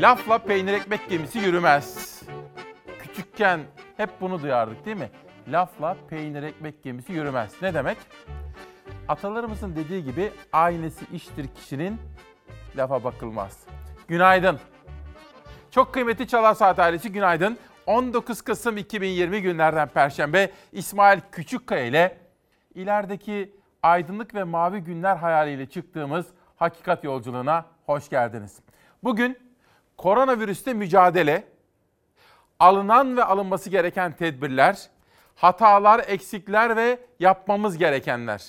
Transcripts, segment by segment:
Lafla peynir ekmek gemisi yürümez. Küçükken hep bunu duyardık değil mi? Lafla peynir ekmek gemisi yürümez. Ne demek? Atalarımızın dediği gibi aynesi iştir kişinin lafa bakılmaz. Günaydın. Çok kıymetli Çalar Saat ailesi günaydın. 19 Kasım 2020 günlerden Perşembe İsmail Küçükkaya ile ilerideki aydınlık ve mavi günler hayaliyle çıktığımız hakikat yolculuğuna hoş geldiniz. Bugün koronavirüste mücadele, alınan ve alınması gereken tedbirler, hatalar, eksikler ve yapmamız gerekenler.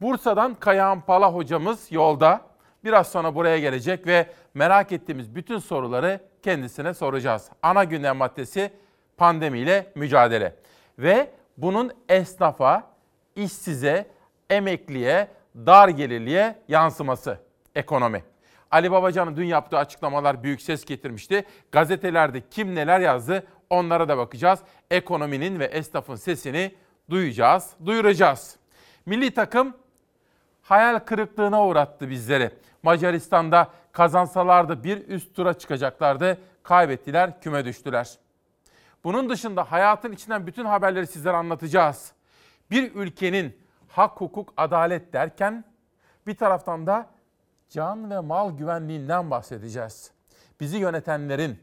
Bursa'dan Kayahan Pala hocamız yolda. Biraz sonra buraya gelecek ve merak ettiğimiz bütün soruları kendisine soracağız. Ana gündem maddesi pandemiyle mücadele. Ve bunun esnafa, işsize, emekliye, dar gelirliye yansıması ekonomi. Ali Babacan'ın dün yaptığı açıklamalar büyük ses getirmişti. Gazetelerde kim neler yazdı onlara da bakacağız. Ekonominin ve esnafın sesini duyacağız, duyuracağız. Milli takım hayal kırıklığına uğrattı bizleri. Macaristan'da kazansalardı bir üst tura çıkacaklardı. Kaybettiler, küme düştüler. Bunun dışında hayatın içinden bütün haberleri sizlere anlatacağız. Bir ülkenin hak, hukuk, adalet derken bir taraftan da can ve mal güvenliğinden bahsedeceğiz. Bizi yönetenlerin,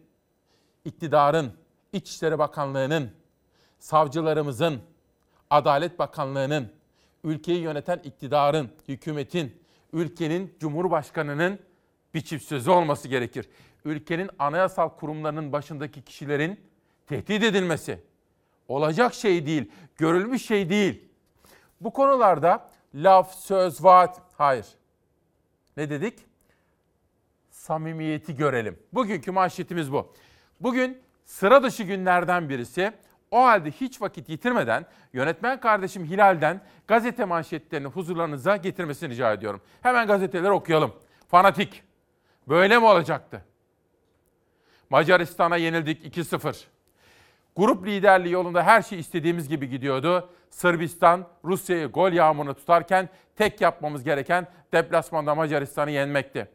iktidarın, İçişleri Bakanlığı'nın, savcılarımızın, Adalet Bakanlığı'nın, ülkeyi yöneten iktidarın, hükümetin, ülkenin cumhurbaşkanının bir çift sözü olması gerekir. Ülkenin anayasal kurumlarının başındaki kişilerin tehdit edilmesi olacak şey değil, görülmüş şey değil. Bu konularda laf, söz, vaat, hayır. Ne dedik? Samimiyeti görelim. Bugünkü manşetimiz bu. Bugün sıra dışı günlerden birisi. O halde hiç vakit yitirmeden yönetmen kardeşim Hilal'den gazete manşetlerini huzurlarınıza getirmesini rica ediyorum. Hemen gazeteleri okuyalım. Fanatik. Böyle mi olacaktı? Macaristan'a yenildik 2-0. Grup liderliği yolunda her şey istediğimiz gibi gidiyordu. Sırbistan Rusya'yı gol yağmuruna tutarken tek yapmamız gereken deplasmanda Macaristan'ı yenmekti.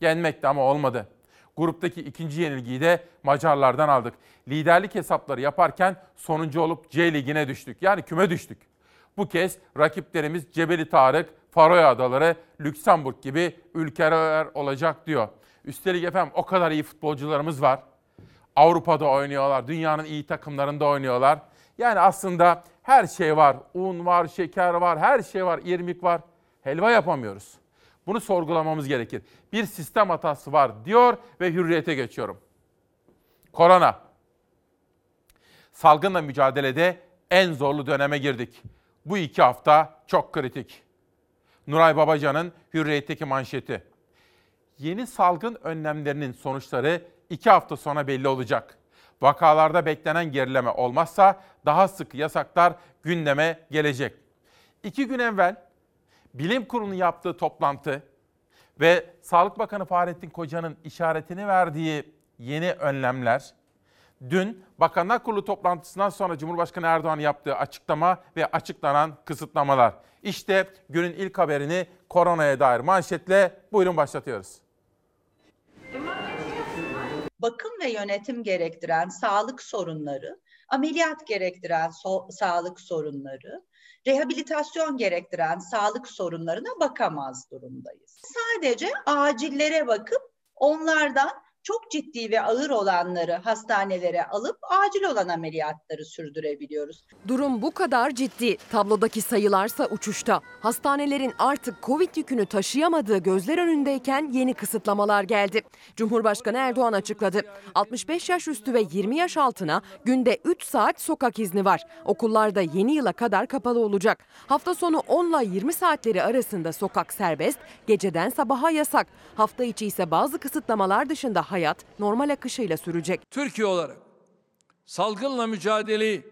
Yenmekti ama olmadı. Gruptaki ikinci yenilgiyi de Macarlardan aldık. Liderlik hesapları yaparken sonuncu olup C ligine düştük. Yani küme düştük. Bu kez rakiplerimiz Cebeli Tarık, Faroe Adaları, Lüksemburg gibi ülkeler olacak diyor. Üstelik efendim o kadar iyi futbolcularımız var. Avrupa'da oynuyorlar, dünyanın iyi takımlarında oynuyorlar. Yani aslında her şey var. Un var, şeker var, her şey var, irmik var. Helva yapamıyoruz. Bunu sorgulamamız gerekir. Bir sistem hatası var diyor ve hürriyete geçiyorum. Korona. Salgınla mücadelede en zorlu döneme girdik. Bu iki hafta çok kritik. Nuray Babacan'ın Hürriyet'teki manşeti. Yeni salgın önlemlerinin sonuçları iki hafta sonra belli olacak. Vakalarda beklenen gerileme olmazsa daha sık yasaklar gündeme gelecek. İki gün evvel bilim kurulunun yaptığı toplantı ve Sağlık Bakanı Fahrettin Koca'nın işaretini verdiği yeni önlemler, dün Bakanlar Kurulu toplantısından sonra Cumhurbaşkanı Erdoğan yaptığı açıklama ve açıklanan kısıtlamalar. İşte günün ilk haberini koronaya dair manşetle buyurun başlatıyoruz bakım ve yönetim gerektiren sağlık sorunları, ameliyat gerektiren so sağlık sorunları, rehabilitasyon gerektiren sağlık sorunlarına bakamaz durumdayız. Sadece acillere bakıp onlardan çok ciddi ve ağır olanları hastanelere alıp acil olan ameliyatları sürdürebiliyoruz. Durum bu kadar ciddi. Tablodaki sayılarsa uçuşta. Hastanelerin artık Covid yükünü taşıyamadığı gözler önündeyken yeni kısıtlamalar geldi. Cumhurbaşkanı Erdoğan açıkladı. 65 yaş üstü ve 20 yaş altına günde 3 saat sokak izni var. Okullarda yeni yıla kadar kapalı olacak. Hafta sonu 10 ile 20 saatleri arasında sokak serbest, geceden sabaha yasak. Hafta içi ise bazı kısıtlamalar dışında hayat normal akışıyla sürecek. Türkiye olarak salgınla mücadeleyi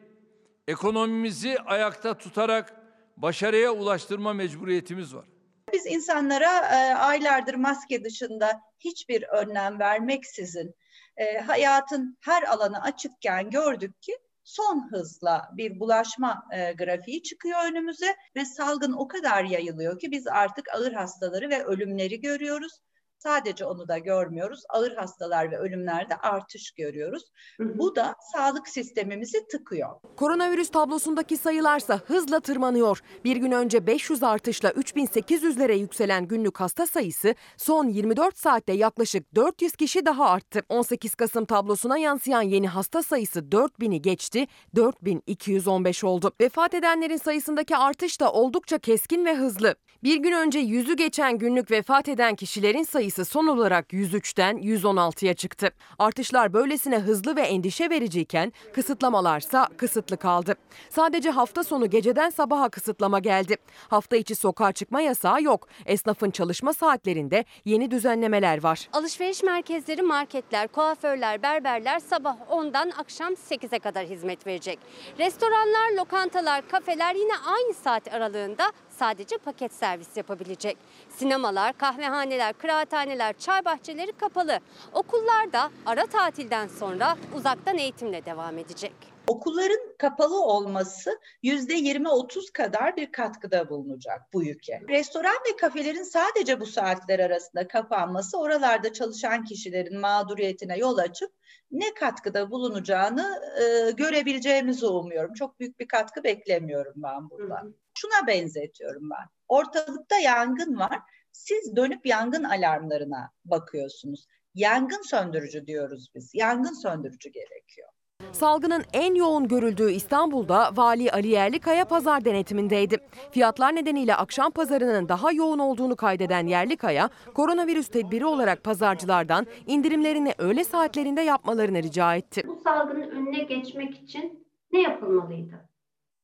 ekonomimizi ayakta tutarak başarıya ulaştırma mecburiyetimiz var. Biz insanlara e, aylardır maske dışında hiçbir önlem vermeksizin e, hayatın her alanı açıkken gördük ki son hızla bir bulaşma e, grafiği çıkıyor önümüze ve salgın o kadar yayılıyor ki biz artık ağır hastaları ve ölümleri görüyoruz. Sadece onu da görmüyoruz. Ağır hastalar ve ölümlerde artış görüyoruz. Bu da sağlık sistemimizi tıkıyor. Koronavirüs tablosundaki sayılarsa hızla tırmanıyor. Bir gün önce 500 artışla 3800'lere yükselen günlük hasta sayısı son 24 saatte yaklaşık 400 kişi daha arttı. 18 Kasım tablosuna yansıyan yeni hasta sayısı 4000'i geçti, 4215 oldu. Vefat edenlerin sayısındaki artış da oldukça keskin ve hızlı. Bir gün önce yüzü geçen günlük vefat eden kişilerin sayısı son olarak 103'ten 116'ya çıktı. Artışlar böylesine hızlı ve endişe vericiyken kısıtlamalarsa kısıtlı kaldı. Sadece hafta sonu geceden sabaha kısıtlama geldi. Hafta içi sokağa çıkma yasağı yok. Esnafın çalışma saatlerinde yeni düzenlemeler var. Alışveriş merkezleri, marketler, kuaförler, berberler sabah 10'dan akşam 8'e kadar hizmet verecek. Restoranlar, lokantalar, kafeler yine aynı saat aralığında sadece paket servis yapabilecek. Sinemalar, kahvehaneler, kıraathaneler, çay bahçeleri kapalı. Okullar da ara tatilden sonra uzaktan eğitimle devam edecek. Okulların kapalı olması yüzde 20-30 kadar bir katkıda bulunacak bu yüke. Restoran ve kafelerin sadece bu saatler arasında kapanması oralarda çalışan kişilerin mağduriyetine yol açıp ne katkıda bulunacağını e, görebileceğimizi umuyorum. Çok büyük bir katkı beklemiyorum ben buradan. Şuna benzetiyorum ben. Ortalıkta yangın var. Siz dönüp yangın alarmlarına bakıyorsunuz. Yangın söndürücü diyoruz biz. Yangın söndürücü gerekiyor. Salgının en yoğun görüldüğü İstanbul'da Vali Ali Yerlikaya pazar denetimindeydi. Fiyatlar nedeniyle akşam pazarının daha yoğun olduğunu kaydeden Yerlikaya, koronavirüs tedbiri olarak pazarcılardan indirimlerini öğle saatlerinde yapmalarını rica etti. Bu salgının önüne geçmek için ne yapılmalıydı?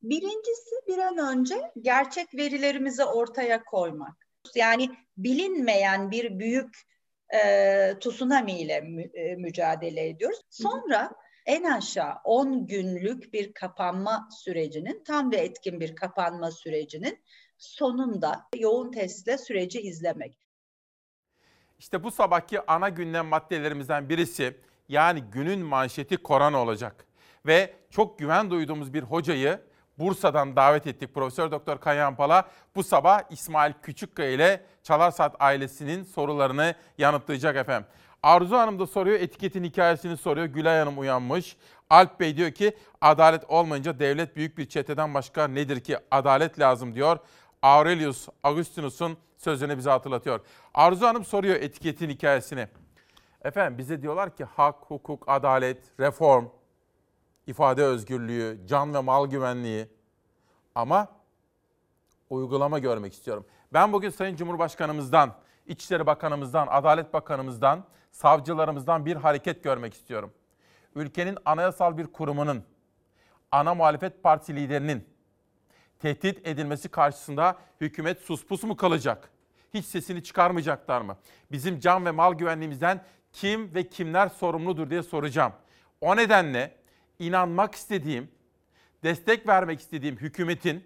Birincisi bir an önce gerçek verilerimizi ortaya koymak. Yani bilinmeyen bir büyük e, tsunami ile mü, e, mücadele ediyoruz. Sonra en aşağı 10 günlük bir kapanma sürecinin, tam ve etkin bir kapanma sürecinin sonunda yoğun testle süreci izlemek. İşte bu sabahki ana gündem maddelerimizden birisi yani günün manşeti korona olacak. Ve çok güven duyduğumuz bir hocayı Bursa'dan davet ettik. Profesör Doktor Kayan Pala bu sabah İsmail Küçükkaya ile Çalar ailesinin sorularını yanıtlayacak efendim. Arzu Hanım da soruyor, etiketin hikayesini soruyor. Gülay Hanım uyanmış. Alp Bey diyor ki adalet olmayınca devlet büyük bir çeteden başka nedir ki? Adalet lazım diyor. Aurelius Augustinus'un sözünü bize hatırlatıyor. Arzu Hanım soruyor etiketin hikayesini. Efendim bize diyorlar ki hak, hukuk, adalet, reform, ifade özgürlüğü, can ve mal güvenliği. Ama uygulama görmek istiyorum. Ben bugün Sayın Cumhurbaşkanımızdan, İçişleri Bakanımızdan, Adalet Bakanımızdan, savcılarımızdan bir hareket görmek istiyorum. Ülkenin anayasal bir kurumunun, ana muhalefet parti liderinin tehdit edilmesi karşısında hükümet suspus mu kalacak? Hiç sesini çıkarmayacaklar mı? Bizim can ve mal güvenliğimizden kim ve kimler sorumludur diye soracağım. O nedenle inanmak istediğim, destek vermek istediğim hükümetin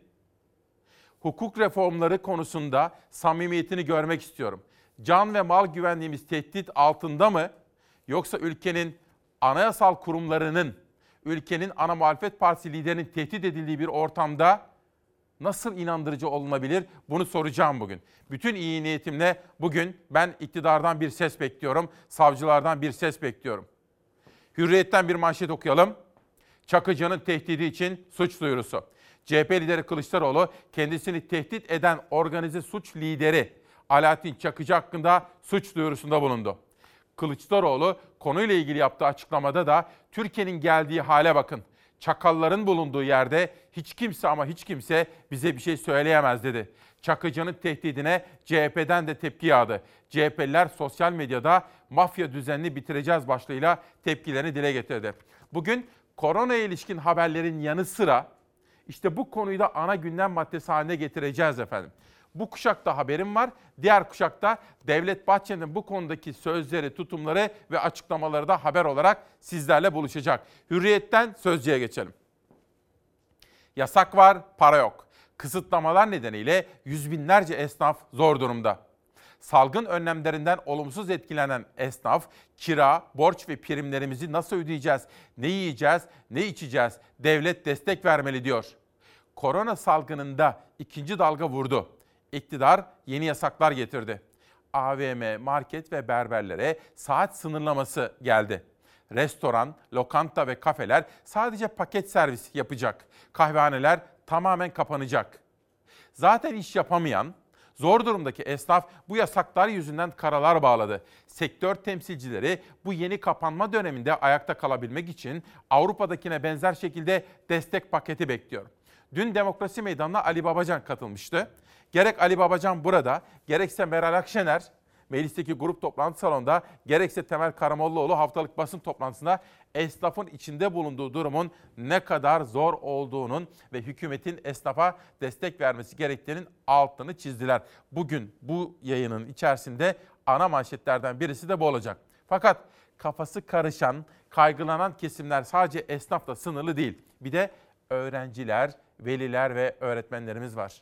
hukuk reformları konusunda samimiyetini görmek istiyorum. Can ve mal güvenliğimiz tehdit altında mı? Yoksa ülkenin anayasal kurumlarının, ülkenin ana muhalefet partisi liderinin tehdit edildiği bir ortamda nasıl inandırıcı olunabilir? Bunu soracağım bugün. Bütün iyi niyetimle bugün ben iktidardan bir ses bekliyorum, savcılardan bir ses bekliyorum. Hürriyet'ten bir manşet okuyalım. Çakıcı'nın tehdidi için suç duyurusu. CHP lideri Kılıçdaroğlu kendisini tehdit eden organize suç lideri Alaaddin Çakıcı hakkında suç duyurusunda bulundu. Kılıçdaroğlu konuyla ilgili yaptığı açıklamada da Türkiye'nin geldiği hale bakın. Çakalların bulunduğu yerde hiç kimse ama hiç kimse bize bir şey söyleyemez dedi. Çakıcı'nın tehdidine CHP'den de tepki yağdı. CHP'liler sosyal medyada mafya düzenini bitireceğiz başlığıyla tepkilerini dile getirdi. Bugün korona ilişkin haberlerin yanı sıra işte bu konuyu da ana gündem maddesi haline getireceğiz efendim. Bu kuşakta haberim var. Diğer kuşakta Devlet Bahçeli'nin bu konudaki sözleri, tutumları ve açıklamaları da haber olarak sizlerle buluşacak. Hürriyetten sözcüye geçelim. Yasak var, para yok. Kısıtlamalar nedeniyle yüz binlerce esnaf zor durumda. Salgın önlemlerinden olumsuz etkilenen esnaf, kira, borç ve primlerimizi nasıl ödeyeceğiz, ne yiyeceğiz, ne içeceğiz, devlet destek vermeli diyor. Korona salgınında ikinci dalga vurdu. İktidar yeni yasaklar getirdi. AVM, market ve berberlere saat sınırlaması geldi. Restoran, lokanta ve kafeler sadece paket servis yapacak. Kahvehaneler tamamen kapanacak. Zaten iş yapamayan, zor durumdaki esnaf bu yasaklar yüzünden karalar bağladı. Sektör temsilcileri bu yeni kapanma döneminde ayakta kalabilmek için Avrupa'dakine benzer şekilde destek paketi bekliyor. Dün Demokrasi Meydanı'na Ali Babacan katılmıştı. Gerek Ali Babacan burada, gerekse Meral Akşener meclisteki grup toplantı salonunda gerekse Temel Karamollaoğlu haftalık basın toplantısında esnafın içinde bulunduğu durumun ne kadar zor olduğunun ve hükümetin esnafa destek vermesi gerektiğinin altını çizdiler. Bugün bu yayının içerisinde ana manşetlerden birisi de bu olacak. Fakat kafası karışan, kaygılanan kesimler sadece esnafla sınırlı değil. Bir de öğrenciler, veliler ve öğretmenlerimiz var.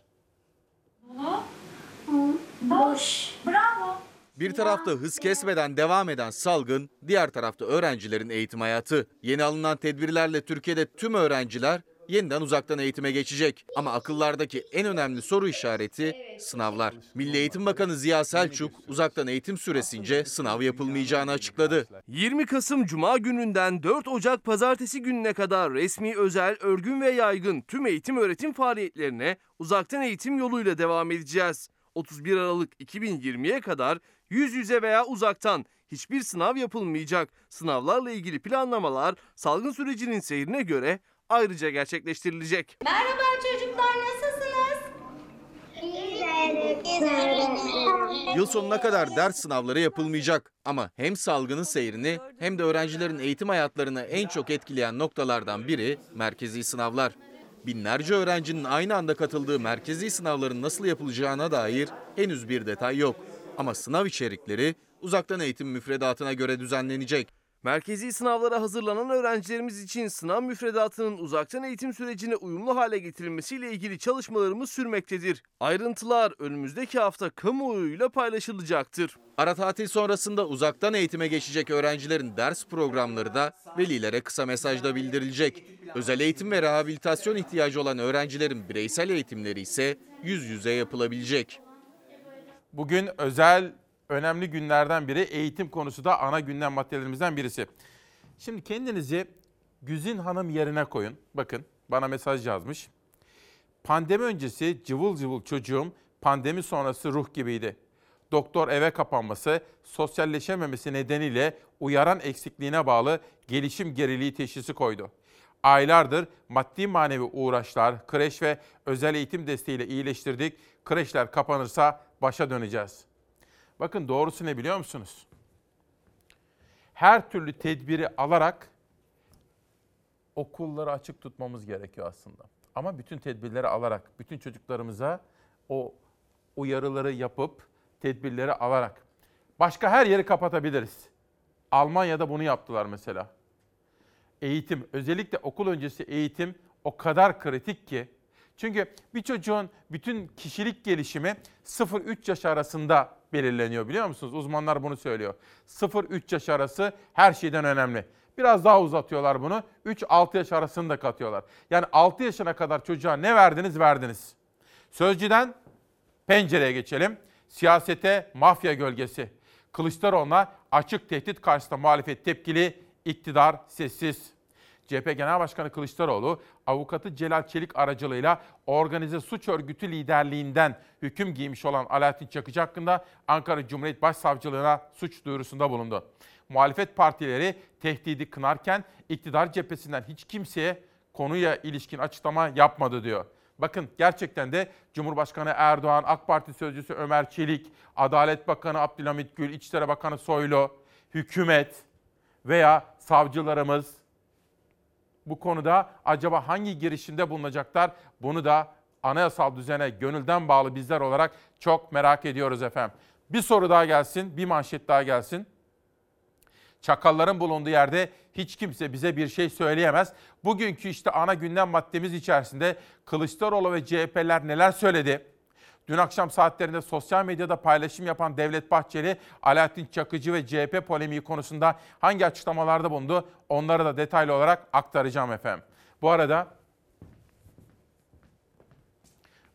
Bir tarafta hız kesmeden devam eden salgın, diğer tarafta öğrencilerin eğitim hayatı. Yeni alınan tedbirlerle Türkiye'de tüm öğrenciler yeniden uzaktan eğitime geçecek. Ama akıllardaki en önemli soru işareti sınavlar. Milli Eğitim Bakanı Ziya Selçuk uzaktan eğitim süresince sınav yapılmayacağını açıkladı. 20 Kasım Cuma gününden 4 Ocak Pazartesi gününe kadar resmi, özel, örgün ve yaygın tüm eğitim öğretim faaliyetlerine uzaktan eğitim yoluyla devam edeceğiz. 31 Aralık 2020'ye kadar yüz yüze veya uzaktan hiçbir sınav yapılmayacak. Sınavlarla ilgili planlamalar salgın sürecinin seyrine göre ayrıca gerçekleştirilecek. Merhaba çocuklar nasılsınız? Yıl sonuna kadar ders sınavları yapılmayacak. Ama hem salgının seyrini hem de öğrencilerin eğitim hayatlarını en çok etkileyen noktalardan biri merkezi sınavlar. Binlerce öğrencinin aynı anda katıldığı merkezi sınavların nasıl yapılacağına dair henüz bir detay yok. Ama sınav içerikleri uzaktan eğitim müfredatına göre düzenlenecek. Merkezi sınavlara hazırlanan öğrencilerimiz için sınav müfredatının uzaktan eğitim sürecine uyumlu hale getirilmesiyle ilgili çalışmalarımız sürmektedir. Ayrıntılar önümüzdeki hafta kamuoyuyla paylaşılacaktır. Ara tatil sonrasında uzaktan eğitime geçecek öğrencilerin ders programları da velilere kısa mesajda bildirilecek. Özel eğitim ve rehabilitasyon ihtiyacı olan öğrencilerin bireysel eğitimleri ise yüz yüze yapılabilecek. Bugün özel önemli günlerden biri eğitim konusu da ana gündem maddelerimizden birisi. Şimdi kendinizi Güzin Hanım yerine koyun. Bakın bana mesaj yazmış. Pandemi öncesi cıvıl cıvıl çocuğum pandemi sonrası ruh gibiydi. Doktor eve kapanması, sosyalleşememesi nedeniyle uyaran eksikliğine bağlı gelişim geriliği teşhisi koydu. Aylardır maddi manevi uğraşlar, kreş ve özel eğitim desteğiyle iyileştirdik. Kreşler kapanırsa başa döneceğiz. Bakın doğrusu ne biliyor musunuz? Her türlü tedbiri alarak okulları açık tutmamız gerekiyor aslında. Ama bütün tedbirleri alarak, bütün çocuklarımıza o uyarıları yapıp, tedbirleri alarak. Başka her yeri kapatabiliriz. Almanya'da bunu yaptılar mesela. Eğitim, özellikle okul öncesi eğitim o kadar kritik ki. Çünkü bir çocuğun bütün kişilik gelişimi 0-3 yaş arasında belirleniyor biliyor musunuz? Uzmanlar bunu söylüyor. 0-3 yaş arası her şeyden önemli. Biraz daha uzatıyorlar bunu. 3-6 yaş arasını da katıyorlar. Yani 6 yaşına kadar çocuğa ne verdiniz verdiniz. Sözcüden pencereye geçelim. Siyasete mafya gölgesi. Kılıçdaroğlu'na açık tehdit karşısında muhalefet tepkili, iktidar sessiz. CHP Genel Başkanı Kılıçdaroğlu, avukatı Celal Çelik aracılığıyla organize suç örgütü liderliğinden hüküm giymiş olan Alaaddin Çakıcı hakkında Ankara Cumhuriyet Başsavcılığına suç duyurusunda bulundu. Muhalefet partileri tehdidi kınarken iktidar cephesinden hiç kimseye konuya ilişkin açıklama yapmadı diyor. Bakın gerçekten de Cumhurbaşkanı Erdoğan, AK Parti Sözcüsü Ömer Çelik, Adalet Bakanı Abdülhamit Gül, İçişleri Bakanı Soylu, hükümet veya savcılarımız bu konuda acaba hangi girişimde bulunacaklar? Bunu da anayasal düzene gönülden bağlı bizler olarak çok merak ediyoruz efendim. Bir soru daha gelsin, bir manşet daha gelsin. Çakalların bulunduğu yerde hiç kimse bize bir şey söyleyemez. Bugünkü işte ana gündem maddemiz içerisinde Kılıçdaroğlu ve CHP'ler neler söyledi? Dün akşam saatlerinde sosyal medyada paylaşım yapan Devlet Bahçeli, Alaaddin Çakıcı ve CHP polemiği konusunda hangi açıklamalarda bulundu? Onları da detaylı olarak aktaracağım efendim. Bu arada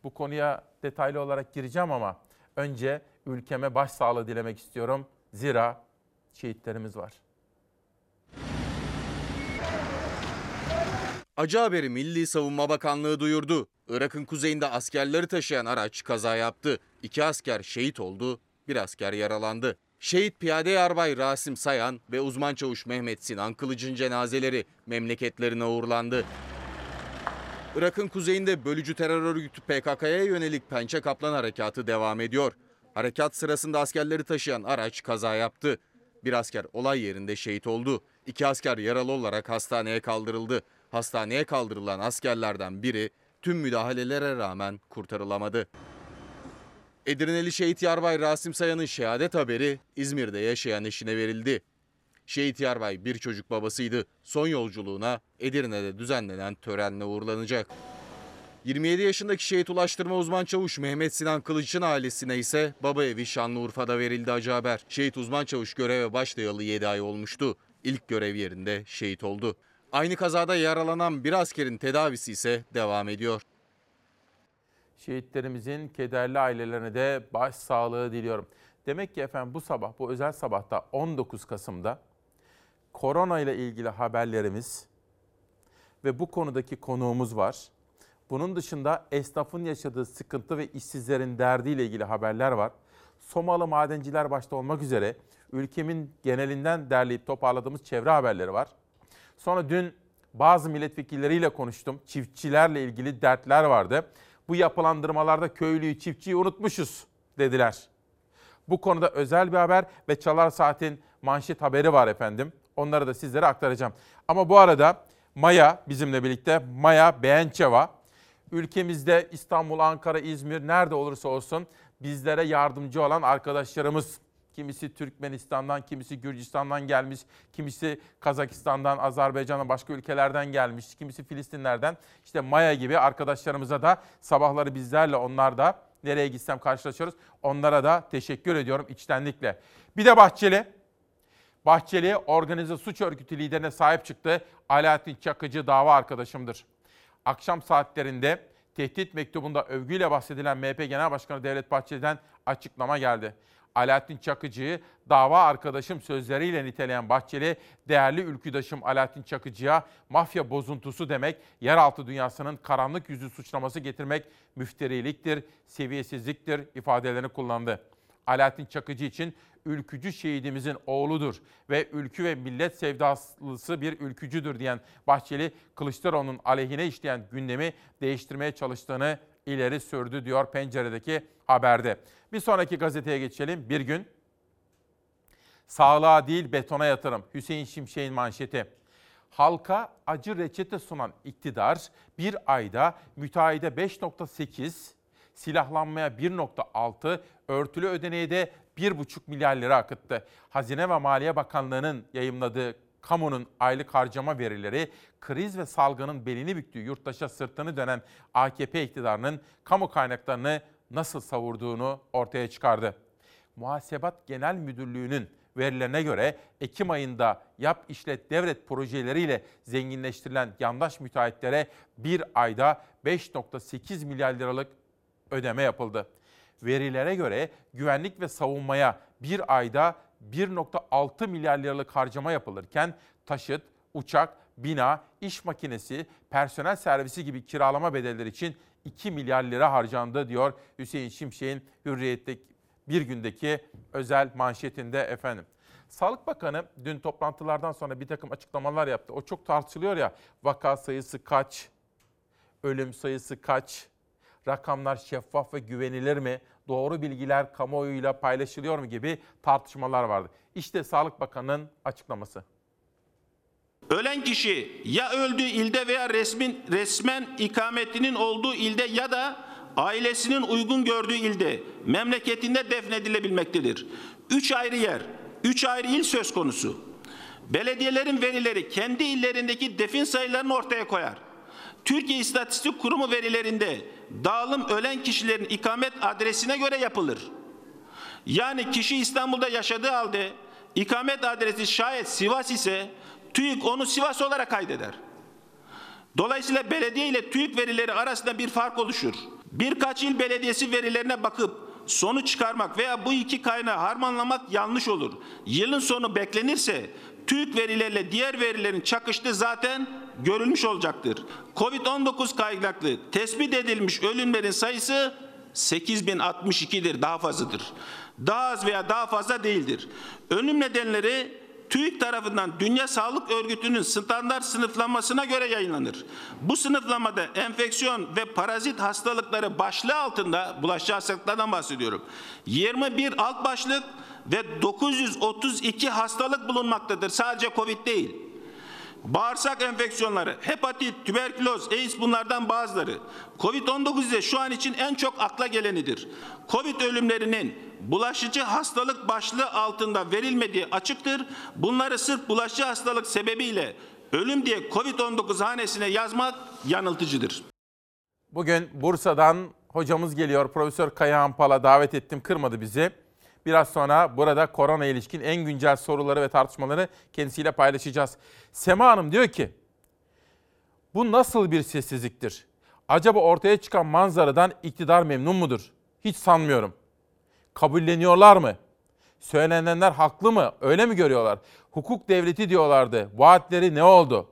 bu konuya detaylı olarak gireceğim ama önce ülkeme başsağlığı dilemek istiyorum. Zira şehitlerimiz var. Acı haberi Milli Savunma Bakanlığı duyurdu. Irak'ın kuzeyinde askerleri taşıyan araç kaza yaptı. İki asker şehit oldu, bir asker yaralandı. Şehit Piyade Yarbay Rasim Sayan ve uzman çavuş Mehmet Sinan Kılıç'ın cenazeleri memleketlerine uğurlandı. Irak'ın kuzeyinde bölücü terör örgütü PKK'ya yönelik Pençe Kaplan Harekatı devam ediyor. Harekat sırasında askerleri taşıyan araç kaza yaptı. Bir asker olay yerinde şehit oldu. İki asker yaralı olarak hastaneye kaldırıldı. Hastaneye kaldırılan askerlerden biri tüm müdahalelere rağmen kurtarılamadı. Edirneli Şehit Yarbay Rasim Sayan'ın şehadet haberi İzmir'de yaşayan eşine verildi. Şehit Yarbay bir çocuk babasıydı. Son yolculuğuna Edirne'de düzenlenen törenle uğurlanacak. 27 yaşındaki şehit ulaştırma uzman çavuş Mehmet Sinan Kılıç'ın ailesine ise baba evi Şanlıurfa'da verildi acı haber. Şehit uzman çavuş göreve başlayalı 7 ay olmuştu. İlk görev yerinde şehit oldu. Aynı kazada yaralanan bir askerin tedavisi ise devam ediyor. Şehitlerimizin kederli ailelerine de başsağlığı diliyorum. Demek ki efendim bu sabah, bu özel sabahta 19 Kasım'da korona ile ilgili haberlerimiz ve bu konudaki konuğumuz var. Bunun dışında esnafın yaşadığı sıkıntı ve işsizlerin derdiyle ilgili haberler var. Somalı madenciler başta olmak üzere ülkemin genelinden derleyip toparladığımız çevre haberleri var. Sonra dün bazı milletvekilleriyle konuştum. Çiftçilerle ilgili dertler vardı. Bu yapılandırmalarda köylüyü, çiftçiyi unutmuşuz dediler. Bu konuda özel bir haber ve Çalar Saat'in manşet haberi var efendim. Onları da sizlere aktaracağım. Ama bu arada Maya bizimle birlikte Maya Beğençeva ülkemizde İstanbul, Ankara, İzmir nerede olursa olsun bizlere yardımcı olan arkadaşlarımız. Kimisi Türkmenistan'dan, kimisi Gürcistan'dan gelmiş, kimisi Kazakistan'dan, Azerbaycan'dan, başka ülkelerden gelmiş, kimisi Filistinlerden. İşte Maya gibi arkadaşlarımıza da sabahları bizlerle onlar da nereye gitsem karşılaşıyoruz. Onlara da teşekkür ediyorum içtenlikle. Bir de Bahçeli. Bahçeli organize suç örgütü liderine sahip çıktı. Alaaddin Çakıcı dava arkadaşımdır. Akşam saatlerinde tehdit mektubunda övgüyle bahsedilen MHP Genel Başkanı Devlet Bahçeli'den açıklama geldi. Alaaddin Çakıcı'yı dava arkadaşım sözleriyle niteleyen Bahçeli, değerli ülküdaşım Alaaddin Çakıcı'ya mafya bozuntusu demek, yeraltı dünyasının karanlık yüzü suçlaması getirmek müfteriliktir, seviyesizliktir ifadelerini kullandı. Alaaddin Çakıcı için ülkücü şehidimizin oğludur ve ülkü ve millet sevdalısı bir ülkücüdür diyen Bahçeli, Kılıçdaroğlu'nun aleyhine işleyen gündemi değiştirmeye çalıştığını ileri sürdü diyor penceredeki haberde. Bir sonraki gazeteye geçelim. Bir gün sağlığa değil betona yatırım. Hüseyin Şimşek'in manşeti. Halka acı reçete sunan iktidar bir ayda müteahhide 5.8, silahlanmaya 1.6, örtülü ödeneğe de 1,5 milyar lira akıttı. Hazine ve Maliye Bakanlığı'nın yayımladığı kamunun aylık harcama verileri kriz ve salgının belini büktüğü yurttaşa sırtını dönen AKP iktidarının kamu kaynaklarını nasıl savurduğunu ortaya çıkardı. Muhasebat Genel Müdürlüğü'nün verilerine göre Ekim ayında yap işlet devlet projeleriyle zenginleştirilen yandaş müteahhitlere bir ayda 5.8 milyar liralık ödeme yapıldı. Verilere göre güvenlik ve savunmaya bir ayda 1.6 milyar liralık harcama yapılırken taşıt, uçak, bina, iş makinesi, personel servisi gibi kiralama bedelleri için 2 milyar lira harcandı diyor Hüseyin Şimşek'in Hürriyet'te bir gündeki özel manşetinde efendim. Sağlık Bakanı dün toplantılardan sonra bir takım açıklamalar yaptı. O çok tartışılıyor ya vaka sayısı kaç, ölüm sayısı kaç, rakamlar şeffaf ve güvenilir mi, doğru bilgiler kamuoyuyla paylaşılıyor mu gibi tartışmalar vardı. İşte Sağlık Bakanı'nın açıklaması. Ölen kişi ya öldüğü ilde veya resmin resmen ikametinin olduğu ilde ya da ailesinin uygun gördüğü ilde memleketinde defnedilebilmektedir. Üç ayrı yer, üç ayrı il söz konusu. Belediyelerin verileri kendi illerindeki defin sayılarını ortaya koyar. Türkiye İstatistik Kurumu verilerinde dağılım ölen kişilerin ikamet adresine göre yapılır. Yani kişi İstanbul'da yaşadığı halde ikamet adresi şayet Sivas ise TÜİK onu Sivas olarak kaydeder. Dolayısıyla belediye ile TÜİK verileri arasında bir fark oluşur. Birkaç il belediyesi verilerine bakıp sonu çıkarmak veya bu iki kaynağı harmanlamak yanlış olur. Yılın sonu beklenirse TÜİK verileriyle diğer verilerin çakıştığı zaten görülmüş olacaktır. Covid-19 kaynaklı tespit edilmiş ölümlerin sayısı 8062'dir, daha fazladır. Daha az veya daha fazla değildir. Ölüm nedenleri TÜİK tarafından Dünya Sağlık Örgütü'nün standart sınıflanmasına göre yayınlanır. Bu sınıflamada enfeksiyon ve parazit hastalıkları başlığı altında bulaşıcı hastalıklardan bahsediyorum. 21 alt başlık ve 932 hastalık bulunmaktadır. Sadece Covid değil. Bağırsak enfeksiyonları, hepatit, tüberküloz, AIDS bunlardan bazıları. Covid-19 ise şu an için en çok akla gelenidir. Covid ölümlerinin bulaşıcı hastalık başlığı altında verilmediği açıktır. Bunları sırf bulaşıcı hastalık sebebiyle ölüm diye Covid-19 hanesine yazmak yanıltıcıdır. Bugün Bursa'dan hocamız geliyor. Profesör Kayahan Pala davet ettim. Kırmadı bizi. Biraz sonra burada korona ilişkin en güncel soruları ve tartışmaları kendisiyle paylaşacağız. Sema Hanım diyor ki, bu nasıl bir sessizliktir? Acaba ortaya çıkan manzaradan iktidar memnun mudur? Hiç sanmıyorum. Kabulleniyorlar mı? Söylenenler haklı mı? Öyle mi görüyorlar? Hukuk devleti diyorlardı. Vaatleri ne oldu?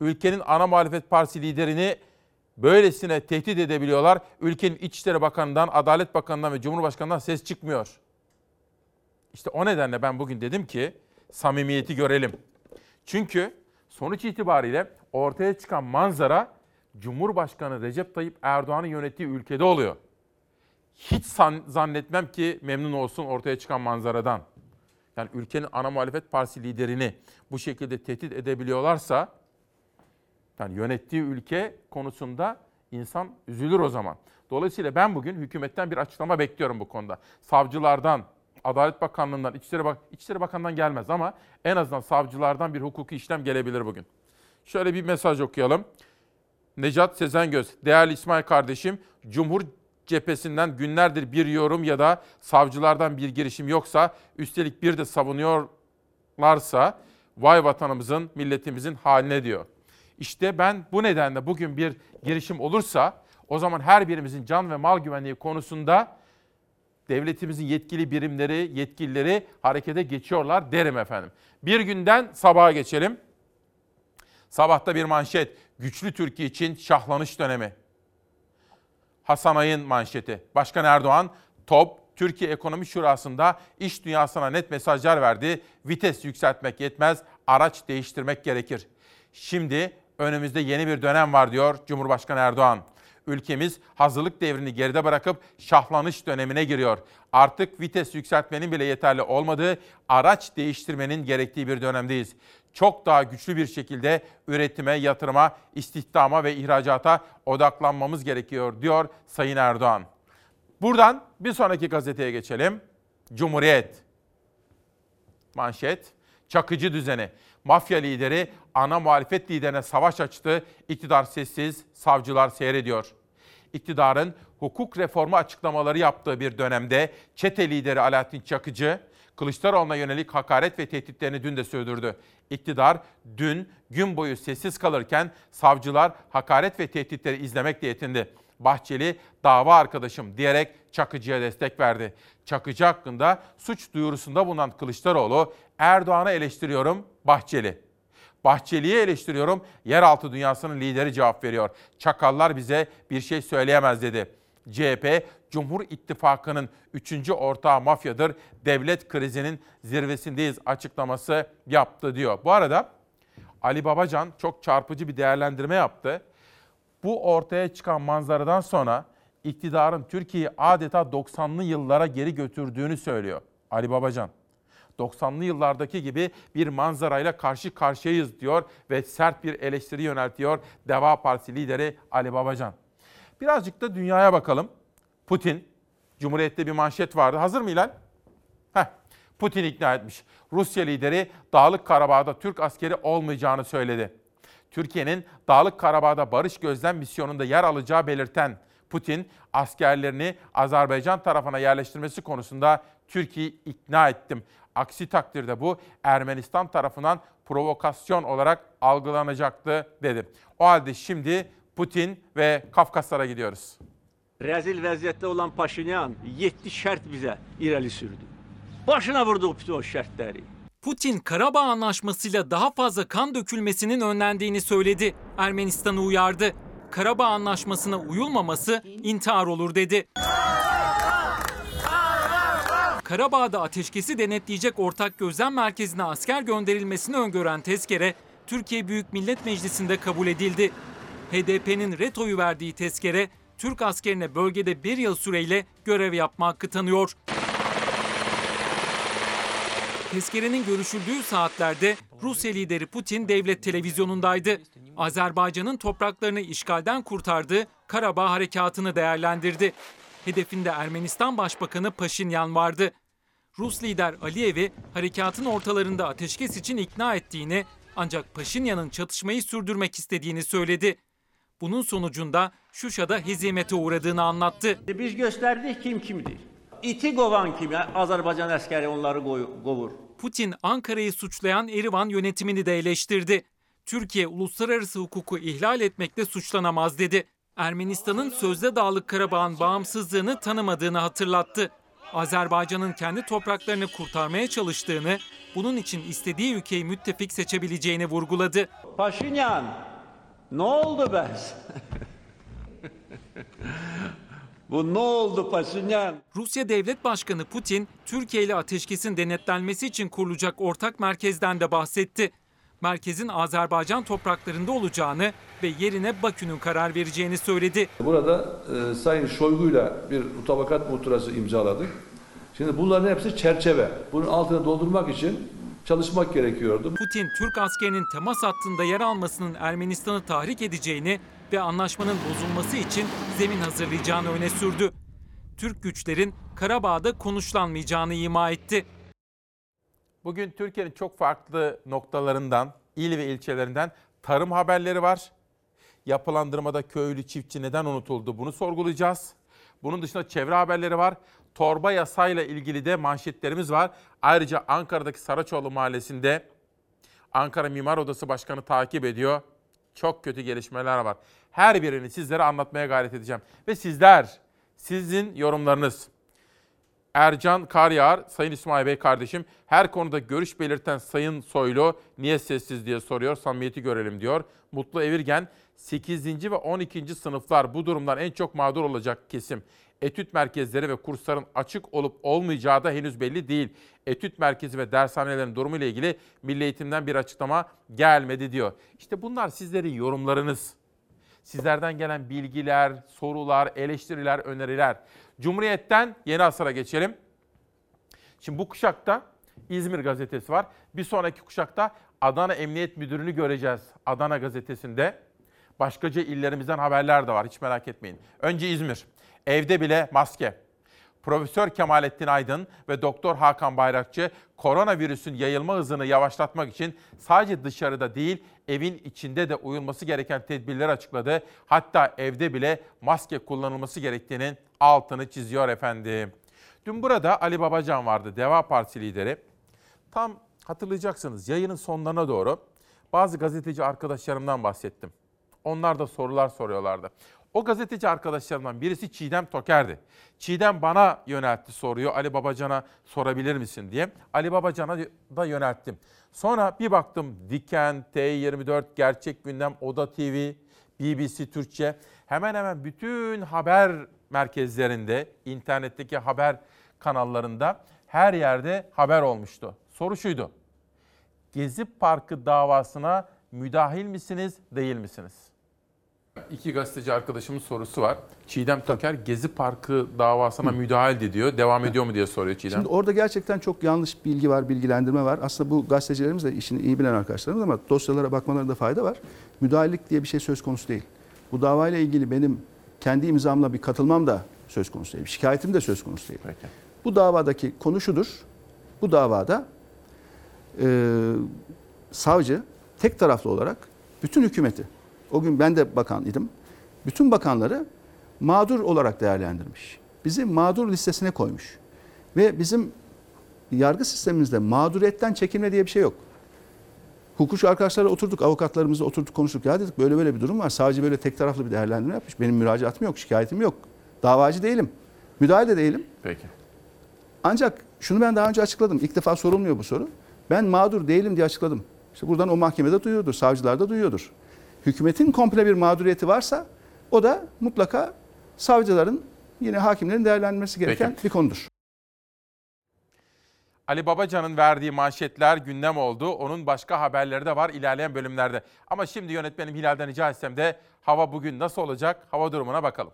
Ülkenin ana muhalefet partisi liderini böylesine tehdit edebiliyorlar. Ülkenin İçişleri Bakanı'ndan, Adalet Bakanı'ndan ve Cumhurbaşkanı'ndan ses çıkmıyor. İşte o nedenle ben bugün dedim ki samimiyeti görelim. Çünkü sonuç itibariyle ortaya çıkan manzara Cumhurbaşkanı Recep Tayyip Erdoğan'ın yönettiği ülkede oluyor. Hiç zannetmem ki memnun olsun ortaya çıkan manzaradan. Yani ülkenin ana muhalefet partisi liderini bu şekilde tehdit edebiliyorlarsa yani yönettiği ülke konusunda insan üzülür o zaman. Dolayısıyla ben bugün hükümetten bir açıklama bekliyorum bu konuda. Savcılardan, Adalet Bakanlığı'ndan, İçişleri, Bak İçişleri Bakanlığı'ndan gelmez ama en azından savcılardan bir hukuki işlem gelebilir bugün. Şöyle bir mesaj okuyalım. Necat Sezengöz, değerli İsmail kardeşim, Cumhur cephesinden günlerdir bir yorum ya da savcılardan bir girişim yoksa, üstelik bir de savunuyorlarsa, vay vatanımızın, milletimizin haline diyor. İşte ben bu nedenle bugün bir girişim olursa, o zaman her birimizin can ve mal güvenliği konusunda devletimizin yetkili birimleri, yetkilileri harekete geçiyorlar derim efendim. Bir günden sabaha geçelim. Sabahta bir manşet. Güçlü Türkiye için şahlanış dönemi. Hasan Ay'ın manşeti. Başkan Erdoğan, top Türkiye Ekonomi Şurası'nda iş dünyasına net mesajlar verdi. Vites yükseltmek yetmez, araç değiştirmek gerekir. Şimdi önümüzde yeni bir dönem var diyor Cumhurbaşkanı Erdoğan ülkemiz hazırlık devrini geride bırakıp şahlanış dönemine giriyor. Artık vites yükseltmenin bile yeterli olmadığı, araç değiştirmenin gerektiği bir dönemdeyiz. Çok daha güçlü bir şekilde üretime, yatırıma, istihdama ve ihracata odaklanmamız gerekiyor diyor Sayın Erdoğan. Buradan bir sonraki gazeteye geçelim. Cumhuriyet. Manşet. Çakıcı düzeni. Mafya lideri ana muhalefet liderine savaş açtı. İktidar sessiz, savcılar seyrediyor. İktidarın hukuk reformu açıklamaları yaptığı bir dönemde çete lideri Alaaddin Çakıcı, Kılıçdaroğlu'na yönelik hakaret ve tehditlerini dün de sürdürdü. İktidar dün gün boyu sessiz kalırken savcılar hakaret ve tehditleri izlemekle yetindi. Bahçeli dava arkadaşım diyerek Çakıcı'ya destek verdi. Çakıcı hakkında suç duyurusunda bulunan Kılıçdaroğlu Erdoğan'ı eleştiriyorum Bahçeli. Bahçeli'yi eleştiriyorum. Yeraltı dünyasının lideri cevap veriyor. Çakallar bize bir şey söyleyemez dedi. CHP, Cumhur İttifakı'nın üçüncü ortağı mafyadır. Devlet krizinin zirvesindeyiz açıklaması yaptı diyor. Bu arada Ali Babacan çok çarpıcı bir değerlendirme yaptı. Bu ortaya çıkan manzaradan sonra iktidarın Türkiye'yi adeta 90'lı yıllara geri götürdüğünü söylüyor Ali Babacan. 90'lı yıllardaki gibi bir manzarayla karşı karşıyayız diyor ve sert bir eleştiri yöneltiyor Deva Partisi lideri Ali Babacan. Birazcık da dünyaya bakalım. Putin, Cumhuriyet'te bir manşet vardı. Hazır mı İlhan? Heh, Putin ikna etmiş. Rusya lideri Dağlık Karabağ'da Türk askeri olmayacağını söyledi. Türkiye'nin Dağlık Karabağ'da barış gözlem misyonunda yer alacağı belirten Putin askerlerini Azerbaycan tarafına yerleştirmesi konusunda Türkiye'yi ikna ettim. Aksi takdirde bu Ermenistan tarafından provokasyon olarak algılanacaktı dedi. O halde şimdi Putin ve Kafkaslara gidiyoruz. Rezil vəziyyətdə olan Paşinyan 7 şərt bizə irəli sürdü. Başına vurduq bütün o şərtləri. Putin Karabağ Anlaşması'yla daha fazla kan dökülmesinin önlendiğini söyledi. Ermenistan'ı uyardı. Karabağ Anlaşması'na uyulmaması intihar olur dedi. Karabağ'da ateşkesi denetleyecek ortak gözlem merkezine asker gönderilmesini öngören tezkere Türkiye Büyük Millet Meclisi'nde kabul edildi. HDP'nin retoyu verdiği tezkere Türk askerine bölgede bir yıl süreyle görev yapma hakkı tanıyor. Tezkerenin görüşüldüğü saatlerde Rusya lideri Putin devlet televizyonundaydı. Azerbaycan'ın topraklarını işgalden kurtardığı Karabağ harekatını değerlendirdi. Hedefinde Ermenistan Başbakanı Paşinyan vardı. Rus lider Aliyev'i harekatın ortalarında ateşkes için ikna ettiğini ancak Paşinyan'ın çatışmayı sürdürmek istediğini söyledi. Bunun sonucunda Şuşa'da hezimete uğradığını anlattı. Biz göstərdik kim kimdir. İti qovan kimi Azərbaycan əskəri onları qoy- qovur. Putin Ankara'yı suçlayan Erivan yönetimini de eleştirdi. Türkiye uluslararası hukuku ihlal etmekle suçlanamaz dedi. Ermenistan'ın sözde Dağlık Karabağ'ın bağımsızlığını tanımadığını hatırlattı. Azerbaycan'ın kendi topraklarını kurtarmaya çalıştığını, bunun için istediği ülkeyi müttefik seçebileceğini vurguladı. Paşinyan, nə oldu bəs? Bu nə oldu Paşinyan? Rusya Devlet Başkanı Putin, Türkiye ile ateşkesin denetlenmesi için kurulacak ortak merkezden de bahsetti. Merkezin Azerbaycan topraklarında olacağını ve yerine Bakü'nün karar vereceğini söyledi. Burada e, Sayın Şoygu'yla bir mutabakat muhtırası imzaladık. Şimdi bunların hepsi çerçeve. Bunun altını doldurmak için çalışmak gerekiyordu. Putin, Türk askerinin temas hattında yer almasının Ermenistan'ı tahrik edeceğini ve anlaşmanın bozulması için zemin hazırlayacağını öne sürdü. Türk güçlerin Karabağ'da konuşlanmayacağını ima etti. Bugün Türkiye'nin çok farklı noktalarından, il ve ilçelerinden tarım haberleri var. Yapılandırmada köylü çiftçi neden unutuldu bunu sorgulayacağız. Bunun dışında çevre haberleri var. Torba yasayla ilgili de manşetlerimiz var. Ayrıca Ankara'daki Saraçoğlu Mahallesi'nde Ankara Mimar Odası Başkanı takip ediyor. Çok kötü gelişmeler var. Her birini sizlere anlatmaya gayret edeceğim. Ve sizler, sizin yorumlarınız. Ercan Karyağar, Sayın İsmail Bey kardeşim her konuda görüş belirten Sayın Soylu niye sessiz diye soruyor. Samimiyeti görelim diyor. Mutlu Evirgen 8. ve 12. sınıflar bu durumdan en çok mağdur olacak kesim. Etüt merkezleri ve kursların açık olup olmayacağı da henüz belli değil. Etüt merkezi ve dershanelerin durumu ile ilgili Milli Eğitim'den bir açıklama gelmedi diyor. İşte bunlar sizlerin yorumlarınız. Sizlerden gelen bilgiler, sorular, eleştiriler, öneriler. Cumhuriyet'ten yeni asıra geçelim. Şimdi bu kuşakta İzmir gazetesi var. Bir sonraki kuşakta Adana Emniyet Müdürünü göreceğiz Adana gazetesinde. Başkaca illerimizden haberler de var hiç merak etmeyin. Önce İzmir. Evde bile maske. Profesör Kemalettin Aydın ve Doktor Hakan Bayrakçı koronavirüsün yayılma hızını yavaşlatmak için sadece dışarıda değil evin içinde de uyulması gereken tedbirleri açıkladı. Hatta evde bile maske kullanılması gerektiğinin altını çiziyor efendim. Dün burada Ali Babacan vardı, Deva Partisi lideri. Tam hatırlayacaksınız yayının sonlarına doğru bazı gazeteci arkadaşlarımdan bahsettim. Onlar da sorular soruyorlardı. O gazeteci arkadaşlarımdan birisi Çiğdem Toker'di. Çiğdem bana yöneltti soruyor. Ali Babacan'a sorabilir misin diye. Ali Babacan'a da yönelttim. Sonra bir baktım Diken, T24, Gerçek Gündem, Oda TV, BBC Türkçe hemen hemen bütün haber merkezlerinde, internetteki haber kanallarında her yerde haber olmuştu. Soru şuydu. Gezi Parkı davasına müdahil misiniz, değil misiniz? İki gazeteci arkadaşımın sorusu var. Çiğdem Toker Gezi Parkı davasına müdahil diyor. Devam ediyor mu diye soruyor Çiğdem. Şimdi orada gerçekten çok yanlış bilgi var, bilgilendirme var. Aslında bu gazetecilerimiz de işini iyi bilen arkadaşlarımız ama dosyalara bakmalarında fayda var. Müdahalelik diye bir şey söz konusu değil. Bu davayla ilgili benim kendi imzamla bir katılmam da söz konusu değil. Şikayetim de söz konusu değil. Peki. Bu davadaki konu şudur. Bu davada e, savcı tek taraflı olarak bütün hükümeti, o gün ben de bakan idim, bütün bakanları mağdur olarak değerlendirmiş. Bizi mağdur listesine koymuş. Ve bizim yargı sistemimizde mağduriyetten çekinme diye bir şey yok. Hukukçu arkadaşlarla oturduk, avukatlarımızla oturduk konuştuk. Ya dedik böyle böyle bir durum var. Savcı böyle tek taraflı bir değerlendirme yapmış. Benim müracaatım yok, şikayetim yok. Davacı değilim. Müdahale de değilim. Peki. Ancak şunu ben daha önce açıkladım. İlk defa sorulmuyor bu soru. Ben mağdur değilim diye açıkladım. İşte buradan o mahkemede duyuyordur, savcılar da duyuyordur. Hükümetin komple bir mağduriyeti varsa o da mutlaka savcıların yine hakimlerin değerlendirmesi gereken Peki. bir konudur. Ali Babacan'ın verdiği manşetler gündem oldu. Onun başka haberleri de var ilerleyen bölümlerde. Ama şimdi yönetmenim Hilal'den rica etsem de hava bugün nasıl olacak? Hava durumuna bakalım.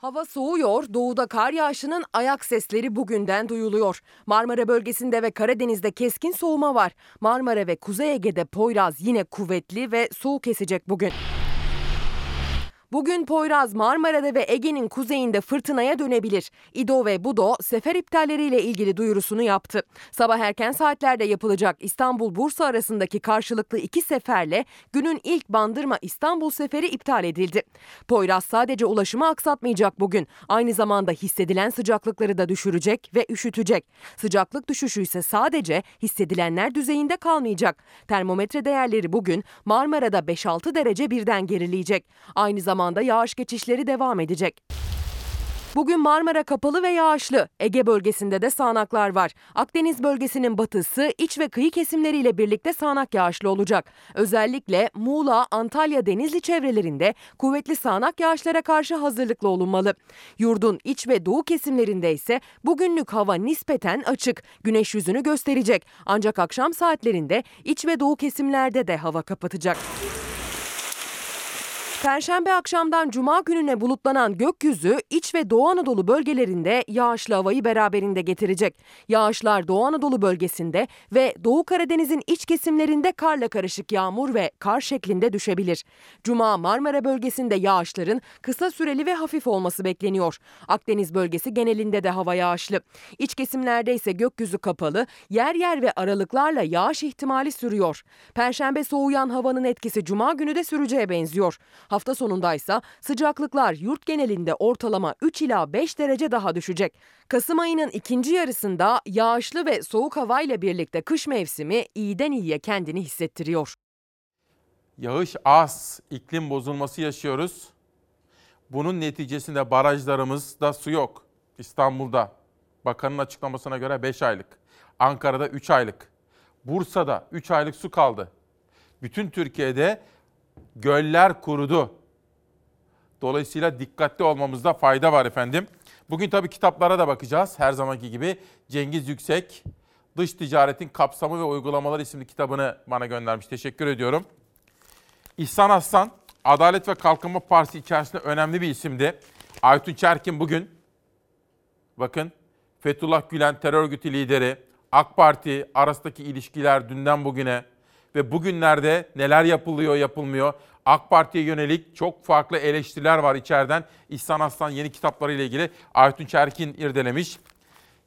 Hava soğuyor, doğuda kar yağışının ayak sesleri bugünden duyuluyor. Marmara bölgesinde ve Karadeniz'de keskin soğuma var. Marmara ve Kuzey Ege'de Poyraz yine kuvvetli ve soğuk esecek bugün. Bugün Poyraz Marmara'da ve Ege'nin kuzeyinde fırtınaya dönebilir. İdo ve Budo sefer iptalleriyle ilgili duyurusunu yaptı. Sabah erken saatlerde yapılacak İstanbul-Bursa arasındaki karşılıklı iki seferle günün ilk Bandırma İstanbul seferi iptal edildi. Poyraz sadece ulaşımı aksatmayacak bugün. Aynı zamanda hissedilen sıcaklıkları da düşürecek ve üşütecek. Sıcaklık düşüşü ise sadece hissedilenler düzeyinde kalmayacak. Termometre değerleri bugün Marmara'da 5-6 derece birden gerileyecek. Aynı zamanda yağış geçişleri devam edecek. Bugün Marmara kapalı ve yağışlı. Ege bölgesinde de sağanaklar var. Akdeniz bölgesinin batısı, iç ve kıyı kesimleriyle birlikte sağanak yağışlı olacak. Özellikle Muğla, Antalya, Denizli çevrelerinde kuvvetli sağanak yağışlara karşı hazırlıklı olunmalı. Yurdun iç ve doğu kesimlerinde ise bugünlük hava nispeten açık. Güneş yüzünü gösterecek. Ancak akşam saatlerinde iç ve doğu kesimlerde de hava kapatacak. Perşembe akşamdan cuma gününe bulutlanan gökyüzü iç ve Doğu Anadolu bölgelerinde yağışlı havayı beraberinde getirecek. Yağışlar Doğu Anadolu bölgesinde ve Doğu Karadeniz'in iç kesimlerinde karla karışık yağmur ve kar şeklinde düşebilir. Cuma Marmara bölgesinde yağışların kısa süreli ve hafif olması bekleniyor. Akdeniz bölgesi genelinde de hava yağışlı. İç kesimlerde ise gökyüzü kapalı, yer yer ve aralıklarla yağış ihtimali sürüyor. Perşembe soğuyan havanın etkisi cuma günü de süreceğe benziyor. Hafta sonundaysa sıcaklıklar yurt genelinde ortalama 3 ila 5 derece daha düşecek. Kasım ayının ikinci yarısında yağışlı ve soğuk havayla birlikte kış mevsimi iyiden iyiye kendini hissettiriyor. Yağış az, iklim bozulması yaşıyoruz. Bunun neticesinde barajlarımızda su yok. İstanbul'da bakanın açıklamasına göre 5 aylık. Ankara'da 3 aylık. Bursa'da 3 aylık su kaldı. Bütün Türkiye'de göller kurudu. Dolayısıyla dikkatli olmamızda fayda var efendim. Bugün tabii kitaplara da bakacağız. Her zamanki gibi Cengiz Yüksek Dış Ticaretin Kapsamı ve Uygulamaları isimli kitabını bana göndermiş. Teşekkür ediyorum. İhsan Aslan, Adalet ve Kalkınma Partisi içerisinde önemli bir isimdi. Aytun Çerkin bugün, bakın Fethullah Gülen terör örgütü lideri, AK Parti arasındaki ilişkiler dünden bugüne ve bugünlerde neler yapılıyor yapılmıyor. AK Parti'ye yönelik çok farklı eleştiriler var içeriden. İhsan Aslan yeni kitaplarıyla ilgili Aytun Çerkin irdelemiş.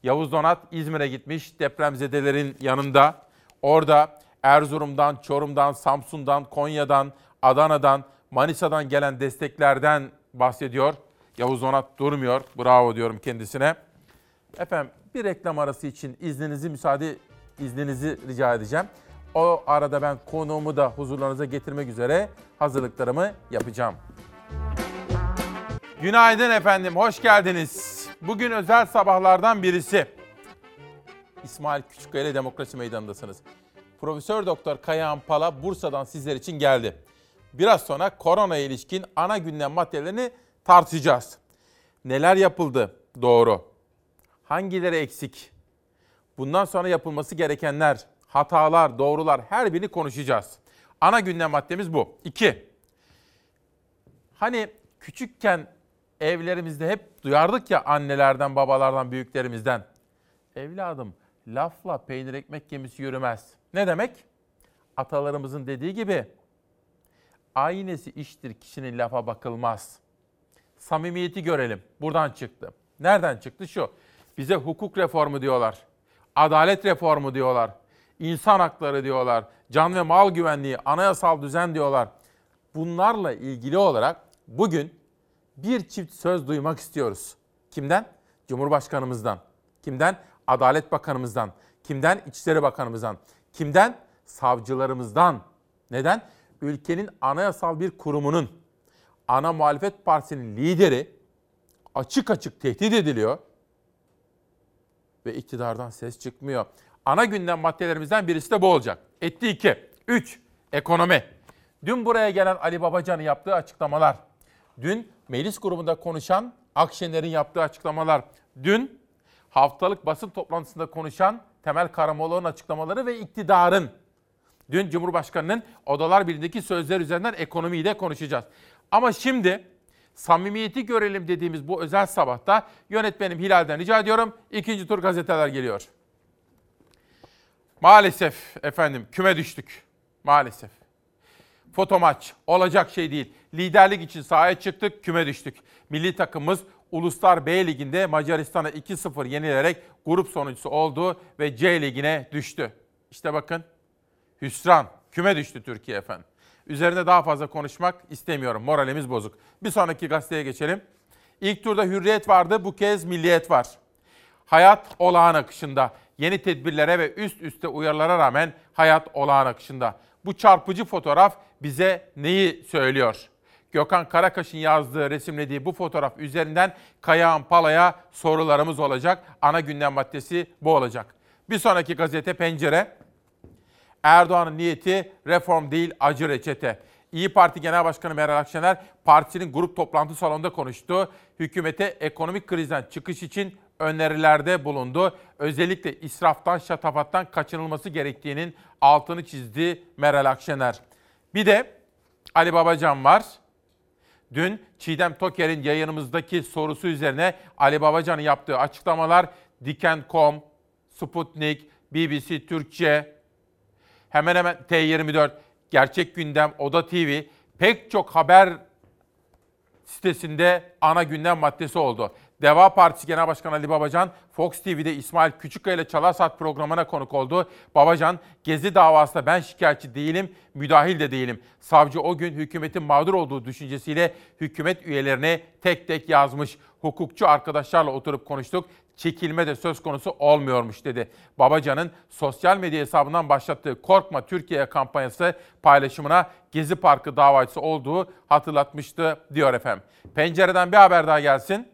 Yavuz Donat İzmir'e gitmiş depremzedelerin yanında. Orada Erzurum'dan, Çorum'dan, Samsun'dan, Konya'dan, Adana'dan, Manisa'dan gelen desteklerden bahsediyor. Yavuz Donat durmuyor. Bravo diyorum kendisine. Efendim bir reklam arası için izninizi müsaade izninizi rica edeceğim. O arada ben konuğumu da huzurlarınıza getirmek üzere hazırlıklarımı yapacağım. Günaydın efendim, hoş geldiniz. Bugün özel sabahlardan birisi. İsmail Küçükkaya Demokrasi Meydanı'ndasınız. Profesör Doktor Kayahan Pala Bursa'dan sizler için geldi. Biraz sonra korona ilişkin ana gündem maddelerini tartışacağız. Neler yapıldı doğru? Hangileri eksik? Bundan sonra yapılması gerekenler, hatalar, doğrular her birini konuşacağız. Ana gündem maddemiz bu. İki, hani küçükken evlerimizde hep duyardık ya annelerden, babalardan, büyüklerimizden. Evladım lafla peynir ekmek gemisi yürümez. Ne demek? Atalarımızın dediği gibi aynesi iştir kişinin lafa bakılmaz. Samimiyeti görelim. Buradan çıktı. Nereden çıktı? Şu. Bize hukuk reformu diyorlar. Adalet reformu diyorlar. İnsan hakları diyorlar. Can ve mal güvenliği, anayasal düzen diyorlar. Bunlarla ilgili olarak bugün bir çift söz duymak istiyoruz. Kimden? Cumhurbaşkanımızdan. Kimden? Adalet Bakanımızdan. Kimden? İçişleri Bakanımızdan. Kimden? Savcılarımızdan. Neden? Ülkenin anayasal bir kurumunun, ana muhalefet partisinin lideri açık açık tehdit ediliyor ve iktidardan ses çıkmıyor. Ana gündem maddelerimizden birisi de bu olacak. Etti iki. Üç, ekonomi. Dün buraya gelen Ali Babacan'ın yaptığı açıklamalar. Dün meclis grubunda konuşan Akşener'in yaptığı açıklamalar. Dün haftalık basın toplantısında konuşan Temel Karamollaoğlu'nun açıklamaları ve iktidarın. Dün Cumhurbaşkanı'nın Odalar Birliği'ndeki sözler üzerinden ekonomiyi de konuşacağız. Ama şimdi samimiyeti görelim dediğimiz bu özel sabahta yönetmenim Hilal'den rica ediyorum. ikinci tur gazeteler geliyor. Maalesef efendim küme düştük. Maalesef. Foto maç olacak şey değil. Liderlik için sahaya çıktık, küme düştük. Milli takımımız Uluslar B Ligi'nde Macaristan'a 2-0 yenilerek grup sonuncusu oldu ve C Ligi'ne düştü. İşte bakın hüsran, küme düştü Türkiye efendim. Üzerinde daha fazla konuşmak istemiyorum. Moralimiz bozuk. Bir sonraki gazeteye geçelim. İlk turda hürriyet vardı, bu kez milliyet var. Hayat olağan akışında. Yeni tedbirlere ve üst üste uyarılara rağmen hayat olağan akışında. Bu çarpıcı fotoğraf bize neyi söylüyor? Gökhan Karakaş'ın yazdığı, resimlediği bu fotoğraf üzerinden Kayağan Pala'ya sorularımız olacak. Ana gündem maddesi bu olacak. Bir sonraki gazete Pencere. Erdoğan'ın niyeti reform değil acı reçete. İyi Parti Genel Başkanı Meral Akşener partisinin grup toplantı salonunda konuştu. Hükümete ekonomik krizden çıkış için önerilerde bulundu. Özellikle israftan, şatafattan kaçınılması gerektiğinin altını çizdi Meral Akşener. Bir de Ali Babacan var. Dün Çiğdem Toker'in yayınımızdaki sorusu üzerine Ali Babacan'ın yaptığı açıklamalar Diken.com, Sputnik, BBC Türkçe, hemen hemen T24, Gerçek Gündem, Oda TV pek çok haber sitesinde ana gündem maddesi oldu. Deva Partisi Genel Başkanı Ali Babacan, Fox TV'de İsmail Küçükkaya ile Çalar Saat programına konuk oldu. Babacan, Gezi davasında ben şikayetçi değilim, müdahil de değilim. Savcı o gün hükümetin mağdur olduğu düşüncesiyle hükümet üyelerine tek tek yazmış. Hukukçu arkadaşlarla oturup konuştuk. Çekilme de söz konusu olmuyormuş dedi. Babacan'ın sosyal medya hesabından başlattığı Korkma Türkiye kampanyası paylaşımına Gezi Parkı davacısı olduğu hatırlatmıştı diyor efendim. Pencereden bir haber daha gelsin.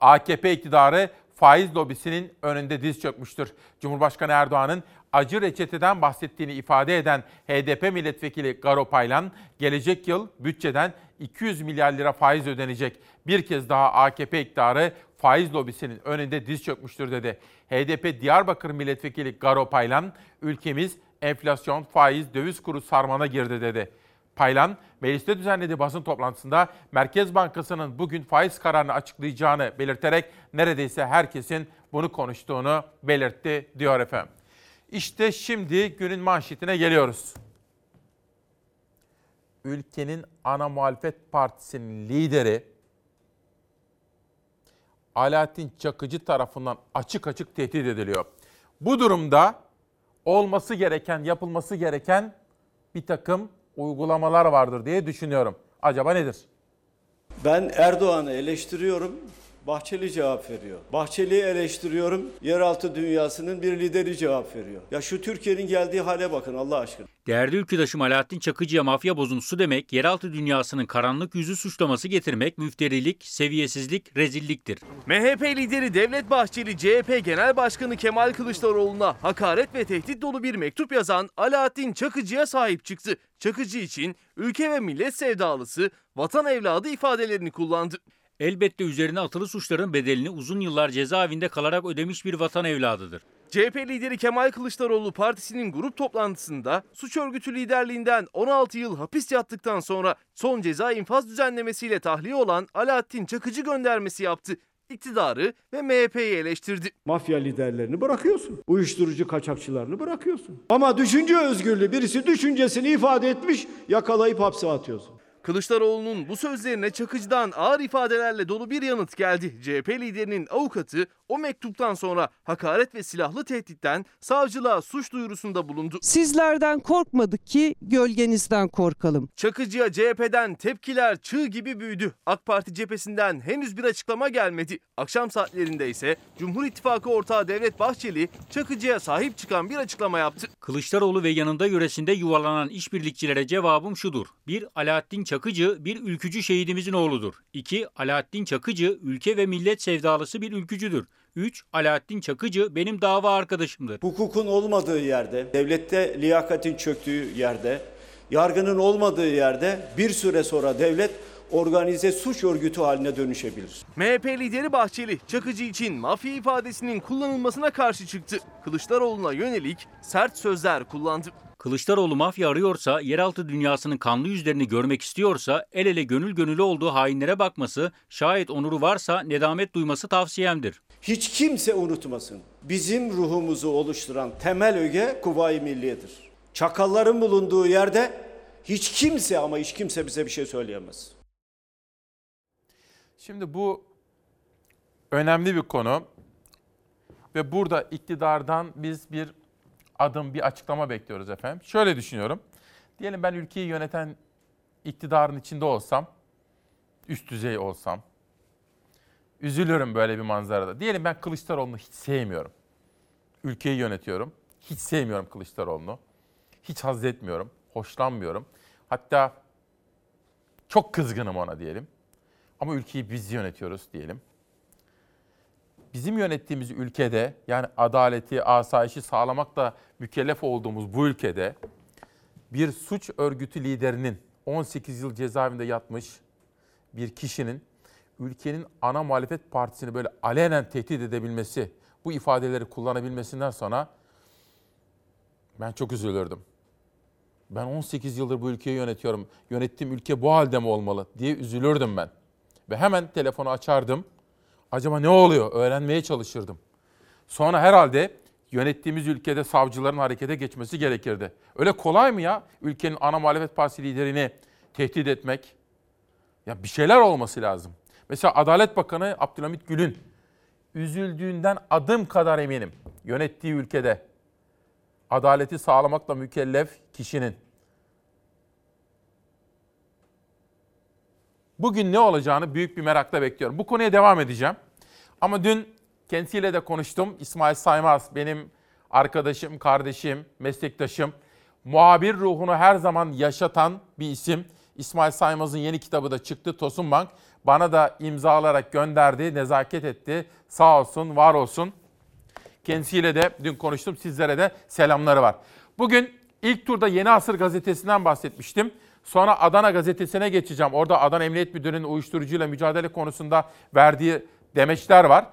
AKP iktidarı faiz lobisinin önünde diz çökmüştür. Cumhurbaşkanı Erdoğan'ın acı reçeteden bahsettiğini ifade eden HDP milletvekili Garo Paylan, gelecek yıl bütçeden 200 milyar lira faiz ödenecek. Bir kez daha AKP iktidarı faiz lobisinin önünde diz çökmüştür dedi. HDP Diyarbakır milletvekili Garo Paylan, ülkemiz enflasyon, faiz, döviz kuru sarmana girdi dedi. Paylan, mecliste düzenlediği basın toplantısında Merkez Bankası'nın bugün faiz kararını açıklayacağını belirterek neredeyse herkesin bunu konuştuğunu belirtti diyor efendim. İşte şimdi günün manşetine geliyoruz. Ülkenin ana muhalefet partisinin lideri Alaaddin Çakıcı tarafından açık açık tehdit ediliyor. Bu durumda olması gereken, yapılması gereken bir takım uygulamalar vardır diye düşünüyorum. Acaba nedir? Ben Erdoğan'ı eleştiriyorum. Bahçeli cevap veriyor. Bahçeli'yi eleştiriyorum. Yeraltı dünyasının bir lideri cevap veriyor. Ya şu Türkiye'nin geldiği hale bakın Allah aşkına. Değerli ülküdaşım Alaaddin Çakıcı'ya mafya bozuntusu demek, yeraltı dünyasının karanlık yüzü suçlaması getirmek müfterilik, seviyesizlik, rezilliktir. MHP lideri Devlet Bahçeli, CHP Genel Başkanı Kemal Kılıçdaroğlu'na hakaret ve tehdit dolu bir mektup yazan Alaaddin Çakıcı'ya sahip çıktı. Çakıcı için ülke ve millet sevdalısı, vatan evladı ifadelerini kullandı. Elbette üzerine atılı suçların bedelini uzun yıllar cezaevinde kalarak ödemiş bir vatan evladıdır. CHP lideri Kemal Kılıçdaroğlu partisinin grup toplantısında suç örgütü liderliğinden 16 yıl hapis yattıktan sonra son ceza infaz düzenlemesiyle tahliye olan Alaaddin Çakıcı göndermesi yaptı. İktidarı ve MHP'yi eleştirdi. Mafya liderlerini bırakıyorsun. Uyuşturucu kaçakçılarını bırakıyorsun. Ama düşünce özgürlüğü birisi düşüncesini ifade etmiş yakalayıp hapse atıyorsun. Kılıçdaroğlu'nun bu sözlerine Çakıcı'dan ağır ifadelerle dolu bir yanıt geldi. CHP liderinin avukatı o mektuptan sonra hakaret ve silahlı tehditten savcılığa suç duyurusunda bulundu. Sizlerden korkmadık ki gölgenizden korkalım. Çakıcı'ya CHP'den tepkiler çığ gibi büyüdü. AK Parti cephesinden henüz bir açıklama gelmedi. Akşam saatlerinde ise Cumhur İttifakı ortağı Devlet Bahçeli Çakıcı'ya sahip çıkan bir açıklama yaptı. Kılıçdaroğlu ve yanında yöresinde yuvalanan işbirlikçilere cevabım şudur. 1. Alaaddin Çakıcı Çakıcı bir ülkücü şehidimizin oğludur. 2. Alaaddin Çakıcı ülke ve millet sevdalısı bir ülkücüdür. 3. Alaaddin Çakıcı benim dava arkadaşımdır. Hukukun olmadığı yerde, devlette liyakatin çöktüğü yerde, yargının olmadığı yerde bir süre sonra devlet organize suç örgütü haline dönüşebilir. MHP lideri Bahçeli, Çakıcı için mafya ifadesinin kullanılmasına karşı çıktı. Kılıçdaroğlu'na yönelik sert sözler kullandı. Kılıçdaroğlu mafya arıyorsa, yeraltı dünyasının kanlı yüzlerini görmek istiyorsa, el ele gönül gönüle olduğu hainlere bakması, şayet onuru varsa nedamet duyması tavsiyemdir. Hiç kimse unutmasın. Bizim ruhumuzu oluşturan temel öge Kuvayi Milliye'dir. Çakalların bulunduğu yerde hiç kimse ama hiç kimse bize bir şey söyleyemez. Şimdi bu önemli bir konu ve burada iktidardan biz bir adım, bir açıklama bekliyoruz efendim. Şöyle düşünüyorum. Diyelim ben ülkeyi yöneten iktidarın içinde olsam, üst düzey olsam, üzülürüm böyle bir manzarada. Diyelim ben Kılıçdaroğlu'nu hiç sevmiyorum. Ülkeyi yönetiyorum. Hiç sevmiyorum Kılıçdaroğlu'nu. Hiç haz etmiyorum, hoşlanmıyorum. Hatta çok kızgınım ona diyelim. Ama ülkeyi biz yönetiyoruz diyelim. Bizim yönettiğimiz ülkede yani adaleti, asayişi sağlamakla mükellef olduğumuz bu ülkede bir suç örgütü liderinin 18 yıl cezaevinde yatmış bir kişinin ülkenin ana muhalefet partisini böyle alenen tehdit edebilmesi, bu ifadeleri kullanabilmesinden sonra ben çok üzülürdüm. Ben 18 yıldır bu ülkeyi yönetiyorum. Yönettiğim ülke bu halde mi olmalı diye üzülürdüm ben. Ve hemen telefonu açardım. Acaba ne oluyor? Öğrenmeye çalışırdım. Sonra herhalde yönettiğimiz ülkede savcıların harekete geçmesi gerekirdi. Öyle kolay mı ya ülkenin ana muhalefet partisi liderini tehdit etmek? Ya bir şeyler olması lazım. Mesela Adalet Bakanı Abdülhamit Gül'ün üzüldüğünden adım kadar eminim yönettiği ülkede adaleti sağlamakla mükellef kişinin Bugün ne olacağını büyük bir merakla bekliyorum. Bu konuya devam edeceğim. Ama dün kendisiyle de konuştum. İsmail Saymaz benim arkadaşım, kardeşim, meslektaşım. Muhabir ruhunu her zaman yaşatan bir isim. İsmail Saymaz'ın yeni kitabı da çıktı Tosun Bank. Bana da imzalarak gönderdi, nezaket etti. Sağ olsun, var olsun. Kendisiyle de dün konuştum. Sizlere de selamları var. Bugün ilk turda Yeni Asır gazetesinden bahsetmiştim. Sonra Adana gazetesine geçeceğim. Orada Adana Emniyet Müdürü'nün uyuşturucuyla mücadele konusunda verdiği demeçler var.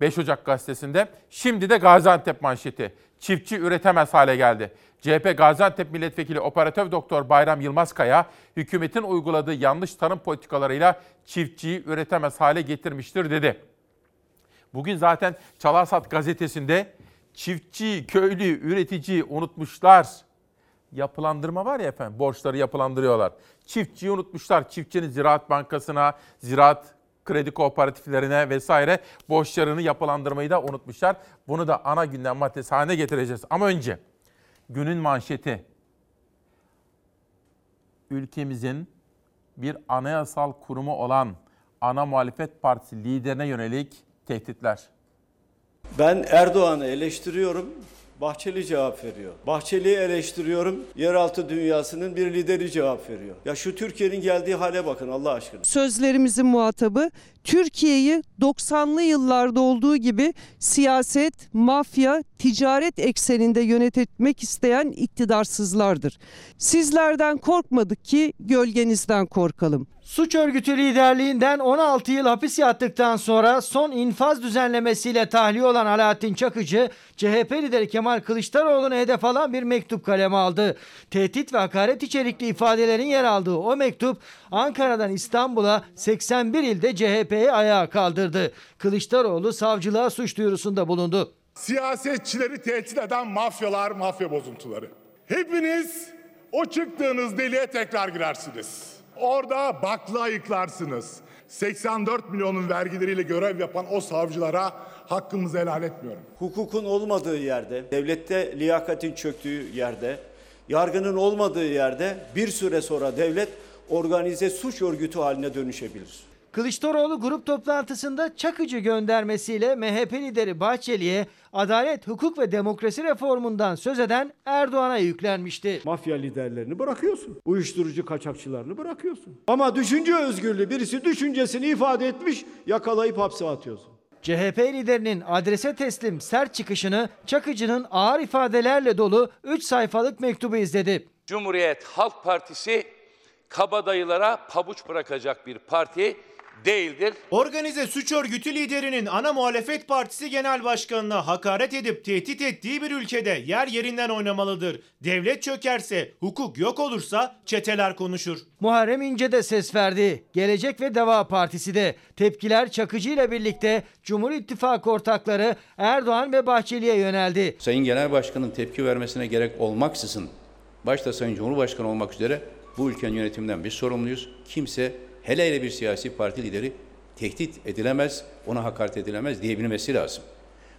5 Ocak gazetesinde. Şimdi de Gaziantep manşeti. Çiftçi üretemez hale geldi. CHP Gaziantep Milletvekili Operatör Doktor Bayram Yılmazkaya, hükümetin uyguladığı yanlış tarım politikalarıyla çiftçiyi üretemez hale getirmiştir dedi. Bugün zaten Çalarsat gazetesinde çiftçi, köylü, üreticiyi unutmuşlar yapılandırma var ya efendim, borçları yapılandırıyorlar. Çiftçiyi unutmuşlar. Çiftçinin Ziraat Bankası'na, Ziraat kredi kooperatiflerine vesaire borçlarını yapılandırmayı da unutmuşlar. Bunu da ana gündem maddesi haline getireceğiz. Ama önce günün manşeti. Ülkemizin bir anayasal kurumu olan ana muhalefet partisi liderine yönelik tehditler. Ben Erdoğan'ı eleştiriyorum. Bahçeli cevap veriyor. Bahçeli'yi eleştiriyorum. Yeraltı dünyasının bir lideri cevap veriyor. Ya şu Türkiye'nin geldiği hale bakın Allah aşkına. Sözlerimizin muhatabı Türkiye'yi 90'lı yıllarda olduğu gibi siyaset, mafya, ticaret ekseninde yönetmek isteyen iktidarsızlardır. Sizlerden korkmadık ki gölgenizden korkalım. Suç örgütü liderliğinden 16 yıl hapis yattıktan sonra son infaz düzenlemesiyle tahliye olan Alaaddin Çakıcı, CHP lideri Kemal Kılıçdaroğlu'nu hedef alan bir mektup kaleme aldı. Tehdit ve hakaret içerikli ifadelerin yer aldığı o mektup Ankara'dan İstanbul'a 81 ilde CHP'yi ayağa kaldırdı. Kılıçdaroğlu savcılığa suç duyurusunda bulundu. Siyasetçileri tehdit eden mafyalar, mafya bozuntuları. Hepiniz o çıktığınız deliğe tekrar girersiniz. Orada bakla ayıklarsınız. 84 milyonun vergileriyle görev yapan o savcılara hakkımızı helal etmiyorum. Hukukun olmadığı yerde, devlette liyakatin çöktüğü yerde, yargının olmadığı yerde bir süre sonra devlet organize suç örgütü haline dönüşebilir. Kılıçdaroğlu grup toplantısında Çakıcı göndermesiyle MHP lideri Bahçeli'ye adalet, hukuk ve demokrasi reformundan söz eden Erdoğan'a yüklenmişti. Mafya liderlerini bırakıyorsun. Uyuşturucu kaçakçılarını bırakıyorsun. Ama düşünce özgürlüğü birisi düşüncesini ifade etmiş yakalayıp hapse atıyorsun. CHP liderinin adrese teslim sert çıkışını Çakıcı'nın ağır ifadelerle dolu 3 sayfalık mektubu izledi. Cumhuriyet Halk Partisi kabadayılara pabuç bırakacak bir parti değildir. Organize suç örgütü liderinin ana muhalefet partisi genel başkanına hakaret edip tehdit ettiği bir ülkede yer yerinden oynamalıdır. Devlet çökerse, hukuk yok olursa çeteler konuşur. Muharrem İnce de ses verdi. Gelecek ve Deva Partisi de. Tepkiler Çakıcı ile birlikte Cumhur İttifakı ortakları Erdoğan ve Bahçeli'ye yöneldi. Sayın Genel Başkan'ın tepki vermesine gerek olmaksızın başta Sayın Cumhurbaşkanı olmak üzere bu ülkenin yönetiminden biz sorumluyuz. Kimse hele hele bir siyasi parti lideri tehdit edilemez, ona hakaret edilemez diyebilmesi lazım.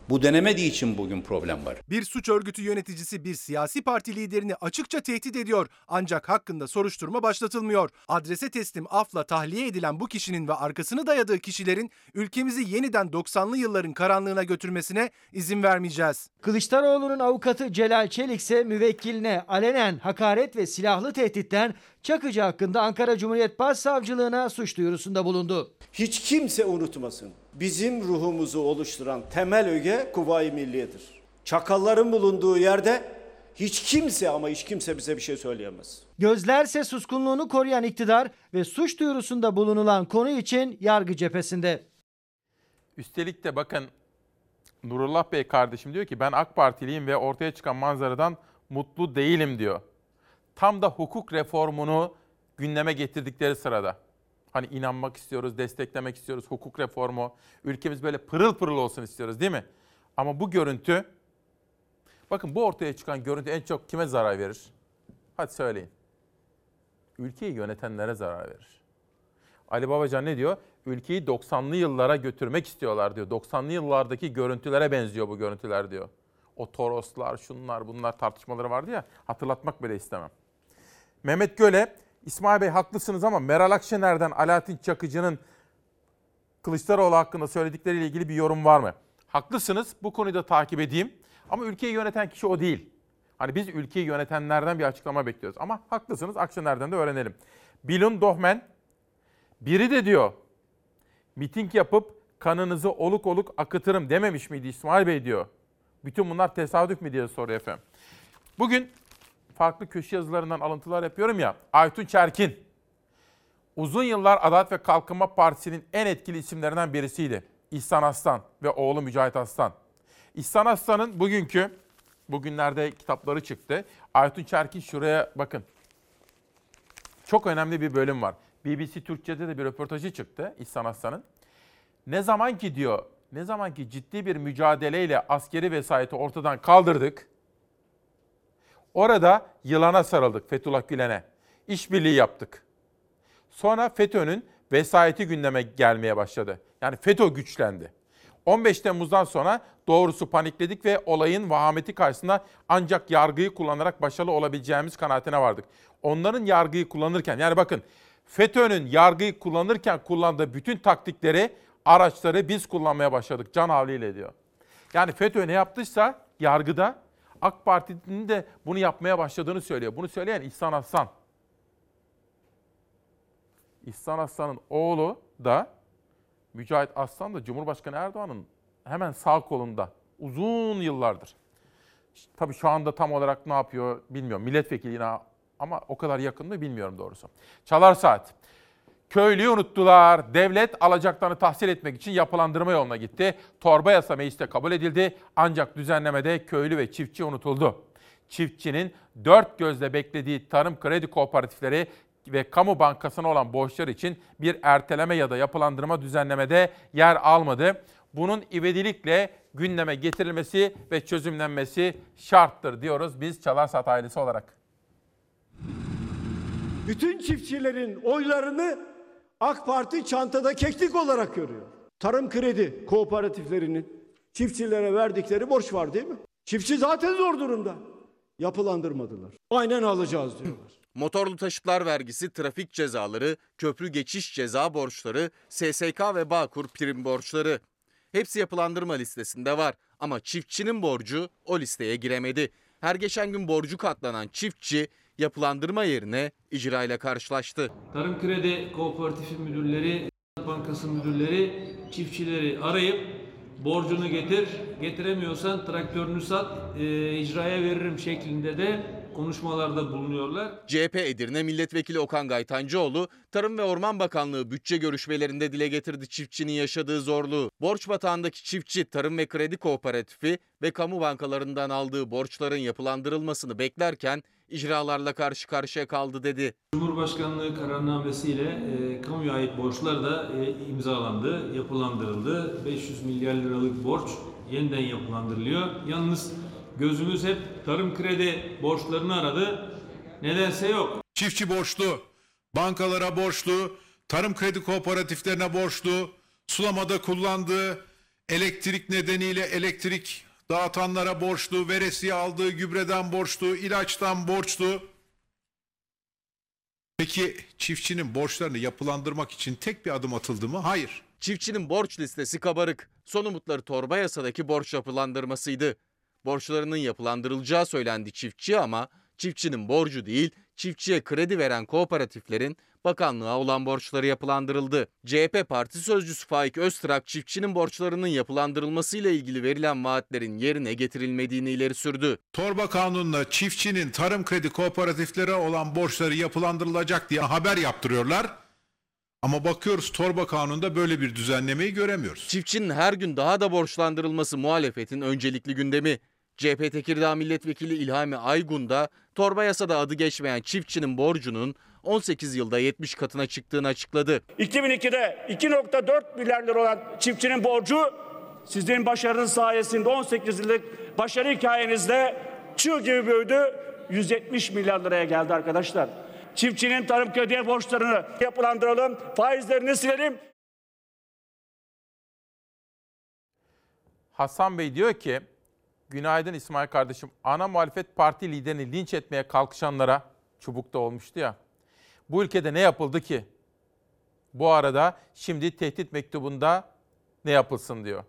Bu denemediği için bugün problem var. Bir suç örgütü yöneticisi bir siyasi parti liderini açıkça tehdit ediyor ancak hakkında soruşturma başlatılmıyor. Adrese teslim afla tahliye edilen bu kişinin ve arkasını dayadığı kişilerin ülkemizi yeniden 90'lı yılların karanlığına götürmesine izin vermeyeceğiz. Kılıçdaroğlu'nun avukatı Celal Çelik ise müvekkiline alenen hakaret ve silahlı tehditten Çakıcı hakkında Ankara Cumhuriyet Başsavcılığına suç duyurusunda bulundu. Hiç kimse unutmasın. Bizim ruhumuzu oluşturan temel öge Kuvayi Milliye'dir. Çakalların bulunduğu yerde hiç kimse ama hiç kimse bize bir şey söyleyemez. Gözlerse suskunluğunu koruyan iktidar ve suç duyurusunda bulunulan konu için yargı cephesinde. Üstelik de bakın Nurullah Bey kardeşim diyor ki ben AK Partiliyim ve ortaya çıkan manzaradan mutlu değilim diyor. Tam da hukuk reformunu gündeme getirdikleri sırada. Hani inanmak istiyoruz, desteklemek istiyoruz hukuk reformu. Ülkemiz böyle pırıl pırıl olsun istiyoruz değil mi? Ama bu görüntü, bakın bu ortaya çıkan görüntü en çok kime zarar verir? Hadi söyleyin. Ülkeyi yönetenlere zarar verir. Ali Babacan ne diyor? Ülkeyi 90'lı yıllara götürmek istiyorlar diyor. 90'lı yıllardaki görüntülere benziyor bu görüntüler diyor. O Toroslar, şunlar, bunlar tartışmaları vardı ya. Hatırlatmak bile istemem. Mehmet Göle, İsmail Bey haklısınız ama Meral Akşener'den Alaaddin Çakıcı'nın Kılıçdaroğlu hakkında söyledikleriyle ilgili bir yorum var mı? Haklısınız, bu konuyu da takip edeyim. Ama ülkeyi yöneten kişi o değil. Hani biz ülkeyi yönetenlerden bir açıklama bekliyoruz. Ama haklısınız, Akşener'den de öğrenelim. Bilun Dohmen, biri de diyor, miting yapıp kanınızı oluk oluk akıtırım dememiş miydi İsmail Bey diyor. Bütün bunlar tesadüf mü diye soruyor efendim. Bugün farklı köşe yazılarından alıntılar yapıyorum ya. Aytun Çerkin uzun yıllar Adalet ve Kalkınma Partisi'nin en etkili isimlerinden birisiydi. İhsan Aslan ve oğlu Mücahit Aslan. İhsan Aslan'ın bugünkü, bugünlerde kitapları çıktı. Aytun Çerkin şuraya bakın. Çok önemli bir bölüm var. BBC Türkçe'de de bir röportajı çıktı İhsan Aslan'ın. Ne zaman ki diyor, ne zaman ki ciddi bir mücadeleyle askeri vesayeti ortadan kaldırdık, orada yılana sarıldık Fethullah Gülen'e. İşbirliği yaptık. Sonra FETÖ'nün vesayeti gündeme gelmeye başladı. Yani FETÖ güçlendi. 15 Temmuz'dan sonra doğrusu panikledik ve olayın vahameti karşısında ancak yargıyı kullanarak başarılı olabileceğimiz kanaatine vardık. Onların yargıyı kullanırken yani bakın FETÖ'nün yargıyı kullanırken kullandığı bütün taktikleri, araçları biz kullanmaya başladık can havliyle diyor. Yani FETÖ ne yaptıysa yargıda AK Parti'nin de bunu yapmaya başladığını söylüyor. Bunu söyleyen İhsan Aslan. İhsan Aslan'ın oğlu da Mücahit Aslan da Cumhurbaşkanı Erdoğan'ın hemen sağ kolunda uzun yıllardır. Tabii şu anda tam olarak ne yapıyor bilmiyorum. Milletvekili ama o kadar yakın mı bilmiyorum doğrusu. Çalar Saat. Köylüyü unuttular. Devlet alacaklarını tahsil etmek için yapılandırma yoluna gitti. Torba yasa mecliste kabul edildi. Ancak düzenlemede köylü ve çiftçi unutuldu. Çiftçinin dört gözle beklediği tarım kredi kooperatifleri ve kamu bankasına olan borçlar için bir erteleme ya da yapılandırma düzenlemede yer almadı. Bunun ivedilikle gündeme getirilmesi ve çözümlenmesi şarttır diyoruz biz Çalarsat ailesi olarak. Bütün çiftçilerin oylarını AK Parti çantada keklik olarak görüyor. Tarım kredi kooperatiflerinin çiftçilere verdikleri borç var değil mi? Çiftçi zaten zor durumda. Yapılandırmadılar. Aynen alacağız diyorlar. Motorlu taşıtlar vergisi, trafik cezaları, köprü geçiş ceza borçları, SSK ve Bağkur prim borçları. Hepsi yapılandırma listesinde var ama çiftçinin borcu o listeye giremedi. Her geçen gün borcu katlanan çiftçi yapılandırma yerine icrayla karşılaştı. Tarım Kredi Kooperatifi müdürleri, Bankası müdürleri çiftçileri arayıp borcunu getir, getiremiyorsan traktörünü sat, e, icraya veririm şeklinde de konuşmalarda bulunuyorlar. CHP Edirne Milletvekili Okan Gaytancıoğlu, Tarım ve Orman Bakanlığı bütçe görüşmelerinde dile getirdi çiftçinin yaşadığı zorluğu. Borç batağındaki çiftçi Tarım ve Kredi Kooperatifi ve kamu bankalarından aldığı borçların yapılandırılmasını beklerken icralarla karşı karşıya kaldı dedi. Cumhurbaşkanlığı kararnamesiyle e, kamuya ait borçlar da e, imzalandı, yapılandırıldı. 500 milyar liralık borç yeniden yapılandırılıyor. Yalnız gözümüz hep tarım kredi borçlarını aradı. Nedense yok. Çiftçi borçlu, bankalara borçlu, tarım kredi kooperatiflerine borçlu, sulamada kullandığı elektrik nedeniyle elektrik dağıtanlara borçlu, veresiye aldığı gübreden borçlu, ilaçtan borçlu. Peki çiftçinin borçlarını yapılandırmak için tek bir adım atıldı mı? Hayır. Çiftçinin borç listesi kabarık. Son umutları torba yasadaki borç yapılandırmasıydı. Borçlarının yapılandırılacağı söylendi çiftçi ama çiftçinin borcu değil, çiftçiye kredi veren kooperatiflerin bakanlığa olan borçları yapılandırıldı. CHP Parti Sözcüsü Faik Öztrak çiftçinin borçlarının yapılandırılmasıyla ilgili verilen vaatlerin yerine getirilmediğini ileri sürdü. Torba kanunla çiftçinin tarım kredi kooperatiflere olan borçları yapılandırılacak diye haber yaptırıyorlar. Ama bakıyoruz torba kanunda böyle bir düzenlemeyi göremiyoruz. Çiftçinin her gün daha da borçlandırılması muhalefetin öncelikli gündemi. CHP Tekirdağ Milletvekili İlhami Aygun da torba yasada adı geçmeyen çiftçinin borcunun 18 yılda 70 katına çıktığını açıkladı. 2002'de 2.4 milyar lira olan çiftçinin borcu sizin başarınız sayesinde 18 yıllık başarı hikayenizde çığ gibi büyüdü. 170 milyar liraya geldi arkadaşlar. Çiftçinin tarım krediye borçlarını yapılandıralım, faizlerini silelim. Hasan Bey diyor ki, günaydın İsmail kardeşim, ana muhalefet parti liderini linç etmeye kalkışanlara çubukta olmuştu ya. Bu ülkede ne yapıldı ki? Bu arada şimdi tehdit mektubunda ne yapılsın diyor.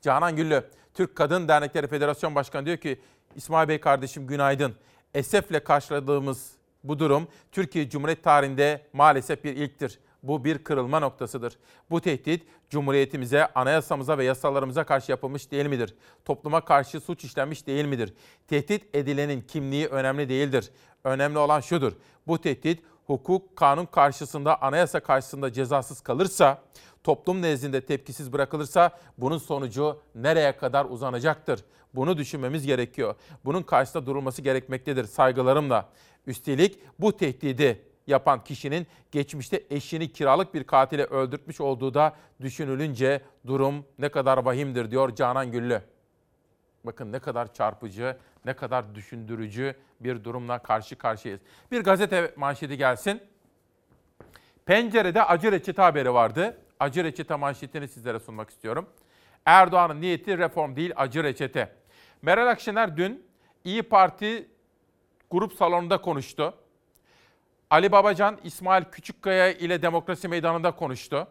Canan Güllü, Türk Kadın Dernekleri Federasyon Başkanı diyor ki, İsmail Bey kardeşim günaydın. Esefle karşıladığımız bu durum Türkiye Cumhuriyet tarihinde maalesef bir ilktir. Bu bir kırılma noktasıdır. Bu tehdit Cumhuriyetimize, anayasamıza ve yasalarımıza karşı yapılmış değil midir? Topluma karşı suç işlenmiş değil midir? Tehdit edilenin kimliği önemli değildir. Önemli olan şudur. Bu tehdit hukuk, kanun karşısında, anayasa karşısında cezasız kalırsa, toplum nezdinde tepkisiz bırakılırsa bunun sonucu nereye kadar uzanacaktır? Bunu düşünmemiz gerekiyor. Bunun karşısında durulması gerekmektedir saygılarımla. Üstelik bu tehdidi yapan kişinin geçmişte eşini kiralık bir katile öldürtmüş olduğu da düşünülünce durum ne kadar vahimdir diyor Canan Güllü. Bakın ne kadar çarpıcı, ne kadar düşündürücü bir durumla karşı karşıyayız. Bir gazete manşeti gelsin. Pencerede acı reçete haberi vardı. Acı reçete manşetini sizlere sunmak istiyorum. Erdoğan'ın niyeti reform değil acı reçete. Meral Akşener dün İyi Parti grup salonunda konuştu. Ali Babacan, İsmail Küçükkaya ile Demokrasi Meydanı'nda konuştu.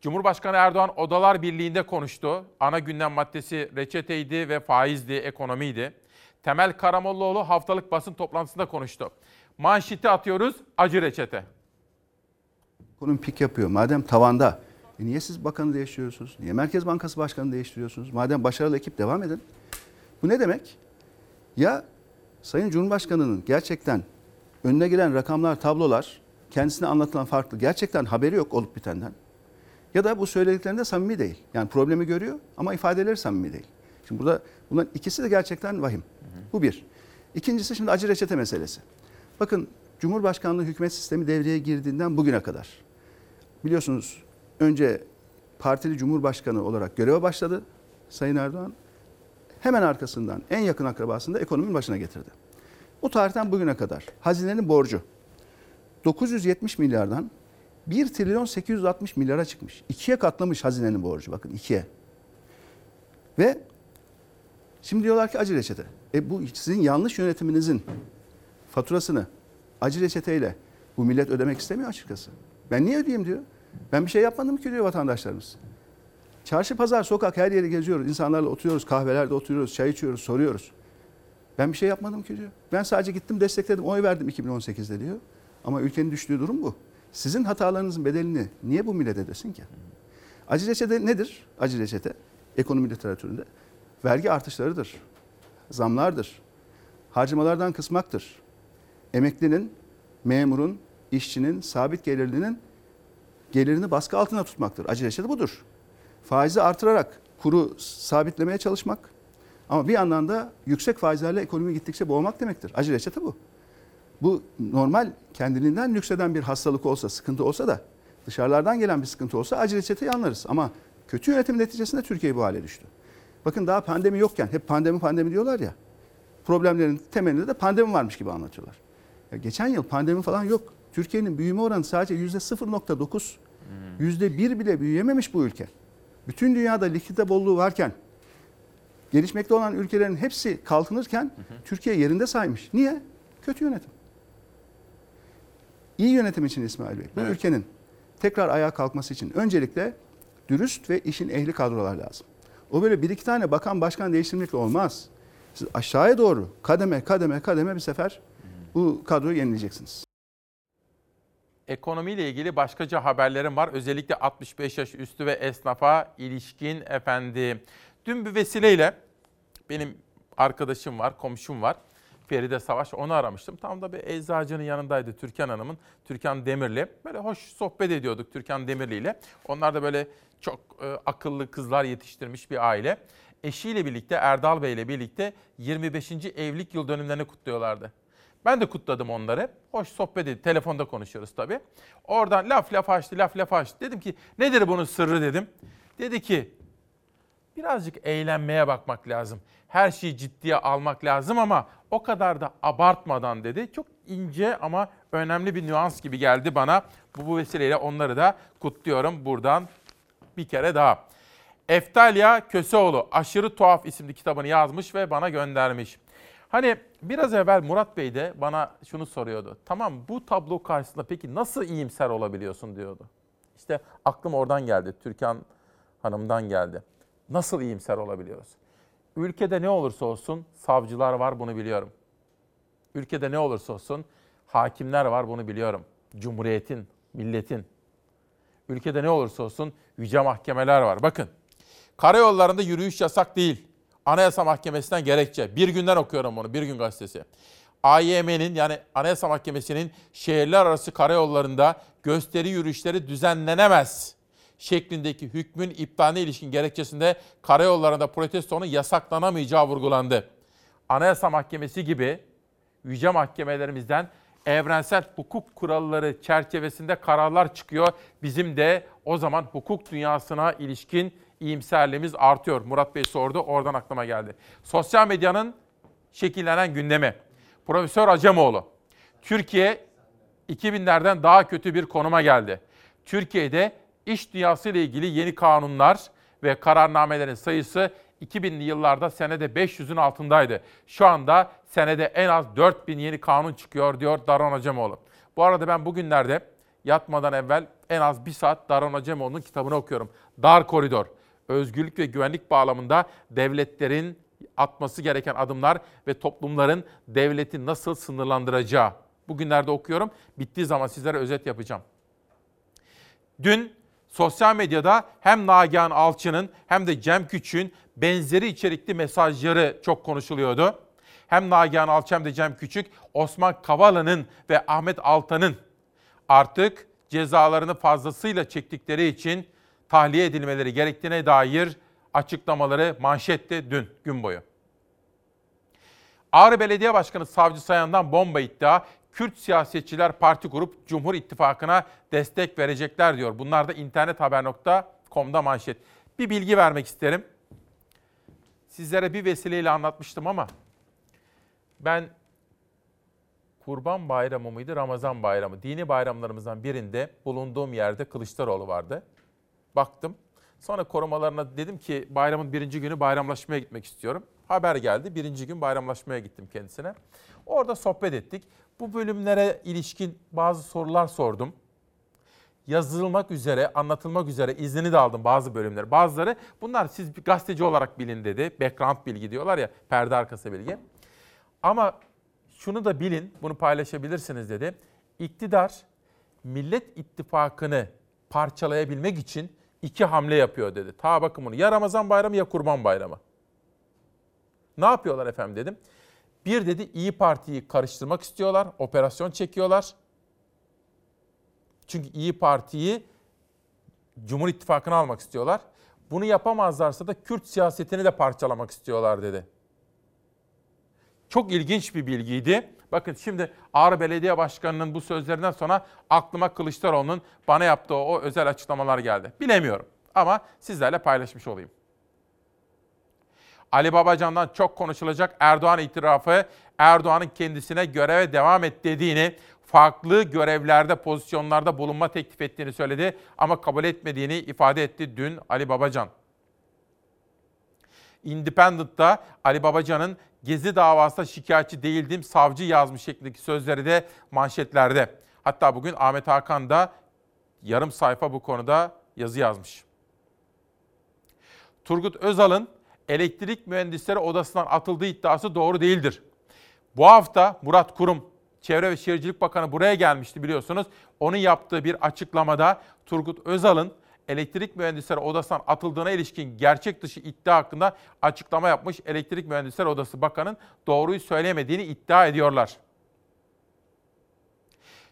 Cumhurbaşkanı Erdoğan Odalar Birliği'nde konuştu. Ana gündem maddesi reçeteydi ve faizdi, ekonomiydi. Temel Karamollaoğlu haftalık basın toplantısında konuştu. Manşeti atıyoruz, acı reçete. Bunun pik yapıyor. Madem tavanda, e niye siz bakanı değiştiriyorsunuz? Niye Merkez Bankası Başkanı değiştiriyorsunuz? Madem başarılı ekip devam edin. Bu ne demek? Ya Sayın Cumhurbaşkanı'nın gerçekten önüne gelen rakamlar, tablolar, kendisine anlatılan farklı, gerçekten haberi yok olup bitenden. Ya da bu söylediklerinde samimi değil. Yani problemi görüyor ama ifadeleri samimi değil. Şimdi burada bunların ikisi de gerçekten vahim. Bu bir. İkincisi şimdi acı reçete meselesi. Bakın Cumhurbaşkanlığı hükümet sistemi devreye girdiğinden bugüne kadar biliyorsunuz önce partili cumhurbaşkanı olarak göreve başladı Sayın Erdoğan. Hemen arkasından en yakın akrabasını da ekonominin başına getirdi. O tarihten bugüne kadar hazinenin borcu 970 milyardan 1 trilyon 860 milyara çıkmış. İkiye katlamış hazinenin borcu bakın ikiye. Ve şimdi diyorlar ki acı reçete. E bu sizin yanlış yönetiminizin faturasını acı reçeteyle bu millet ödemek istemiyor açıkçası. Ben niye ödeyeyim diyor. Ben bir şey yapmadım ki diyor vatandaşlarımız. Çarşı, pazar, sokak her yeri geziyoruz. İnsanlarla oturuyoruz, kahvelerde oturuyoruz, çay içiyoruz, soruyoruz. Ben bir şey yapmadım ki diyor. Ben sadece gittim destekledim, oy verdim 2018'de diyor. Ama ülkenin düştüğü durum bu. Sizin hatalarınızın bedelini niye bu millet ödesin ki? Acı reçete nedir? Acı reçete ekonomi literatüründe vergi artışlarıdır. Zamlardır. Harcamalardan kısmaktır. Emeklinin, memurun, işçinin, sabit gelirlinin gelirini baskı altına tutmaktır. Acı reçete budur. Faizi artırarak kuru sabitlemeye çalışmak ama bir yandan da yüksek faizlerle ekonomi gittikçe boğmak demektir. Acı reçete bu. Bu normal kendiliğinden nükseden bir hastalık olsa, sıkıntı olsa da dışarılardan gelen bir sıkıntı olsa acı reçeteyi anlarız. Ama kötü yönetim neticesinde Türkiye bu hale düştü. Bakın daha pandemi yokken hep pandemi pandemi diyorlar ya. Problemlerin temelinde de pandemi varmış gibi anlatıyorlar. Ya geçen yıl pandemi falan yok. Türkiye'nin büyüme oranı sadece yüzde 0.9. Yüzde bir bile büyüyememiş bu ülke. Bütün dünyada likidite bolluğu varken, gelişmekte olan ülkelerin hepsi kalkınırken Türkiye yerinde saymış. Niye? Kötü yönetim. İyi yönetim için İsmail Bey, bu Evet. ülkenin tekrar ayağa kalkması için öncelikle dürüst ve işin ehli kadrolar lazım. O böyle bir iki tane bakan başkan değiştirmekle olmaz. Siz aşağıya doğru kademe kademe kademe bir sefer bu kadroyu yenileyeceksiniz. Ekonomiyle ilgili başkaca haberlerim var. Özellikle 65 yaş üstü ve esnafa ilişkin efendi. Dün bir vesileyle benim arkadaşım var, komşum var. Feride Savaş onu aramıştım. Tam da bir eczacının yanındaydı Türkan Hanım'ın. Türkan Demirli. Böyle hoş sohbet ediyorduk Türkan Demirli ile. Onlar da böyle çok e, akıllı kızlar yetiştirmiş bir aile. Eşiyle birlikte Erdal Bey ile birlikte 25. evlilik yıl dönümlerini kutluyorlardı. Ben de kutladım onları. Hoş sohbet edip telefonda konuşuyoruz tabii. Oradan laf laf açtı, laf laf açtı. Dedim ki nedir bunun sırrı dedim. Dedi ki birazcık eğlenmeye bakmak lazım. Her şeyi ciddiye almak lazım ama o kadar da abartmadan dedi. Çok ince ama önemli bir nüans gibi geldi bana. Bu, bu vesileyle onları da kutluyorum buradan bir kere daha. Eftalya Köseoğlu Aşırı Tuhaf isimli kitabını yazmış ve bana göndermiş. Hani biraz evvel Murat Bey de bana şunu soruyordu. Tamam bu tablo karşısında peki nasıl iyimser olabiliyorsun diyordu. İşte aklım oradan geldi. Türkan Hanım'dan geldi. Nasıl iyimser olabiliyoruz? Ülkede ne olursa olsun savcılar var bunu biliyorum. Ülkede ne olursa olsun hakimler var bunu biliyorum. Cumhuriyetin, milletin. Ülkede ne olursa olsun yüce mahkemeler var. Bakın karayollarında yürüyüş yasak değil. Anayasa Mahkemesi'nden gerekçe. Bir günden okuyorum bunu, Bir Gün Gazetesi. AYM'nin yani Anayasa Mahkemesi'nin şehirler arası karayollarında gösteri yürüyüşleri düzenlenemez şeklindeki hükmün iptaline ilişkin gerekçesinde karayollarında protestonun yasaklanamayacağı vurgulandı. Anayasa Mahkemesi gibi yüce mahkemelerimizden evrensel hukuk kuralları çerçevesinde kararlar çıkıyor. Bizim de o zaman hukuk dünyasına ilişkin iyimserliğimiz artıyor. Murat Bey sordu, oradan aklıma geldi. Sosyal medyanın şekillenen gündemi. Profesör Acemoğlu, Türkiye 2000'lerden daha kötü bir konuma geldi. Türkiye'de iş dünyası ile ilgili yeni kanunlar ve kararnamelerin sayısı 2000'li yıllarda senede 500'ün altındaydı. Şu anda senede en az 4000 yeni kanun çıkıyor diyor Daron Acemoğlu. Bu arada ben bugünlerde yatmadan evvel en az bir saat Daron Acemoğlu'nun kitabını okuyorum. Dar Koridor. Özgürlük ve güvenlik bağlamında devletlerin atması gereken adımlar ve toplumların devleti nasıl sınırlandıracağı. Bugünlerde okuyorum. Bittiği zaman sizlere özet yapacağım. Dün sosyal medyada hem Nagihan Alçı'nın hem de Cem Küçük'ün benzeri içerikli mesajları çok konuşuluyordu. Hem Nagihan Alçı hem de Cem Küçük, Osman Kavala'nın ve Ahmet Altan'ın artık cezalarını fazlasıyla çektikleri için tahliye edilmeleri gerektiğine dair açıklamaları manşetti dün gün boyu. Ağrı Belediye Başkanı Savcı Sayan'dan bomba iddia. Kürt siyasetçiler parti kurup Cumhur İttifakı'na destek verecekler diyor. Bunlar da internethaber.com'da manşet. Bir bilgi vermek isterim. Sizlere bir vesileyle anlatmıştım ama ben Kurban Bayramı mıydı, Ramazan Bayramı? Dini bayramlarımızdan birinde bulunduğum yerde Kılıçdaroğlu vardı. Baktım. Sonra korumalarına dedim ki bayramın birinci günü bayramlaşmaya gitmek istiyorum. haber geldi. Birinci gün bayramlaşmaya gittim kendisine. Orada sohbet ettik. Bu bölümlere ilişkin bazı sorular sordum. Yazılmak üzere, anlatılmak üzere iznini de aldım bazı bölümleri. Bazıları bunlar siz bir gazeteci olarak bilin dedi. Background bilgi diyorlar ya, perde arkası bilgi. Ama şunu da bilin, bunu paylaşabilirsiniz dedi. İktidar Millet İttifakı'nı parçalayabilmek için iki hamle yapıyor dedi. Ta bakın bunu ya Ramazan bayramı ya Kurban bayramı. Ne yapıyorlar efendim dedim. Bir dedi İyi Parti'yi karıştırmak istiyorlar, operasyon çekiyorlar. Çünkü İyi Parti'yi Cumhur İttifakı'na almak istiyorlar. Bunu yapamazlarsa da Kürt siyasetini de parçalamak istiyorlar dedi. Çok ilginç bir bilgiydi. Bakın şimdi Ağrı Belediye Başkanı'nın bu sözlerinden sonra aklıma Kılıçdaroğlu'nun bana yaptığı o özel açıklamalar geldi. Bilemiyorum ama sizlerle paylaşmış olayım. Ali Babacan'dan çok konuşulacak Erdoğan itirafı Erdoğan'ın kendisine göreve devam et dediğini, farklı görevlerde, pozisyonlarda bulunma teklif ettiğini söyledi ama kabul etmediğini ifade etti dün Ali Babacan. Independent'ta Ali Babacan'ın Gezi davasında şikayetçi değildim, savcı yazmış şeklindeki sözleri de manşetlerde. Hatta bugün Ahmet Hakan da yarım sayfa bu konuda yazı yazmış. Turgut Özal'ın elektrik mühendisleri odasından atıldığı iddiası doğru değildir. Bu hafta Murat Kurum, Çevre ve Şehircilik Bakanı buraya gelmişti biliyorsunuz. Onun yaptığı bir açıklamada Turgut Özal'ın elektrik mühendisleri odasından atıldığına ilişkin gerçek dışı iddia hakkında açıklama yapmış Elektrik Mühendisleri Odası Bakanı'nın doğruyu söylemediğini iddia ediyorlar.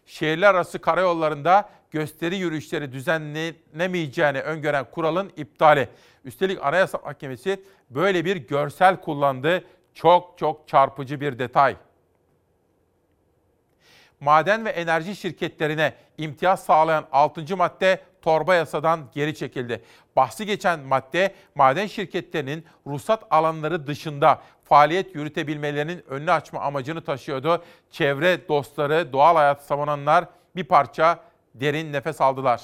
Şehirler arası karayollarında gösteri yürüyüşleri düzenlenemeyeceğini öngören kuralın iptali. Üstelik Anayasa Mahkemesi böyle bir görsel kullandı. Çok çok çarpıcı bir detay. Maden ve enerji şirketlerine imtiyaz sağlayan 6. madde torba yasadan geri çekildi. Bahsi geçen madde maden şirketlerinin ruhsat alanları dışında faaliyet yürütebilmelerinin önünü açma amacını taşıyordu. Çevre dostları, doğal hayat savunanlar bir parça derin nefes aldılar.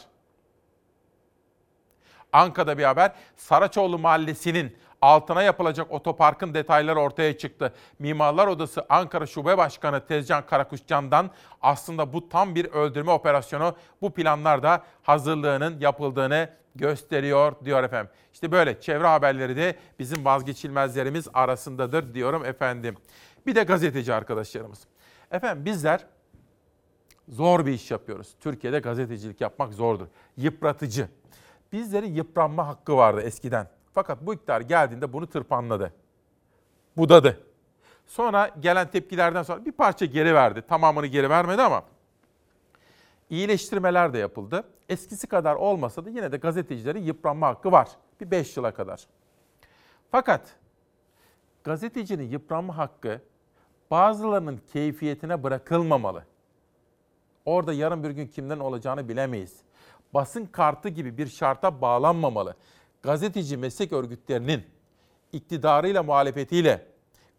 Ankara'da bir haber. Saraçoğlu Mahallesi'nin altına yapılacak otoparkın detayları ortaya çıktı. Mimarlar Odası Ankara Şube Başkanı Tezcan Karakuşcan'dan aslında bu tam bir öldürme operasyonu. Bu planlar da hazırlığının yapıldığını gösteriyor diyor efendim. İşte böyle çevre haberleri de bizim vazgeçilmezlerimiz arasındadır diyorum efendim. Bir de gazeteci arkadaşlarımız. Efendim bizler zor bir iş yapıyoruz. Türkiye'de gazetecilik yapmak zordur. Yıpratıcı. Bizlerin yıpranma hakkı vardı eskiden. Fakat bu iktidar geldiğinde bunu tırpanladı. Budadı. Sonra gelen tepkilerden sonra bir parça geri verdi. Tamamını geri vermedi ama iyileştirmeler de yapıldı. Eskisi kadar olmasa da yine de gazetecilerin yıpranma hakkı var. Bir 5 yıla kadar. Fakat gazetecinin yıpranma hakkı bazılarının keyfiyetine bırakılmamalı. Orada yarın bir gün kimden olacağını bilemeyiz. Basın kartı gibi bir şarta bağlanmamalı gazeteci meslek örgütlerinin iktidarıyla muhalefetiyle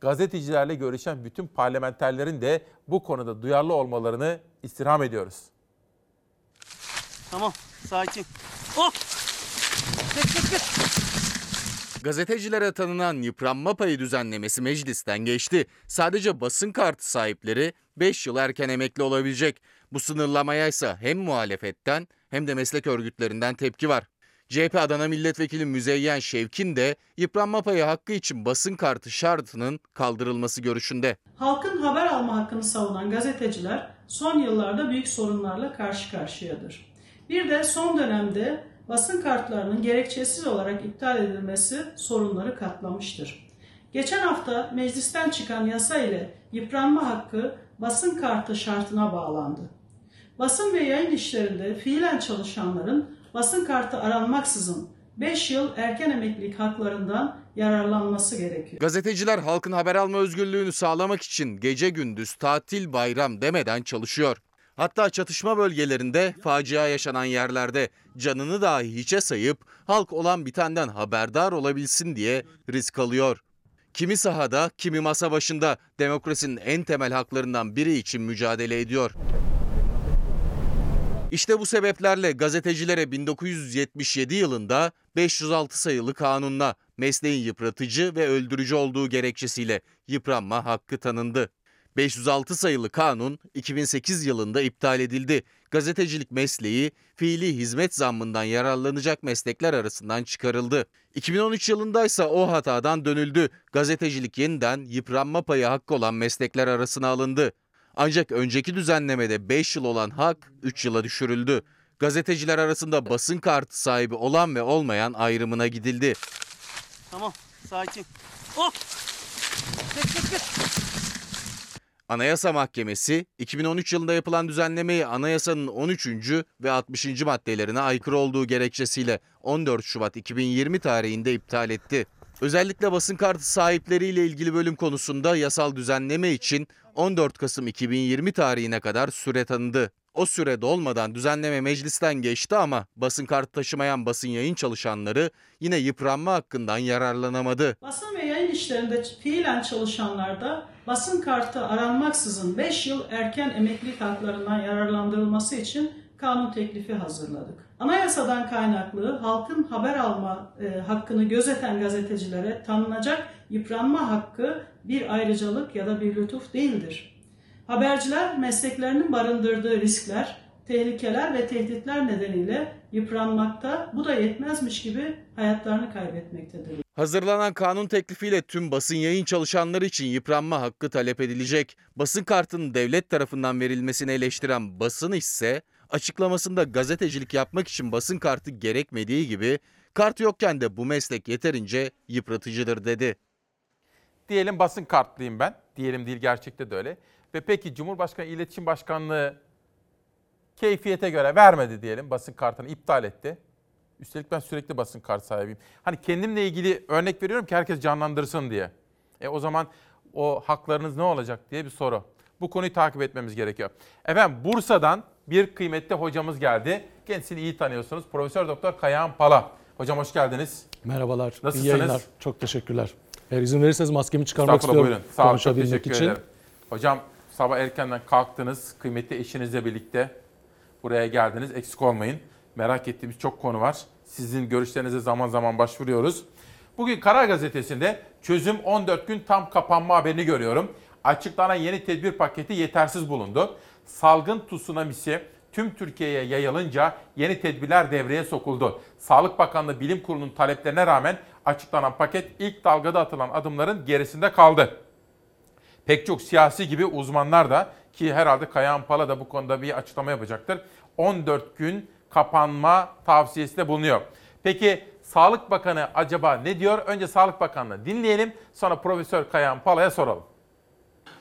gazetecilerle görüşen bütün parlamenterlerin de bu konuda duyarlı olmalarını istirham ediyoruz. Tamam, sakin. Oh! Geç, geç, geç. Gazetecilere tanınan yıpranma payı düzenlemesi meclisten geçti. Sadece basın kartı sahipleri 5 yıl erken emekli olabilecek. Bu sınırlamaya ise hem muhalefetten hem de meslek örgütlerinden tepki var. CHP Adana Milletvekili Müzeyyen Şevkin de yıpranma payı hakkı için basın kartı şartının kaldırılması görüşünde. Halkın haber alma hakkını savunan gazeteciler son yıllarda büyük sorunlarla karşı karşıyadır. Bir de son dönemde basın kartlarının gerekçesiz olarak iptal edilmesi sorunları katlamıştır. Geçen hafta meclisten çıkan yasa ile yıpranma hakkı basın kartı şartına bağlandı. Basın ve yayın işlerinde fiilen çalışanların basın kartı aranmaksızın 5 yıl erken emeklilik haklarından yararlanması gerekiyor. Gazeteciler halkın haber alma özgürlüğünü sağlamak için gece gündüz tatil bayram demeden çalışıyor. Hatta çatışma bölgelerinde facia yaşanan yerlerde canını dahi hiçe sayıp halk olan bitenden haberdar olabilsin diye risk alıyor. Kimi sahada, kimi masa başında demokrasinin en temel haklarından biri için mücadele ediyor. İşte bu sebeplerle gazetecilere 1977 yılında 506 sayılı kanunla mesleğin yıpratıcı ve öldürücü olduğu gerekçesiyle yıpranma hakkı tanındı. 506 sayılı kanun 2008 yılında iptal edildi. Gazetecilik mesleği fiili hizmet zammından yararlanacak meslekler arasından çıkarıldı. 2013 yılında ise o hatadan dönüldü. Gazetecilik yeniden yıpranma payı hakkı olan meslekler arasına alındı. Ancak önceki düzenlemede 5 yıl olan hak 3 yıla düşürüldü. Gazeteciler arasında basın kartı sahibi olan ve olmayan ayrımına gidildi. Tamam sakin. Oh. Geç geç geç. Anayasa Mahkemesi 2013 yılında yapılan düzenlemeyi anayasanın 13. ve 60. maddelerine aykırı olduğu gerekçesiyle 14 Şubat 2020 tarihinde iptal etti. Özellikle basın kartı sahipleriyle ilgili bölüm konusunda yasal düzenleme için 14 Kasım 2020 tarihine kadar süre tanındı. O süre dolmadan düzenleme meclisten geçti ama basın kartı taşımayan basın yayın çalışanları yine yıpranma hakkından yararlanamadı. Basın ve yayın işlerinde fiilen çalışanlarda basın kartı aranmaksızın 5 yıl erken emeklilik haklarından yararlandırılması için kanun teklifi hazırladık. Anayasadan kaynaklı halkın haber alma e, hakkını gözeten gazetecilere tanınacak yıpranma hakkı bir ayrıcalık ya da bir lütuf değildir. Haberciler mesleklerinin barındırdığı riskler, tehlikeler ve tehditler nedeniyle yıpranmakta, bu da yetmezmiş gibi hayatlarını kaybetmektedir. Hazırlanan kanun teklifiyle tüm basın yayın çalışanları için yıpranma hakkı talep edilecek. Basın kartının devlet tarafından verilmesini eleştiren basın ise açıklamasında gazetecilik yapmak için basın kartı gerekmediği gibi kart yokken de bu meslek yeterince yıpratıcıdır dedi. Diyelim basın kartlıyım ben. Diyelim değil gerçekte de öyle. Ve peki Cumhurbaşkanı İletişim Başkanlığı keyfiyete göre vermedi diyelim. Basın kartını iptal etti. Üstelik ben sürekli basın kart sahibiyim. Hani kendimle ilgili örnek veriyorum ki herkes canlandırsın diye. E o zaman o haklarınız ne olacak diye bir soru. Bu konuyu takip etmemiz gerekiyor. Efendim Bursa'dan bir kıymetli hocamız geldi. Kendisini iyi tanıyorsunuz. Profesör Doktor Kayahan Pala. Hocam hoş geldiniz. Merhabalar. Nasılsınız? İyi yayınlar. Çok teşekkürler. Eğer izin verirseniz maskemi çıkarmak istiyorum. buyurun. Sağ olun, teşekkür için. ederim. Hocam sabah erkenden kalktınız. Kıymetli eşinizle birlikte buraya geldiniz. Eksik olmayın. Merak ettiğimiz çok konu var. Sizin görüşlerinize zaman zaman başvuruyoruz. Bugün Karar Gazetesi'nde çözüm 14 gün tam kapanma haberini görüyorum. Açıklanan yeni tedbir paketi yetersiz bulundu. Salgın tsunamisi tüm Türkiye'ye yayılınca yeni tedbirler devreye sokuldu. Sağlık Bakanlığı Bilim Kurulu'nun taleplerine rağmen açıklanan paket ilk dalgada atılan adımların gerisinde kaldı. Pek çok siyasi gibi uzmanlar da ki herhalde Kayahan Pala da bu konuda bir açıklama yapacaktır. 14 gün kapanma tavsiyesinde bulunuyor. Peki Sağlık Bakanı acaba ne diyor? Önce Sağlık Bakanı'nı dinleyelim. Sonra Profesör Kayahan Pala'ya soralım.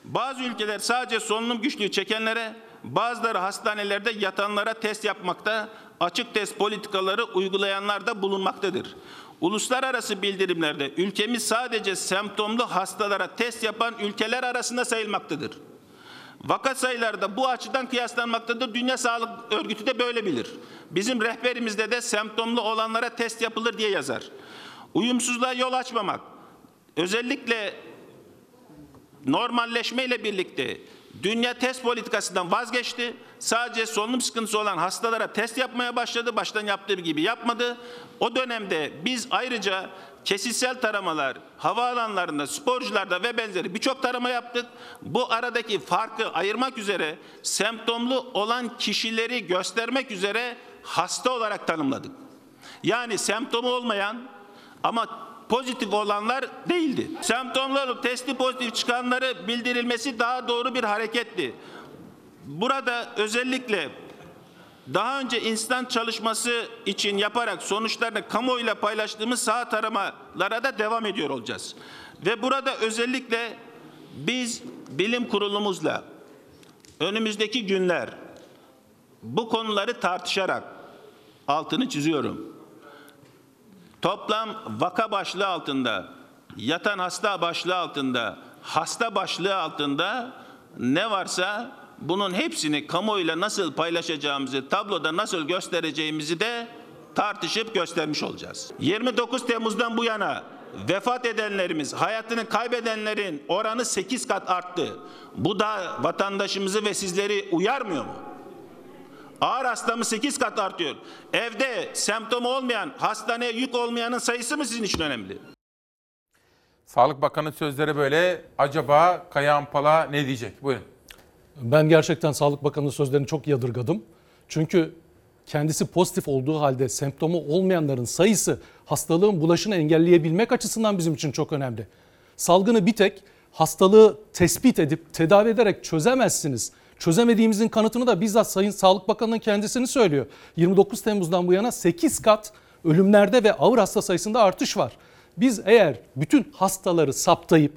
Bazı ülkeler sadece solunum güçlüğü çekenlere, bazıları hastanelerde yatanlara test yapmakta, açık test politikaları uygulayanlar da bulunmaktadır. Uluslararası bildirimlerde ülkemiz sadece semptomlu hastalara test yapan ülkeler arasında sayılmaktadır. Vaka sayıları da bu açıdan kıyaslanmaktadır. Dünya Sağlık Örgütü de böyle bilir. Bizim rehberimizde de semptomlu olanlara test yapılır diye yazar. Uyumsuzluğa yol açmamak, özellikle normalleşmeyle birlikte dünya test politikasından vazgeçti. Sadece solunum sıkıntısı olan hastalara test yapmaya başladı. Baştan yaptığı gibi yapmadı. O dönemde biz ayrıca kesitsel taramalar, havaalanlarında, sporcularda ve benzeri birçok tarama yaptık. Bu aradaki farkı ayırmak üzere semptomlu olan kişileri göstermek üzere hasta olarak tanımladık. Yani semptomu olmayan ama pozitif olanlar değildi. Semptomlu olup testi pozitif çıkanları bildirilmesi daha doğru bir hareketti. Burada özellikle daha önce insan çalışması için yaparak sonuçlarını kamuoyuyla paylaştığımız saha taramalara da devam ediyor olacağız. Ve burada özellikle biz bilim kurulumuzla önümüzdeki günler bu konuları tartışarak altını çiziyorum. Toplam vaka başlığı altında, yatan hasta başlığı altında, hasta başlığı altında ne varsa bunun hepsini kamuoyuyla nasıl paylaşacağımızı, tabloda nasıl göstereceğimizi de tartışıp göstermiş olacağız. 29 Temmuz'dan bu yana vefat edenlerimiz, hayatını kaybedenlerin oranı 8 kat arttı. Bu da vatandaşımızı ve sizleri uyarmıyor mu? Ağır hastamı 8 kat artıyor. Evde semptomu olmayan, hastaneye yük olmayanın sayısı mı sizin için önemli? Sağlık Bakanı sözleri böyle. Acaba Kaya Ampala ne diyecek? Buyurun. Ben gerçekten Sağlık Bakanı'nın sözlerini çok yadırgadım. Çünkü kendisi pozitif olduğu halde semptomu olmayanların sayısı hastalığın bulaşını engelleyebilmek açısından bizim için çok önemli. Salgını bir tek hastalığı tespit edip tedavi ederek çözemezsiniz. Çözemediğimizin kanıtını da bizzat Sayın Sağlık Bakanı'nın kendisini söylüyor. 29 Temmuz'dan bu yana 8 kat ölümlerde ve ağır hasta sayısında artış var. Biz eğer bütün hastaları saptayıp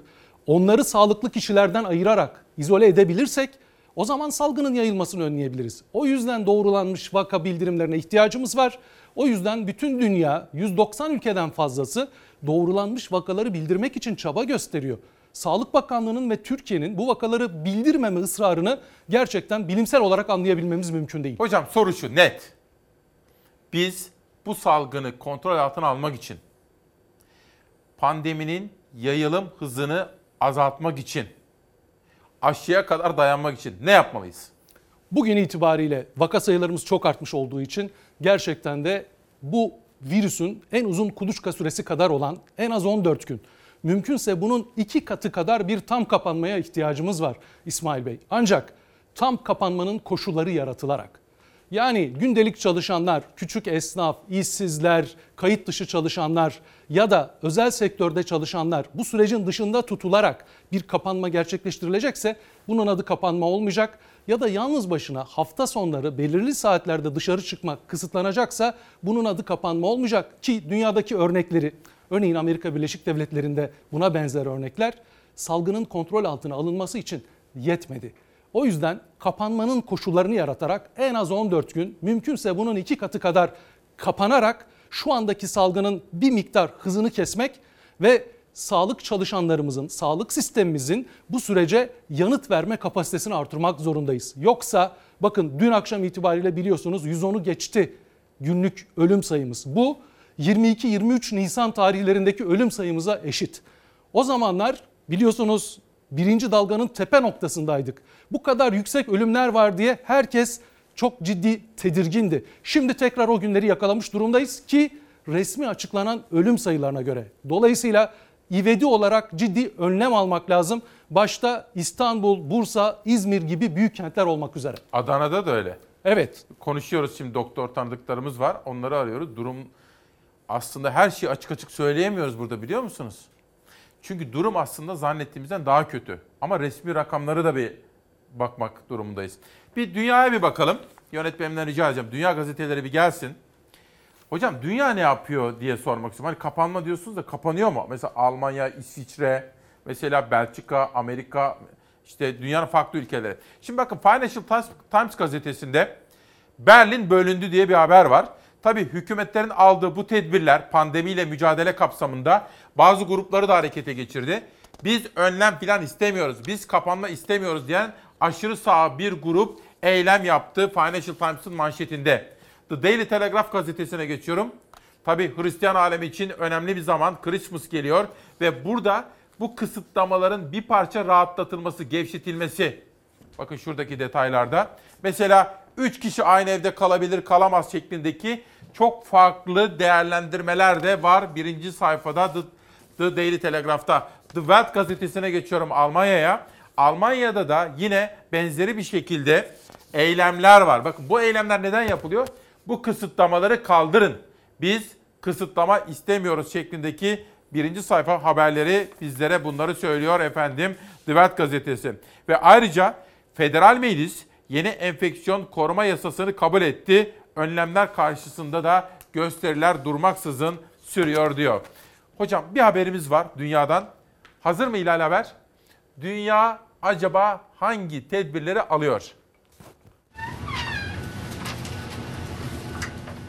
onları sağlıklı kişilerden ayırarak izole edebilirsek o zaman salgının yayılmasını önleyebiliriz. O yüzden doğrulanmış vaka bildirimlerine ihtiyacımız var. O yüzden bütün dünya 190 ülkeden fazlası doğrulanmış vakaları bildirmek için çaba gösteriyor. Sağlık Bakanlığı'nın ve Türkiye'nin bu vakaları bildirmeme ısrarını gerçekten bilimsel olarak anlayabilmemiz mümkün değil. Hocam soru şu net. Biz bu salgını kontrol altına almak için pandeminin yayılım hızını azaltmak için aşıya kadar dayanmak için ne yapmalıyız? Bugün itibariyle vaka sayılarımız çok artmış olduğu için gerçekten de bu virüsün en uzun kuluçka süresi kadar olan en az 14 gün. Mümkünse bunun iki katı kadar bir tam kapanmaya ihtiyacımız var İsmail Bey. Ancak tam kapanmanın koşulları yaratılarak yani gündelik çalışanlar, küçük esnaf, işsizler, kayıt dışı çalışanlar ya da özel sektörde çalışanlar bu sürecin dışında tutularak bir kapanma gerçekleştirilecekse bunun adı kapanma olmayacak. Ya da yalnız başına hafta sonları belirli saatlerde dışarı çıkmak kısıtlanacaksa bunun adı kapanma olmayacak ki dünyadaki örnekleri örneğin Amerika Birleşik Devletleri'nde buna benzer örnekler salgının kontrol altına alınması için yetmedi. O yüzden kapanmanın koşullarını yaratarak en az 14 gün mümkünse bunun iki katı kadar kapanarak şu andaki salgının bir miktar hızını kesmek ve sağlık çalışanlarımızın, sağlık sistemimizin bu sürece yanıt verme kapasitesini artırmak zorundayız. Yoksa bakın dün akşam itibariyle biliyorsunuz 110'u geçti günlük ölüm sayımız. Bu 22-23 Nisan tarihlerindeki ölüm sayımıza eşit. O zamanlar biliyorsunuz birinci dalganın tepe noktasındaydık. Bu kadar yüksek ölümler var diye herkes çok ciddi tedirgindi. Şimdi tekrar o günleri yakalamış durumdayız ki resmi açıklanan ölüm sayılarına göre. Dolayısıyla ivedi olarak ciddi önlem almak lazım. Başta İstanbul, Bursa, İzmir gibi büyük kentler olmak üzere. Adana'da da öyle. Evet. Konuşuyoruz şimdi doktor tanıdıklarımız var. Onları arıyoruz. Durum aslında her şeyi açık açık söyleyemiyoruz burada biliyor musunuz? Çünkü durum aslında zannettiğimizden daha kötü. Ama resmi rakamları da bir bakmak durumundayız. Bir dünyaya bir bakalım. Yönetmenimden rica edeceğim. Dünya gazeteleri bir gelsin. Hocam dünya ne yapıyor diye sormak istiyorum. Hani kapanma diyorsunuz da kapanıyor mu? Mesela Almanya, İsviçre, mesela Belçika, Amerika, işte dünyanın farklı ülkeleri. Şimdi bakın Financial Times gazetesinde Berlin bölündü diye bir haber var. Tabii hükümetlerin aldığı bu tedbirler pandemiyle mücadele kapsamında bazı grupları da harekete geçirdi. Biz önlem plan istemiyoruz, biz kapanma istemiyoruz diyen aşırı sağ bir grup eylem yaptı Financial Times'ın manşetinde. The Daily Telegraph gazetesine geçiyorum. Tabii Hristiyan alemi için önemli bir zaman Christmas geliyor ve burada bu kısıtlamaların bir parça rahatlatılması, gevşetilmesi. Bakın şuradaki detaylarda. Mesela 3 kişi aynı evde kalabilir, kalamaz şeklindeki çok farklı değerlendirmeler de var birinci sayfada The, The Daily Telegraph'ta. The Welt gazetesine geçiyorum Almanya'ya. Almanya'da da yine benzeri bir şekilde eylemler var. Bakın bu eylemler neden yapılıyor? Bu kısıtlamaları kaldırın. Biz kısıtlama istemiyoruz şeklindeki birinci sayfa haberleri bizlere bunları söylüyor efendim The Welt gazetesi. Ve ayrıca Federal Meclis yeni enfeksiyon koruma yasasını kabul etti. Önlemler karşısında da gösteriler durmaksızın sürüyor diyor. Hocam bir haberimiz var dünyadan. Hazır mı İlal Haber? Dünya acaba hangi tedbirleri alıyor?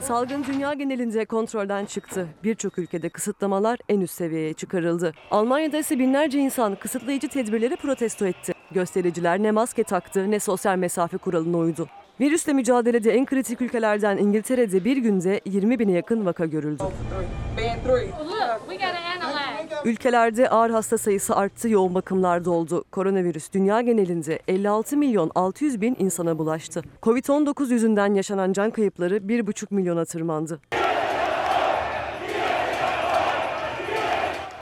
Salgın dünya genelinde kontrolden çıktı. Birçok ülkede kısıtlamalar en üst seviyeye çıkarıldı. Almanya'da ise binlerce insan kısıtlayıcı tedbirleri protesto etti. Göstericiler ne maske taktı ne sosyal mesafe kuralına uydu. Virüsle mücadelede en kritik ülkelerden İngiltere'de bir günde 20 bine yakın vaka görüldü. Ülkelerde ağır hasta sayısı arttı, yoğun bakımlarda oldu. Koronavirüs dünya genelinde 56 milyon 600 bin insana bulaştı. Covid-19 yüzünden yaşanan can kayıpları 1,5 milyona tırmandı.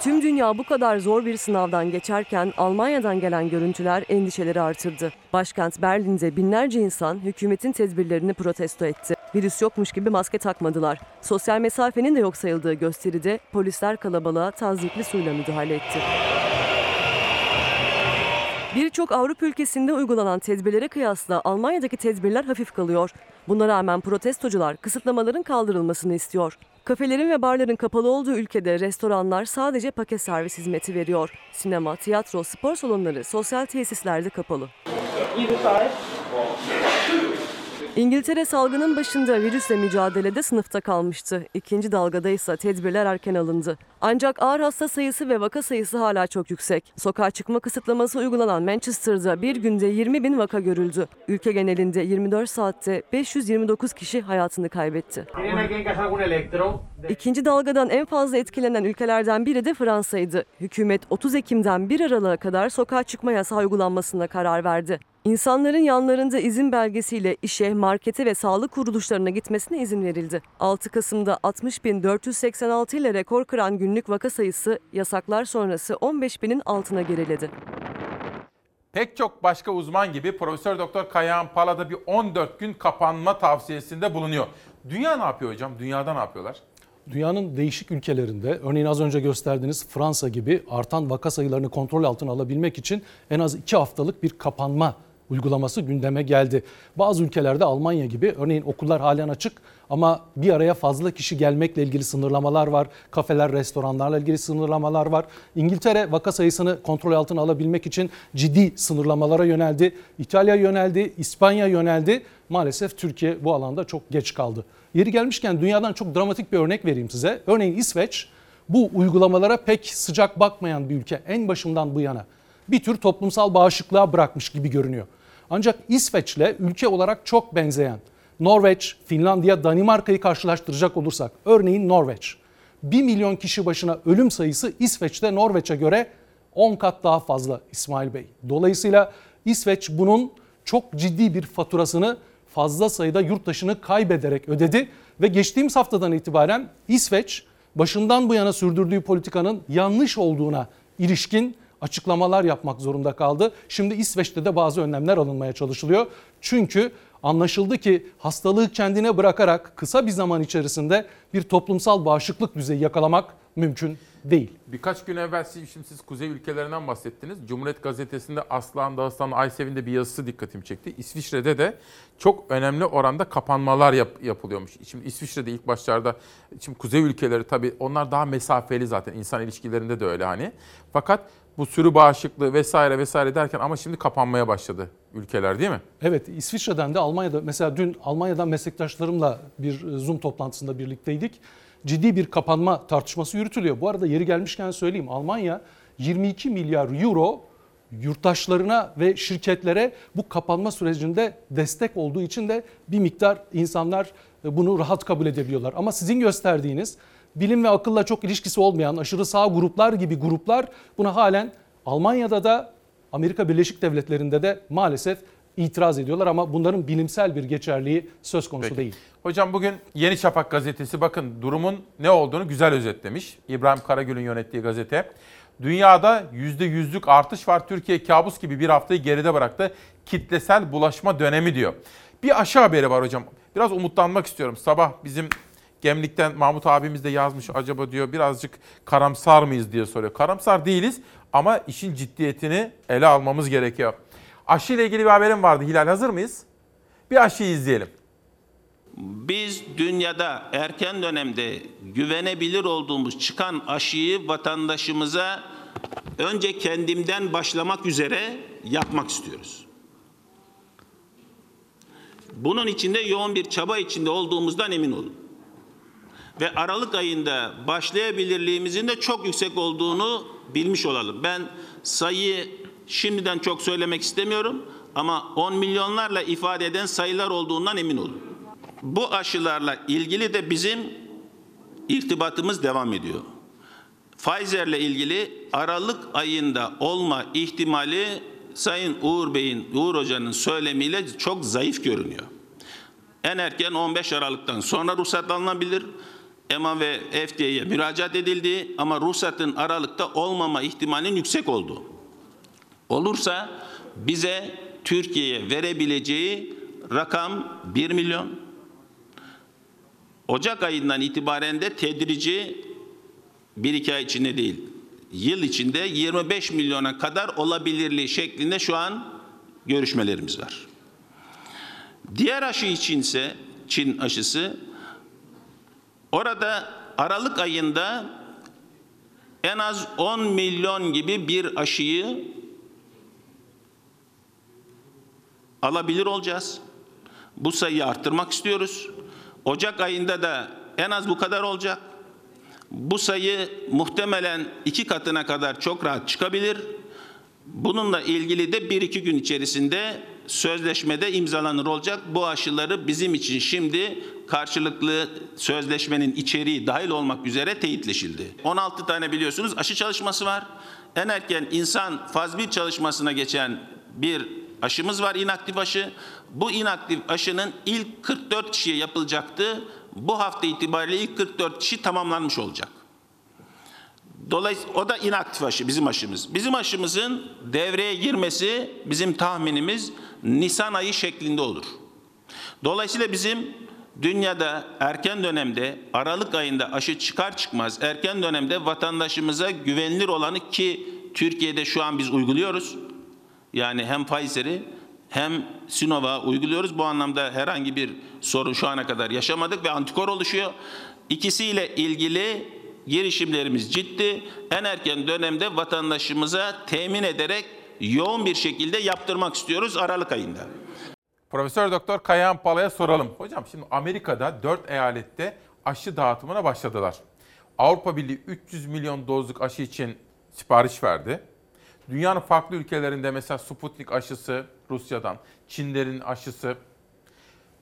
Tüm dünya bu kadar zor bir sınavdan geçerken Almanya'dan gelen görüntüler endişeleri artırdı. Başkent Berlin'de binlerce insan hükümetin tedbirlerini protesto etti. Virüs yokmuş gibi maske takmadılar. Sosyal mesafenin de yok sayıldığı gösteride polisler kalabalığa tazikli suyla müdahale etti. Birçok Avrupa ülkesinde uygulanan tedbirlere kıyasla Almanya'daki tedbirler hafif kalıyor. Buna rağmen protestocular kısıtlamaların kaldırılmasını istiyor. Kafelerin ve barların kapalı olduğu ülkede restoranlar sadece paket servis hizmeti veriyor. Sinema, tiyatro, spor salonları, sosyal tesisler de kapalı. İngiltere salgının başında virüsle mücadelede sınıfta kalmıştı. İkinci dalgada ise tedbirler erken alındı. Ancak ağır hasta sayısı ve vaka sayısı hala çok yüksek. Sokağa çıkma kısıtlaması uygulanan Manchester'da bir günde 20 bin vaka görüldü. Ülke genelinde 24 saatte 529 kişi hayatını kaybetti. İkinci dalgadan en fazla etkilenen ülkelerden biri de Fransa'ydı. Hükümet 30 Ekim'den 1 Aralık'a kadar sokağa çıkma yasağı uygulanmasına karar verdi. İnsanların yanlarında izin belgesiyle işe, markete ve sağlık kuruluşlarına gitmesine izin verildi. 6 Kasım'da 60.486 ile rekor kıran günlük vaka sayısı yasaklar sonrası 15.000'in altına geriledi. Pek çok başka uzman gibi Profesör Doktor Kayahan Pala da bir 14 gün kapanma tavsiyesinde bulunuyor. Dünya ne yapıyor hocam? Dünyada ne yapıyorlar? Dünyanın değişik ülkelerinde örneğin az önce gösterdiğiniz Fransa gibi artan vaka sayılarını kontrol altına alabilmek için en az 2 haftalık bir kapanma uygulaması gündeme geldi. Bazı ülkelerde Almanya gibi örneğin okullar halen açık ama bir araya fazla kişi gelmekle ilgili sınırlamalar var. Kafeler, restoranlarla ilgili sınırlamalar var. İngiltere vaka sayısını kontrol altına alabilmek için ciddi sınırlamalara yöneldi. İtalya yöneldi, İspanya yöneldi. Maalesef Türkiye bu alanda çok geç kaldı. Yeri gelmişken dünyadan çok dramatik bir örnek vereyim size. Örneğin İsveç bu uygulamalara pek sıcak bakmayan bir ülke en başından bu yana. Bir tür toplumsal bağışıklığa bırakmış gibi görünüyor. Ancak İsveç'le ülke olarak çok benzeyen Norveç, Finlandiya, Danimarka'yı karşılaştıracak olursak örneğin Norveç 1 milyon kişi başına ölüm sayısı İsveç'te Norveç'e göre 10 kat daha fazla İsmail Bey. Dolayısıyla İsveç bunun çok ciddi bir faturasını fazla sayıda yurttaşını kaybederek ödedi ve geçtiğimiz haftadan itibaren İsveç başından bu yana sürdürdüğü politikanın yanlış olduğuna ilişkin açıklamalar yapmak zorunda kaldı. Şimdi İsveç'te de bazı önlemler alınmaya çalışılıyor. Çünkü anlaşıldı ki hastalığı kendine bırakarak kısa bir zaman içerisinde bir toplumsal bağışıklık düzeyi yakalamak mümkün değil. Birkaç gün evvel siz, şimdi siz kuzey ülkelerinden bahsettiniz. Cumhuriyet Gazetesi'nde Aslan Dağıstan Aysev'in bir yazısı dikkatimi çekti. İsviçre'de de çok önemli oranda kapanmalar yap, yapılıyormuş. Şimdi İsviçre'de ilk başlarda, şimdi kuzey ülkeleri tabii onlar daha mesafeli zaten. insan ilişkilerinde de öyle hani. Fakat bu sürü bağışıklığı vesaire vesaire derken ama şimdi kapanmaya başladı ülkeler değil mi? Evet İsviçre'den de Almanya'da mesela dün Almanya'dan meslektaşlarımla bir Zoom toplantısında birlikteydik. Ciddi bir kapanma tartışması yürütülüyor. Bu arada yeri gelmişken söyleyeyim Almanya 22 milyar euro yurttaşlarına ve şirketlere bu kapanma sürecinde destek olduğu için de bir miktar insanlar bunu rahat kabul edebiliyorlar. Ama sizin gösterdiğiniz bilim ve akılla çok ilişkisi olmayan aşırı sağ gruplar gibi gruplar buna halen Almanya'da da Amerika Birleşik Devletleri'nde de maalesef itiraz ediyorlar ama bunların bilimsel bir geçerliği söz konusu Peki. değil. Hocam bugün Yeni Şafak gazetesi bakın durumun ne olduğunu güzel özetlemiş. İbrahim Karagül'ün yönettiği gazete. Dünyada %100'lük artış var. Türkiye kabus gibi bir haftayı geride bıraktı. Kitlesel bulaşma dönemi diyor. Bir aşı haberi var hocam. Biraz umutlanmak istiyorum. Sabah bizim Gemlik'ten Mahmut abimiz de yazmış acaba diyor birazcık karamsar mıyız diye soruyor. Karamsar değiliz ama işin ciddiyetini ele almamız gerekiyor. Aşı ile ilgili bir haberim vardı. Hilal hazır mıyız? Bir aşıyı izleyelim. Biz dünyada erken dönemde güvenebilir olduğumuz çıkan aşıyı vatandaşımıza önce kendimden başlamak üzere yapmak istiyoruz. Bunun içinde yoğun bir çaba içinde olduğumuzdan emin olun. Ve Aralık ayında başlayabilirliğimizin de çok yüksek olduğunu bilmiş olalım. Ben sayıyı şimdiden çok söylemek istemiyorum ama 10 milyonlarla ifade eden sayılar olduğundan emin olun. Bu aşılarla ilgili de bizim irtibatımız devam ediyor. Pfizer'le ilgili Aralık ayında olma ihtimali Sayın Uğur Bey'in, Uğur Hoca'nın söylemiyle çok zayıf görünüyor. En erken 15 Aralık'tan sonra ruhsat alınabilir. EMA ve FDA'ya müracaat edildi ama ruhsatın Aralık'ta olmama ihtimalinin yüksek olduğu. Olursa bize Türkiye'ye verebileceği rakam 1 milyon. Ocak ayından itibaren de tedrici bir iki ay içinde değil, yıl içinde 25 milyona kadar olabilirliği şeklinde şu an görüşmelerimiz var. Diğer aşı içinse Çin aşısı orada Aralık ayında en az 10 milyon gibi bir aşıyı alabilir olacağız. Bu sayıyı arttırmak istiyoruz. Ocak ayında da en az bu kadar olacak. Bu sayı muhtemelen iki katına kadar çok rahat çıkabilir. Bununla ilgili de bir iki gün içerisinde sözleşmede imzalanır olacak. Bu aşıları bizim için şimdi karşılıklı sözleşmenin içeriği dahil olmak üzere teyitleşildi. 16 tane biliyorsunuz aşı çalışması var. En erken insan faz 1 çalışmasına geçen bir aşımız var inaktif aşı. Bu inaktif aşının ilk 44 kişiye yapılacaktı. Bu hafta itibariyle ilk 44 kişi tamamlanmış olacak. Dolayısıyla o da inaktif aşı bizim aşımız. Bizim aşımızın devreye girmesi bizim tahminimiz Nisan ayı şeklinde olur. Dolayısıyla bizim dünyada erken dönemde Aralık ayında aşı çıkar çıkmaz erken dönemde vatandaşımıza güvenilir olanı ki Türkiye'de şu an biz uyguluyoruz. Yani hem Pfizer'i hem Sinovac'ı uyguluyoruz. Bu anlamda herhangi bir sorun şu ana kadar yaşamadık ve antikor oluşuyor. İkisiyle ilgili girişimlerimiz ciddi. En erken dönemde vatandaşımıza temin ederek yoğun bir şekilde yaptırmak istiyoruz Aralık ayında. Profesör Doktor Kayahan Pala'ya soralım. Hocam şimdi Amerika'da 4 eyalette aşı dağıtımına başladılar. Avrupa Birliği 300 milyon dozluk aşı için sipariş verdi. Dünyanın farklı ülkelerinde mesela Sputnik aşısı Rusya'dan, Çinlerin aşısı.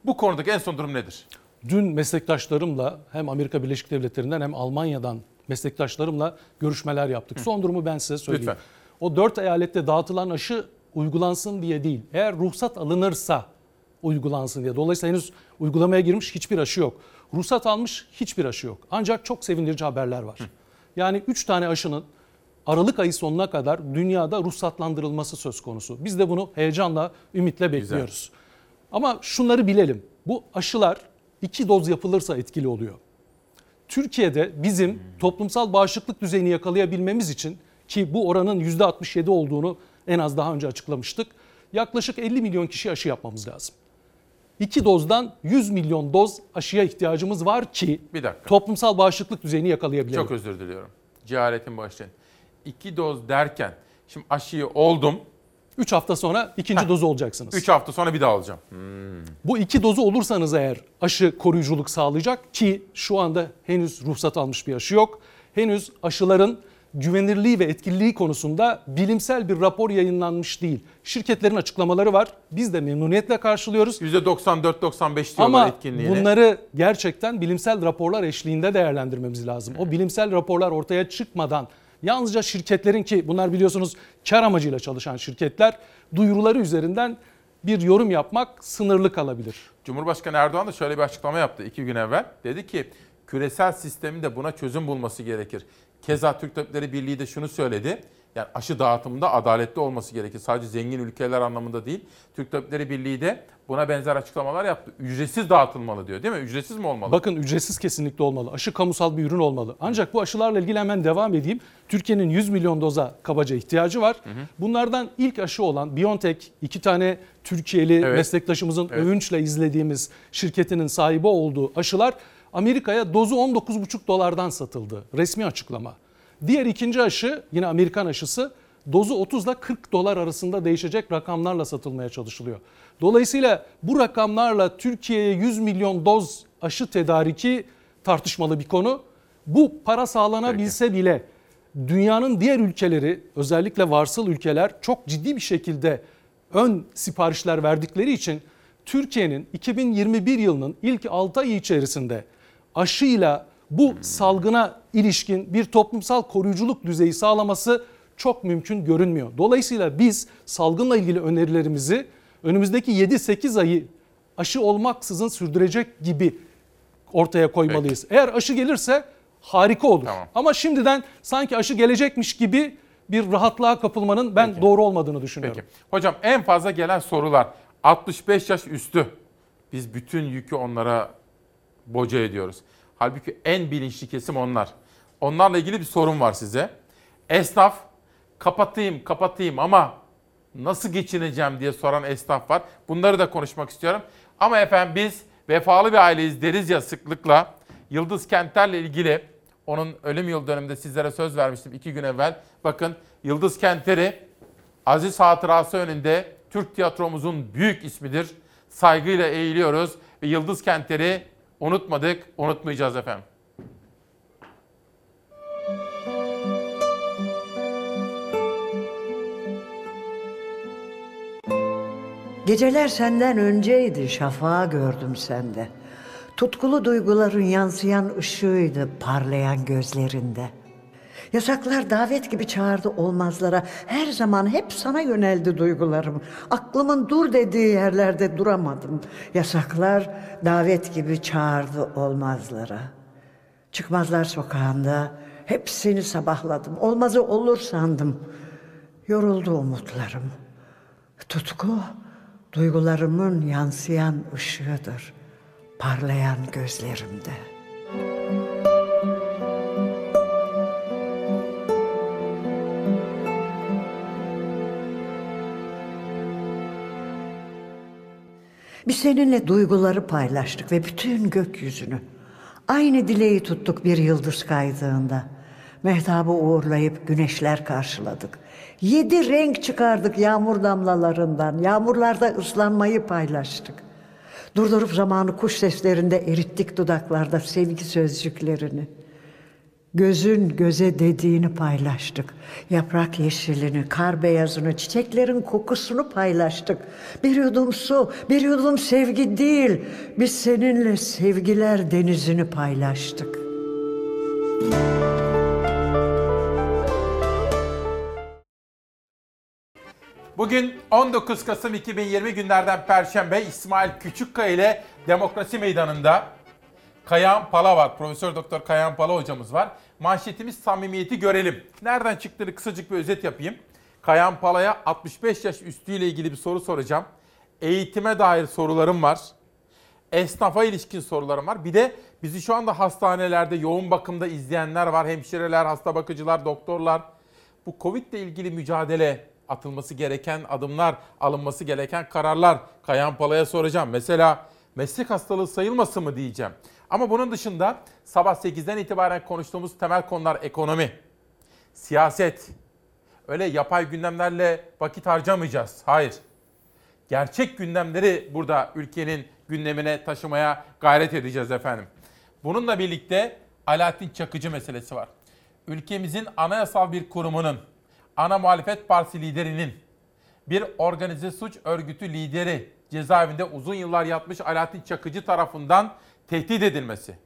Bu konudaki en son durum nedir? Dün meslektaşlarımla hem Amerika Birleşik Devletleri'nden hem Almanya'dan meslektaşlarımla görüşmeler yaptık. Son durumu ben size söyleyeyim. Lütfen. O dört eyalette dağıtılan aşı uygulansın diye değil. Eğer ruhsat alınırsa uygulansın diye. Dolayısıyla henüz uygulamaya girmiş hiçbir aşı yok. Ruhsat almış hiçbir aşı yok. Ancak çok sevindirici haberler var. Yani 3 tane aşının Aralık ayı sonuna kadar dünyada ruhsatlandırılması söz konusu. Biz de bunu heyecanla, ümitle bekliyoruz. Ama şunları bilelim. Bu aşılar iki doz yapılırsa etkili oluyor. Türkiye'de bizim toplumsal bağışıklık düzeyini yakalayabilmemiz için ki bu oranın %67 olduğunu en az daha önce açıklamıştık. Yaklaşık 50 milyon kişi aşı yapmamız lazım. İki dozdan 100 milyon doz aşıya ihtiyacımız var ki Bir dakika. toplumsal bağışıklık düzeyini yakalayabilelim. Çok özür diliyorum. Cehaletin başlayın. İki doz derken şimdi aşıyı oldum. 3 hafta sonra ikinci dozu olacaksınız. 3 hafta sonra bir daha alacağım. Bu iki dozu olursanız eğer aşı koruyuculuk sağlayacak ki şu anda henüz ruhsat almış bir aşı yok. Henüz aşıların güvenirliği ve etkililiği konusunda bilimsel bir rapor yayınlanmış değil. Şirketlerin açıklamaları var. Biz de memnuniyetle karşılıyoruz. %94-95 diyorlar Ama etkinliğini. bunları gerçekten bilimsel raporlar eşliğinde değerlendirmemiz lazım. O bilimsel raporlar ortaya çıkmadan yalnızca şirketlerin ki bunlar biliyorsunuz kar amacıyla çalışan şirketler duyuruları üzerinden bir yorum yapmak sınırlı kalabilir. Cumhurbaşkanı Erdoğan da şöyle bir açıklama yaptı iki gün evvel. Dedi ki küresel sistemin de buna çözüm bulması gerekir. Keza Türk Tabipleri Birliği de şunu söyledi. Yani aşı dağıtımında adaletli olması gerekir. Sadece zengin ülkeler anlamında değil. Türk Tabipleri Birliği de buna benzer açıklamalar yaptı. Ücretsiz dağıtılmalı diyor değil mi? Ücretsiz mi olmalı? Bakın ücretsiz kesinlikle olmalı. Aşı kamusal bir ürün olmalı. Ancak bu aşılarla ilgili hemen devam edeyim. Türkiye'nin 100 milyon doza kabaca ihtiyacı var. Bunlardan ilk aşı olan BioNTech iki tane Türkiye'li Evet. meslektaşımızın Evet. övünçle izlediğimiz şirketinin sahibi olduğu aşılar Amerika'ya dozu 19,5 dolardan satıldı. Resmi açıklama. Diğer ikinci aşı yine Amerikan aşısı dozu 30 ile 40 dolar arasında değişecek rakamlarla satılmaya çalışılıyor. Dolayısıyla bu rakamlarla Türkiye'ye 100 milyon doz aşı tedariki tartışmalı bir konu. Bu para sağlanabilse bile dünyanın diğer ülkeleri özellikle varsıl ülkeler çok ciddi bir şekilde ön siparişler verdikleri için Türkiye'nin 2021 yılının ilk 6 ayı içerisinde aşıyla bu salgına ilişkin bir toplumsal koruyuculuk düzeyi sağlaması çok mümkün görünmüyor. Dolayısıyla biz salgınla ilgili önerilerimizi önümüzdeki 7-8 ayı aşı olmaksızın sürdürecek gibi ortaya koymalıyız. Eğer aşı gelirse harika olur. Ama şimdiden sanki aşı gelecekmiş gibi bir rahatlığa kapılmanın ben doğru olmadığını düşünüyorum. Peki. Hocam en fazla gelen sorular 65 yaş üstü. Biz bütün yükü onlara boca ediyoruz. Halbuki en bilinçli kesim onlar. Onlarla ilgili bir sorun var size. Esnaf kapatayım kapatayım ama nasıl geçineceğim diye soran esnaf var. Bunları da konuşmak istiyorum. Ama efendim biz vefalı bir aileyiz deriz ya sıklıkla. Yıldız Kentler'le ilgili onun ölüm yıl döneminde sizlere söz vermiştim iki gün evvel. Bakın Yıldız Kentleri aziz hatırası önünde Türk tiyatromuzun büyük ismidir. Saygıyla eğiliyoruz ve Yıldız Kentleri unutmadık, unutmayacağız efendim. Geceler senden önceydi, şafağı gördüm sende. Tutkulu duyguların yansıyan ışığıydı parlayan gözlerinde. Yasaklar davet gibi çağırdı olmazlara. Her zaman hep sana yöneldi duygularım. Aklımın dur dediği yerlerde duramadım. Yasaklar davet gibi çağırdı olmazlara. Çıkmazlar sokağında hep seni sabahladım. Olmazı olur sandım. Yoruldu umutlarım. Tutku duygularımın yansıyan ışığıdır. Parlayan gözlerimde. Biz seninle duyguları paylaştık ve bütün gökyüzünü. Aynı dileği tuttuk bir yıldız kaydığında. Mehtabı uğurlayıp güneşler karşıladık. Yedi renk çıkardık yağmur damlalarından. Yağmurlarda ıslanmayı paylaştık. Durdurup zamanı kuş seslerinde erittik dudaklarda sevgi sözcüklerini. Gözün göze dediğini paylaştık. Yaprak yeşilini, kar beyazını, çiçeklerin kokusunu paylaştık. Bir yudum su, bir yudum sevgi değil. Biz seninle sevgiler denizini paylaştık. Bugün 19 Kasım 2020 günlerden Perşembe İsmail Küçükkaya ile Demokrasi Meydanı'nda Kayahan Pala var. Profesör Doktor Kayahan Pala hocamız var. Manşetimiz samimiyeti görelim. Nereden çıktığını kısacık bir özet yapayım. Kayahan Pala'ya 65 yaş üstüyle ilgili bir soru soracağım. Eğitime dair sorularım var. Esnafa ilişkin sorularım var. Bir de bizi şu anda hastanelerde yoğun bakımda izleyenler var. Hemşireler, hasta bakıcılar, doktorlar. Bu Covid ile ilgili mücadele atılması gereken adımlar, alınması gereken kararlar Kayan Pala'ya soracağım. Mesela meslek hastalığı sayılmasın mı diyeceğim. Ama bunun dışında sabah 8'den itibaren konuştuğumuz temel konular ekonomi, siyaset. Öyle yapay gündemlerle vakit harcamayacağız. Hayır. Gerçek gündemleri burada ülkenin gündemine taşımaya gayret edeceğiz efendim. Bununla birlikte Alaaddin Çakıcı meselesi var. Ülkemizin anayasal bir kurumunun ana muhalefet partisi liderinin bir organize suç örgütü lideri cezaevinde uzun yıllar yatmış Alaaddin Çakıcı tarafından tehdit edilmesi.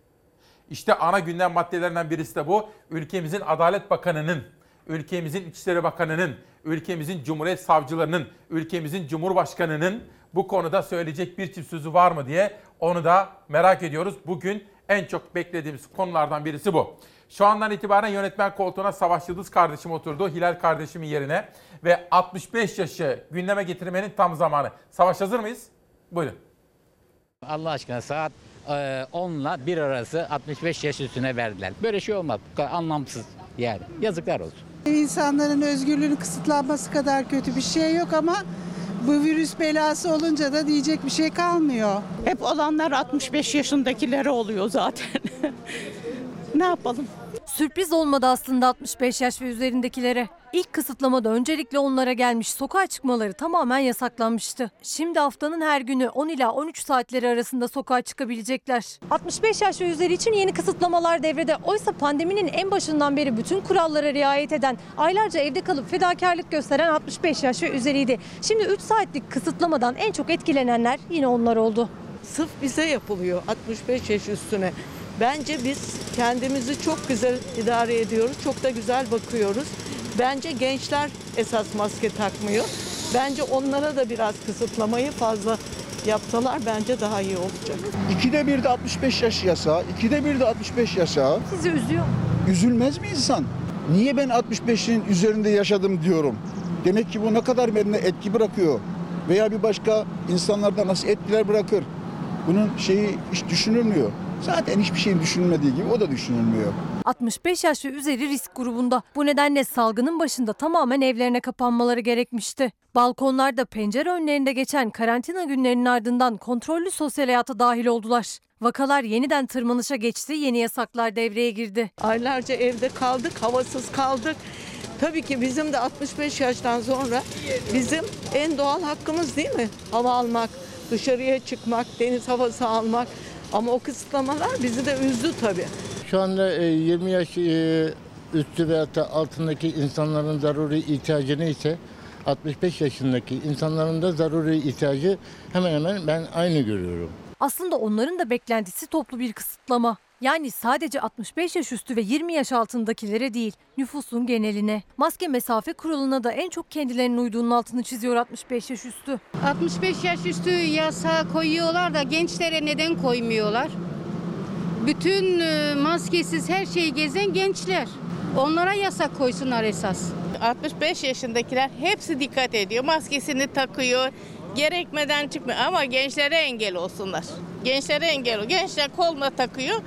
İşte ana gündem maddelerinden birisi de bu. Ülkemizin Adalet Bakanı'nın, ülkemizin İçişleri Bakanı'nın, ülkemizin Cumhuriyet Savcılarının, ülkemizin Cumhurbaşkanı'nın bu konuda söyleyecek bir çift sözü var mı diye onu da merak ediyoruz. Bugün en çok beklediğimiz konulardan birisi bu. Şu andan itibaren yönetmen koltuğuna Savaş Yıldız kardeşim oturdu. Hilal kardeşimin yerine. Ve 65 yaşı gündeme getirmenin tam zamanı. Savaş hazır mıyız? Buyurun. Allah aşkına saat e, 10 ile 1 arası 65 yaş üstüne verdiler. Böyle şey olmaz. Anlamsız yani. Yazıklar olsun. İnsanların özgürlüğünün kısıtlanması kadar kötü bir şey yok ama bu virüs belası olunca da diyecek bir şey kalmıyor. Hep olanlar 65 yaşındakilere oluyor zaten. ne yapalım? Sürpriz olmadı aslında 65 yaş ve üzerindekilere. İlk kısıtlamada öncelikle onlara gelmiş sokağa çıkmaları tamamen yasaklanmıştı. Şimdi haftanın her günü 10 ila 13 saatleri arasında sokağa çıkabilecekler. 65 yaş ve üzeri için yeni kısıtlamalar devrede. Oysa pandeminin en başından beri bütün kurallara riayet eden, aylarca evde kalıp fedakarlık gösteren 65 yaş ve üzeriydi. Şimdi 3 saatlik kısıtlamadan en çok etkilenenler yine onlar oldu. Sırf bize yapılıyor 65 yaş üstüne. Bence biz kendimizi çok güzel idare ediyoruz. Çok da güzel bakıyoruz. Bence gençler esas maske takmıyor. Bence onlara da biraz kısıtlamayı fazla yapsalar bence daha iyi olacak. İkide bir de 65 yaş yasağı, ikide bir de 65 yasağı. Sizi üzüyor mu? Üzülmez mi insan? Niye ben 65'in üzerinde yaşadım diyorum. Demek ki bu ne kadar bende etki bırakıyor. Veya bir başka insanlarda nasıl etkiler bırakır. Bunun şeyi hiç düşünülmüyor. Zaten hiçbir şeyin düşünülmediği gibi o da düşünülmüyor. 65 yaş ve üzeri risk grubunda. Bu nedenle salgının başında tamamen evlerine kapanmaları gerekmişti. Balkonlarda pencere önlerinde geçen karantina günlerinin ardından kontrollü sosyal hayata dahil oldular. Vakalar yeniden tırmanışa geçti, yeni yasaklar devreye girdi. Aylarca evde kaldık, havasız kaldık. Tabii ki bizim de 65 yaştan sonra bizim en doğal hakkımız değil mi? Hava almak, dışarıya çıkmak, deniz havası almak. Ama o kısıtlamalar bizi de üzdü tabii. Şu anda e, 20 yaş e, üstü veya da altındaki insanların zaruri ihtiyacı neyse 65 yaşındaki insanların da zaruri ihtiyacı hemen hemen ben aynı görüyorum. Aslında onların da beklentisi toplu bir kısıtlama. Yani sadece 65 yaş üstü ve 20 yaş altındakilere değil, nüfusun geneline. Maske mesafe kuralına da en çok kendilerinin uyduğunun altını çiziyor 65 yaş üstü. 65 yaş üstü yasa koyuyorlar da gençlere neden koymuyorlar? Bütün e, maskesiz her şeyi gezen gençler. Onlara yasak koysunlar esas. 65 yaşındakiler hepsi dikkat ediyor. Maskesini takıyor. Gerekmeden çıkmıyor ama gençlere engel olsunlar. Gençlere engel ol. Gençler koluna takıyor.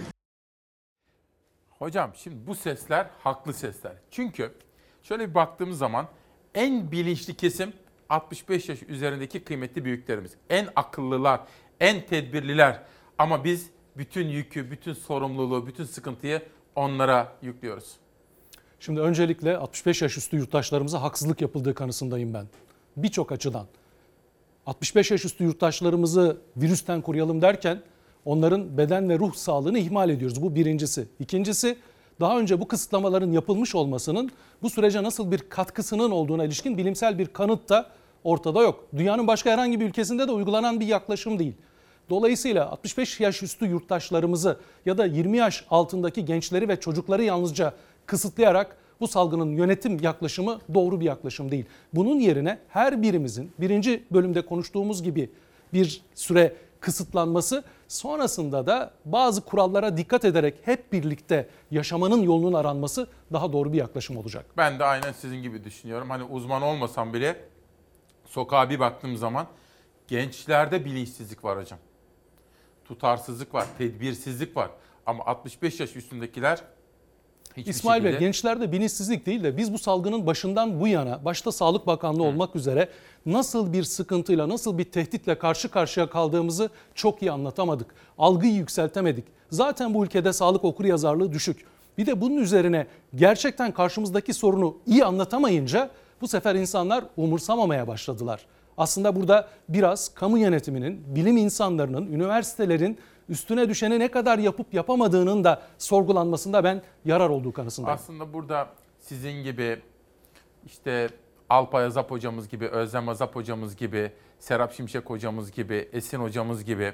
Hocam şimdi bu sesler haklı sesler. Çünkü şöyle bir baktığımız zaman en bilinçli kesim 65 yaş üzerindeki kıymetli büyüklerimiz. En akıllılar, en tedbirliler. Ama biz bütün yükü, bütün sorumluluğu, bütün sıkıntıyı onlara yüklüyoruz. Şimdi öncelikle 65 yaş üstü yurttaşlarımıza haksızlık yapıldığı kanısındayım ben. Birçok açıdan. 65 yaş üstü yurttaşlarımızı virüsten koruyalım derken onların beden ve ruh sağlığını ihmal ediyoruz. Bu birincisi. İkincisi daha önce bu kısıtlamaların yapılmış olmasının bu sürece nasıl bir katkısının olduğuna ilişkin bilimsel bir kanıt da ortada yok. Dünyanın başka herhangi bir ülkesinde de uygulanan bir yaklaşım değil. Dolayısıyla 65 yaş üstü yurttaşlarımızı ya da 20 yaş altındaki gençleri ve çocukları yalnızca kısıtlayarak bu salgının yönetim yaklaşımı doğru bir yaklaşım değil. Bunun yerine her birimizin birinci bölümde konuştuğumuz gibi bir süre kısıtlanması sonrasında da bazı kurallara dikkat ederek hep birlikte yaşamanın yolunun aranması daha doğru bir yaklaşım olacak. Ben de aynen sizin gibi düşünüyorum. Hani uzman olmasam bile sokağa bir baktığım zaman gençlerde bilinçsizlik var hocam. Tutarsızlık var, tedbirsizlik var. Ama 65 yaş üstündekiler hiçbir İsmail Bey şekilde... gençlerde bilinçsizlik değil de biz bu salgının başından bu yana başta Sağlık Bakanlığı olmak üzere nasıl bir sıkıntıyla nasıl bir tehditle karşı karşıya kaldığımızı çok iyi anlatamadık. Algıyı yükseltemedik. Zaten bu ülkede sağlık okuryazarlığı düşük. Bir de bunun üzerine gerçekten karşımızdaki sorunu iyi anlatamayınca bu sefer insanlar umursamamaya başladılar. Aslında burada biraz kamu yönetiminin, bilim insanlarının, üniversitelerin üstüne düşeni ne kadar yapıp yapamadığının da sorgulanmasında ben yarar olduğu kanısındayım. Aslında burada sizin gibi işte Alpay Azap hocamız gibi, Özlem Azap hocamız gibi, Serap Şimşek hocamız gibi, Esin hocamız gibi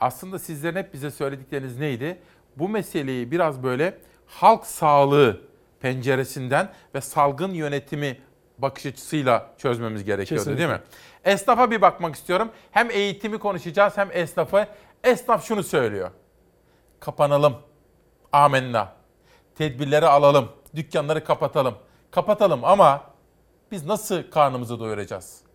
aslında sizlerin hep bize söyledikleriniz neydi? Bu meseleyi biraz böyle halk sağlığı penceresinden ve salgın yönetimi bakış açısıyla çözmemiz gerekiyordu Kesinlikle. değil mi? Esnafa bir bakmak istiyorum. Hem eğitimi konuşacağız hem esnafı. Esnaf şunu söylüyor. Kapanalım. Amenna. Tedbirleri alalım. Dükkanları kapatalım. Kapatalım ama biz nasıl karnımızı doyuracağız?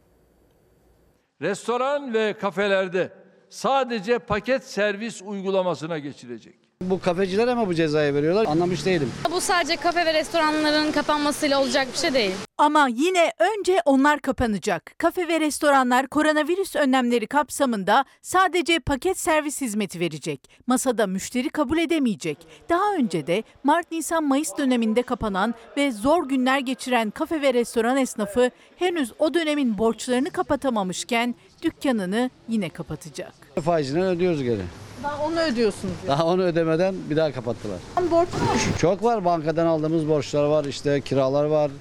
restoran ve kafelerde sadece paket servis uygulamasına geçilecek. Bu kafecilere mi bu cezayı veriyorlar? Anlamış değilim. Bu sadece kafe ve restoranların kapanmasıyla olacak bir şey değil. Ama yine önce onlar kapanacak. Kafe ve restoranlar koronavirüs önlemleri kapsamında sadece paket servis hizmeti verecek. Masada müşteri kabul edemeyecek. Daha önce de Mart, Nisan, Mayıs döneminde kapanan ve zor günler geçiren kafe ve restoran esnafı henüz o dönemin borçlarını kapatamamışken dükkanını yine kapatacak. Faizini ödüyoruz geri. Daha onu ödüyorsunuz. Daha onu ödemeden bir daha kapattılar. Borç Çok var bankadan aldığımız borçlar var işte kiralar var.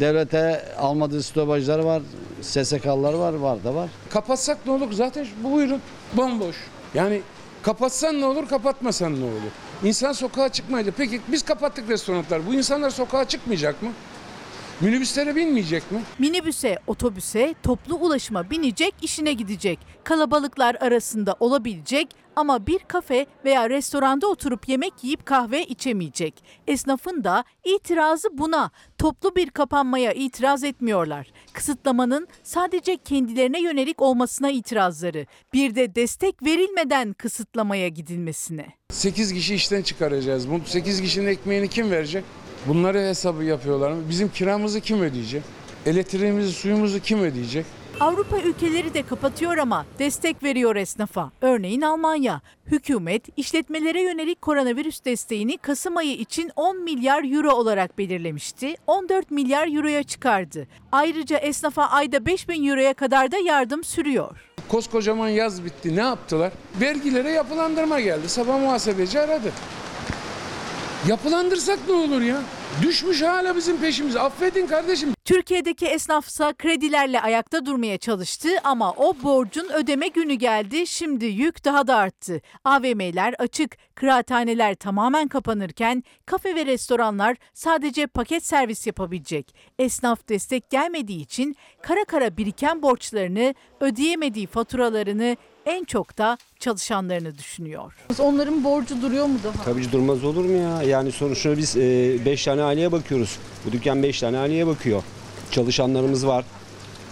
Devlete almadığı stopajlar var. SSK'lar var var da var. Kapatsak ne olur? Zaten bu buyurun bomboş. Yani kapatsan ne olur, kapatmasan ne olur? İnsan sokağa çıkmayacak. Peki biz kapattık restoranlar. Bu insanlar sokağa çıkmayacak mı? Minibüslere binmeyecek mi? Minibüse, otobüse, toplu ulaşıma binecek, işine gidecek. Kalabalıklar arasında olabilecek ama bir kafe veya restoranda oturup yemek yiyip kahve içemeyecek. Esnafın da itirazı buna. Toplu bir kapanmaya itiraz etmiyorlar. Kısıtlamanın sadece kendilerine yönelik olmasına itirazları. Bir de destek verilmeden kısıtlamaya gidilmesine. 8 kişi işten çıkaracağız. Bu 8 kişinin ekmeğini kim verecek? Bunları hesabı yapıyorlar mı? Bizim kiramızı kim ödeyecek? Elektriğimizi, suyumuzu kim ödeyecek? Avrupa ülkeleri de kapatıyor ama destek veriyor esnafa. Örneğin Almanya. Hükümet işletmelere yönelik koronavirüs desteğini Kasım ayı için 10 milyar euro olarak belirlemişti. 14 milyar euroya çıkardı. Ayrıca esnafa ayda 5 bin euroya kadar da yardım sürüyor. Koskocaman yaz bitti. Ne yaptılar? Vergilere yapılandırma geldi. Sabah muhasebeci aradı. Yapılandırsak ne olur ya? Düşmüş hala bizim peşimize. Affedin kardeşim. Türkiye'deki esnafsa kredilerle ayakta durmaya çalıştı ama o borcun ödeme günü geldi. Şimdi yük daha da arttı. AVM'ler açık, kıraathaneler tamamen kapanırken kafe ve restoranlar sadece paket servis yapabilecek. Esnaf destek gelmediği için kara kara biriken borçlarını, ödeyemediği faturalarını en çok da çalışanlarını düşünüyor. Onların borcu duruyor mu daha? Tabii ki durmaz olur mu ya? Yani sonuçta biz 5 tane aileye bakıyoruz. Bu dükkan 5 tane aileye bakıyor. Çalışanlarımız var.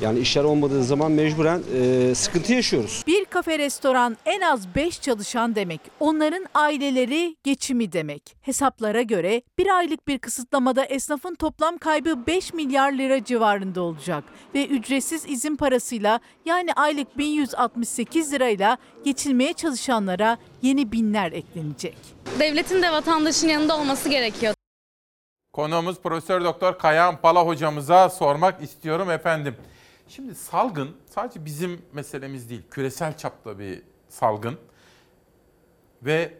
Yani işler olmadığı zaman mecburen e, sıkıntı yaşıyoruz. Bir kafe restoran en az 5 çalışan demek. Onların aileleri geçimi demek. Hesaplara göre bir aylık bir kısıtlamada esnafın toplam kaybı 5 milyar lira civarında olacak. Ve ücretsiz izin parasıyla yani aylık 1168 lirayla geçilmeye çalışanlara yeni binler eklenecek. Devletin de vatandaşın yanında olması gerekiyor. Konuğumuz Profesör Doktor Kayahan Pala hocamıza sormak istiyorum efendim. Şimdi salgın sadece bizim meselemiz değil, küresel çapta bir salgın ve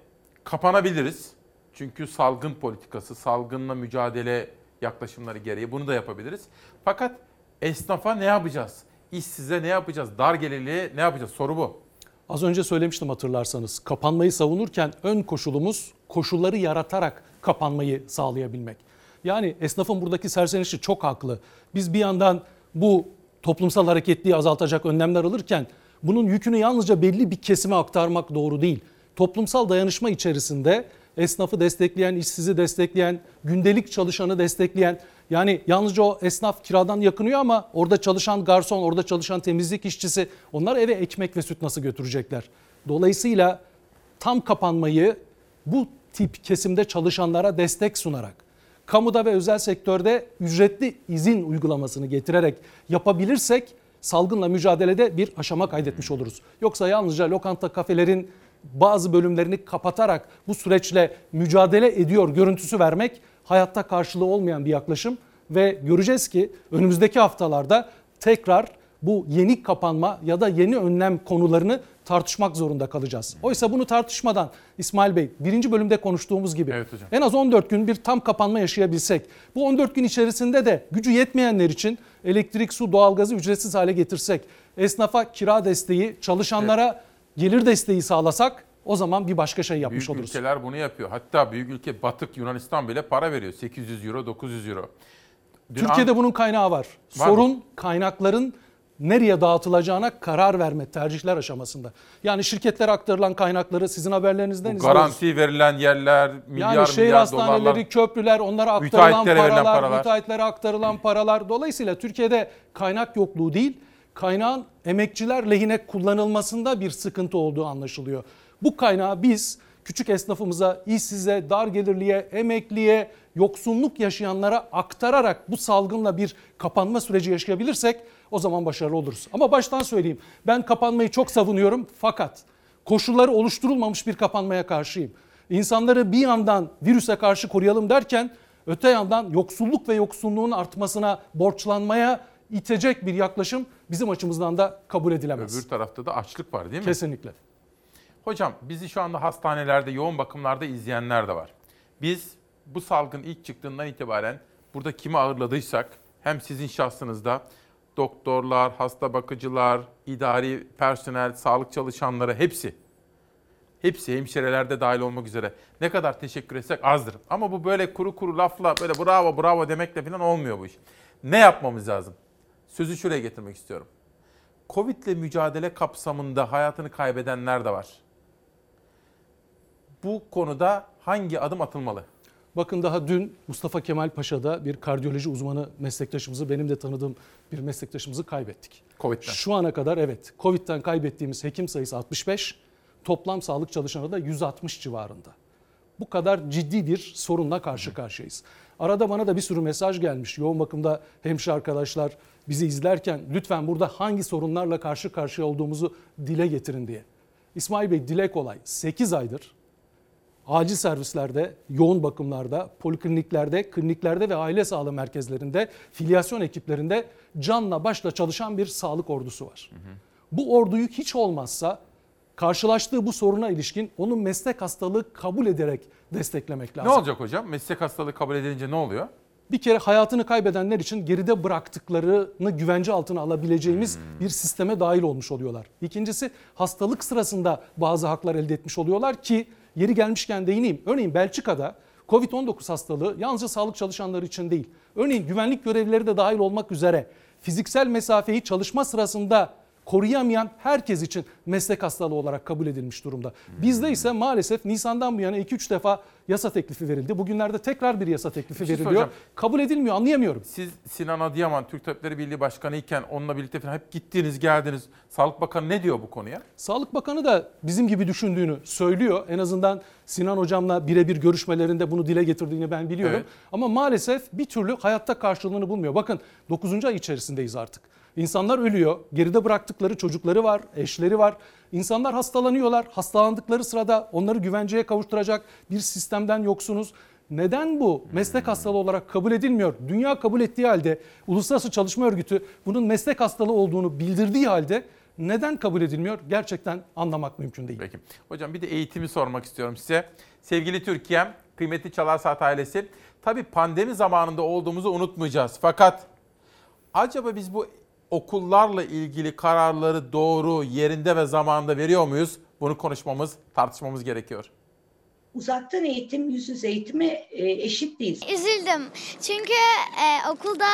kapanabiliriz. Çünkü salgın politikası, salgınla mücadele yaklaşımları gereği bunu da yapabiliriz. Fakat esnafa ne yapacağız? İşsize ne yapacağız? Dar gelirliye ne yapacağız? Soru bu. Az önce söylemiştim hatırlarsanız. Kapanmayı savunurken ön koşulumuz koşulları yaratarak kapanmayı sağlayabilmek. Yani esnafın buradaki serzenişi çok haklı. Biz bir yandan bu toplumsal hareketliği azaltacak önlemler alırken bunun yükünü yalnızca belli bir kesime aktarmak doğru değil. Toplumsal dayanışma içerisinde esnafı destekleyen, işsizi destekleyen, gündelik çalışanı destekleyen yani yalnızca o esnaf kiradan yakınıyor ama orada çalışan garson, orada çalışan temizlik işçisi onlar eve ekmek ve süt nasıl götürecekler? Dolayısıyla tam kapanmayı bu tip kesimde çalışanlara destek sunarak kamuda ve özel sektörde ücretli izin uygulamasını getirerek yapabilirsek salgınla mücadelede bir aşama kaydetmiş oluruz. Yoksa yalnızca lokanta kafelerin bazı bölümlerini kapatarak bu süreçle mücadele ediyor görüntüsü vermek hayatta karşılığı olmayan bir yaklaşım ve göreceğiz ki önümüzdeki haftalarda tekrar bu yeni kapanma ya da yeni önlem konularını tartışmak zorunda kalacağız. Oysa bunu tartışmadan İsmail Bey birinci bölümde konuştuğumuz gibi Evet hocam. en az 14 gün bir tam kapanma yaşayabilsek bu 14 gün içerisinde de gücü yetmeyenler için elektrik, su, doğalgazı ücretsiz hale getirsek, esnafa kira desteği, çalışanlara gelir desteği sağlasak o zaman bir başka şey yapmış Büyük oluruz. ülkeler bunu yapıyor. Hatta büyük ülke Batık Yunanistan bile para veriyor. 800 euro, 900 euro. Dün Türkiye'de An- bunun kaynağı var. Var mı? Sorun kaynakların nereye dağıtılacağına karar verme, tercihler aşamasında. Yani şirketlere aktarılan kaynakları sizin haberlerinizden bu izliyoruz. garanti verilen yerler, milyar Yani şehir milyar hastaneleri, dolarlar. köprüler, onlara aktarılan paralar, paralar. müteahhitlere aktarılan paralar. Dolayısıyla Türkiye'de kaynak yokluğu değil, kaynağın emekçiler lehine kullanılmasında bir sıkıntı olduğu anlaşılıyor. Bu kaynağı biz küçük esnafımıza, işsize, dar gelirliye, emekliye, yoksunluk yaşayanlara aktararak bu salgınla bir kapanma süreci yaşayabilirsek o zaman başarılı oluruz. Ama baştan söyleyeyim ben kapanmayı çok savunuyorum fakat koşulları oluşturulmamış bir kapanmaya karşıyım. İnsanları bir yandan virüse karşı koruyalım derken öte yandan yoksulluk ve yoksunluğun artmasına, borçlanmaya itecek bir yaklaşım bizim açımızdan da kabul edilemez. Öbür tarafta da açlık var değil mi? Kesinlikle. Hocam bizi şu anda hastanelerde, yoğun bakımlarda izleyenler de var. Biz bu salgın ilk çıktığından itibaren burada kimi ağırladıysak hem sizin şahsınızda doktorlar, hasta bakıcılar, idari personel, sağlık çalışanları hepsi Hepsi hemşirelerde dahil olmak üzere. Ne kadar teşekkür etsek azdır. Ama bu böyle kuru kuru lafla böyle bravo bravo demekle falan olmuyor bu iş. Ne yapmamız lazım? Sözü şuraya getirmek istiyorum. Covid'le mücadele kapsamında hayatını kaybedenler de var. Bu konuda hangi adım atılmalı? Bakın daha dün Mustafa Kemal Paşa'da bir kardiyoloji uzmanı meslektaşımızı, benim de tanıdığım bir meslektaşımızı kaybettik. Covid'den. Şu ana kadar evet, Covid'den kaybettiğimiz hekim sayısı 65, toplam sağlık çalışanı da 160 civarında. Bu kadar ciddi bir sorunla karşı karşıyayız. Arada bana da bir sürü mesaj gelmiş. Yoğun bakımda hemşire arkadaşlar bizi izlerken lütfen burada hangi sorunlarla karşı karşıya olduğumuzu dile getirin diye. İsmail Bey dile kolay. 8 aydır acil servislerde, yoğun bakımlarda, polikliniklerde, kliniklerde ve aile sağlığı merkezlerinde, filyasyon ekiplerinde canla başla çalışan bir sağlık ordusu var. Bu orduyu hiç olmazsa karşılaştığı bu soruna ilişkin onun meslek hastalığı kabul ederek desteklemek lazım. Ne olacak hocam? Meslek hastalığı kabul edilince ne oluyor? Bir kere hayatını kaybedenler için geride bıraktıklarını güvence altına alabileceğimiz bir sisteme dahil olmuş oluyorlar. İkincisi hastalık sırasında bazı haklar elde etmiş oluyorlar ki yeri gelmişken değineyim. Örneğin Belçika'da Covid-19 hastalığı yalnızca sağlık çalışanları için değil. Örneğin güvenlik görevlileri de dahil olmak üzere fiziksel mesafeyi çalışma sırasında koruyamayan herkes için meslek hastalığı olarak kabul edilmiş durumda. Bizde ise maalesef Nisan'dan bu yana 2-3 defa yasa teklifi verildi. Bugünlerde tekrar bir yasa teklifi Bir şey veriliyor. soracağım. Kabul edilmiyor anlayamıyorum. Siz Sinan Adıyaman Türk Tabipleri Birliği Başkanı iken onunla birlikte falan hep gittiniz geldiniz. Sağlık Bakanı ne diyor bu konuya? Sağlık Bakanı da bizim gibi düşündüğünü söylüyor. En azından Sinan Hocam'la birebir görüşmelerinde bunu dile getirdiğini ben biliyorum. Evet. Ama maalesef bir türlü hayatta karşılığını bulmuyor. Bakın 9. ay içerisindeyiz artık. İnsanlar ölüyor. Geride bıraktıkları çocukları var, eşleri var. İnsanlar hastalanıyorlar. Hastalandıkları sırada onları güvenceye kavuşturacak bir sistemden yoksunuz. Neden bu meslek hastalığı olarak kabul edilmiyor? Dünya kabul ettiği halde Uluslararası Çalışma Örgütü bunun meslek hastalığı olduğunu bildirdiği halde neden kabul edilmiyor? Gerçekten anlamak mümkün değil. Peki. Hocam bir de eğitimi sormak istiyorum size. Sevgili Türkiye'm, kıymetli Çalar Saat ailesi. Tabii pandemi zamanında olduğumuzu unutmayacağız. Fakat acaba biz bu okullarla ilgili kararları doğru, yerinde ve zamanında veriyor muyuz? Bunu konuşmamız, tartışmamız gerekiyor. Uzaktan eğitim, yüz yüze eğitime e, eşit değil. Üzüldüm. Çünkü e, okulda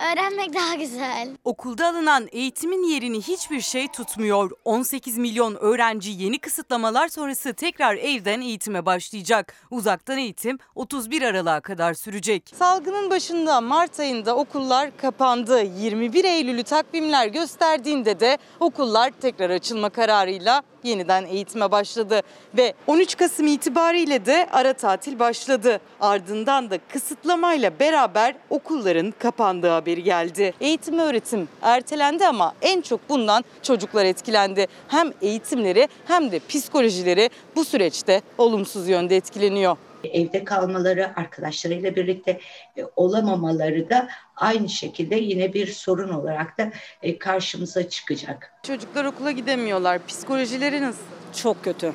öğrenmek daha güzel. Okulda alınan eğitimin yerini hiçbir şey tutmuyor. 18 milyon öğrenci yeni kısıtlamalar sonrası tekrar evden eğitime başlayacak. Uzaktan eğitim 31 Aralık'a kadar sürecek. Salgının başında Mart ayında okullar kapandı. 21 Eylül'ü takvimler gösterdiğinde de okullar tekrar açılma kararıyla yeniden eğitime başladı ve 13 Kasım itibariyle de ara tatil başladı. Ardından da kısıtlamayla beraber okulların kapandığı haberi geldi. Eğitim öğretim ertelendi ama en çok bundan çocuklar etkilendi. Hem eğitimleri hem de psikolojileri bu süreçte olumsuz yönde etkileniyor. Evde kalmaları, arkadaşlarıyla birlikte e, olamamaları da aynı şekilde yine bir sorun olarak da e, karşımıza çıkacak. Çocuklar okula gidemiyorlar. Psikolojileri nasıl? Çok kötü.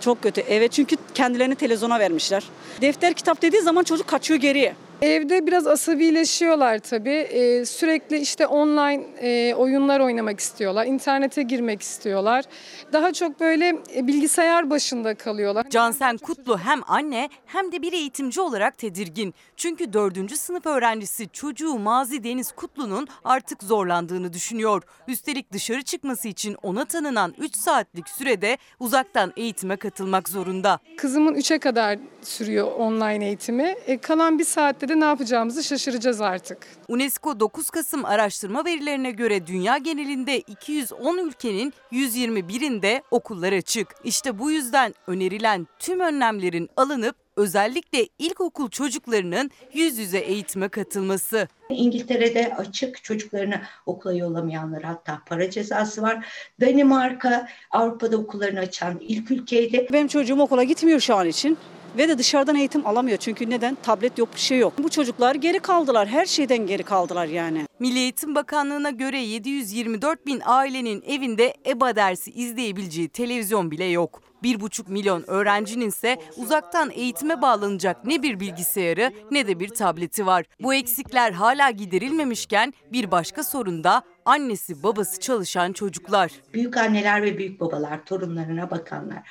Çok kötü. Evet çünkü kendilerini televizyona vermişler. Defter kitap dediği zaman çocuk kaçıyor geriye. Evde biraz asabileşiyorlar tabii. Ee, sürekli işte online e, oyunlar oynamak istiyorlar. İnternete girmek istiyorlar. Daha çok böyle e, bilgisayar başında kalıyorlar. Cansen Kutlu hem anne hem de bir eğitimci olarak tedirgin. Çünkü 4. sınıf öğrencisi çocuğu Mazi Deniz Kutlu'nun artık zorlandığını düşünüyor. Üstelik dışarı çıkması için ona tanınan 3 saatlik sürede uzaktan eğitime katılmak zorunda. Kızımın 3'e kadar sürüyor online eğitimi. E, kalan bir saatte de ne yapacağımızı şaşıracağız artık. UNESCO 9 Kasım araştırma verilerine göre dünya genelinde 210 ülkenin 121'inde okullar açık. İşte bu yüzden önerilen tüm önlemlerin alınıp özellikle ilkokul çocuklarının yüz yüze eğitime katılması. İngiltere'de açık çocuklarını okula yollamayanlara hatta para cezası var. Danimarka Avrupa'da okullarını açan ilk ülkeydi. Benim çocuğum okula gitmiyor şu an için. Ve de dışarıdan eğitim alamıyor. Çünkü neden? Tablet yok, bir şey yok. Bu çocuklar geri kaldılar. Her şeyden geri kaldılar yani. Milli Eğitim Bakanlığı'na göre 724 bin ailenin evinde EBA dersi izleyebileceği televizyon bile yok. 1,5 milyon öğrencinin ise uzaktan eğitime bağlanacak ne bir bilgisayarı ne de bir tableti var. Bu eksikler hala giderilmemişken bir başka sorun da annesi babası çalışan çocuklar. Büyük anneler ve büyük babalar torunlarına bakanlar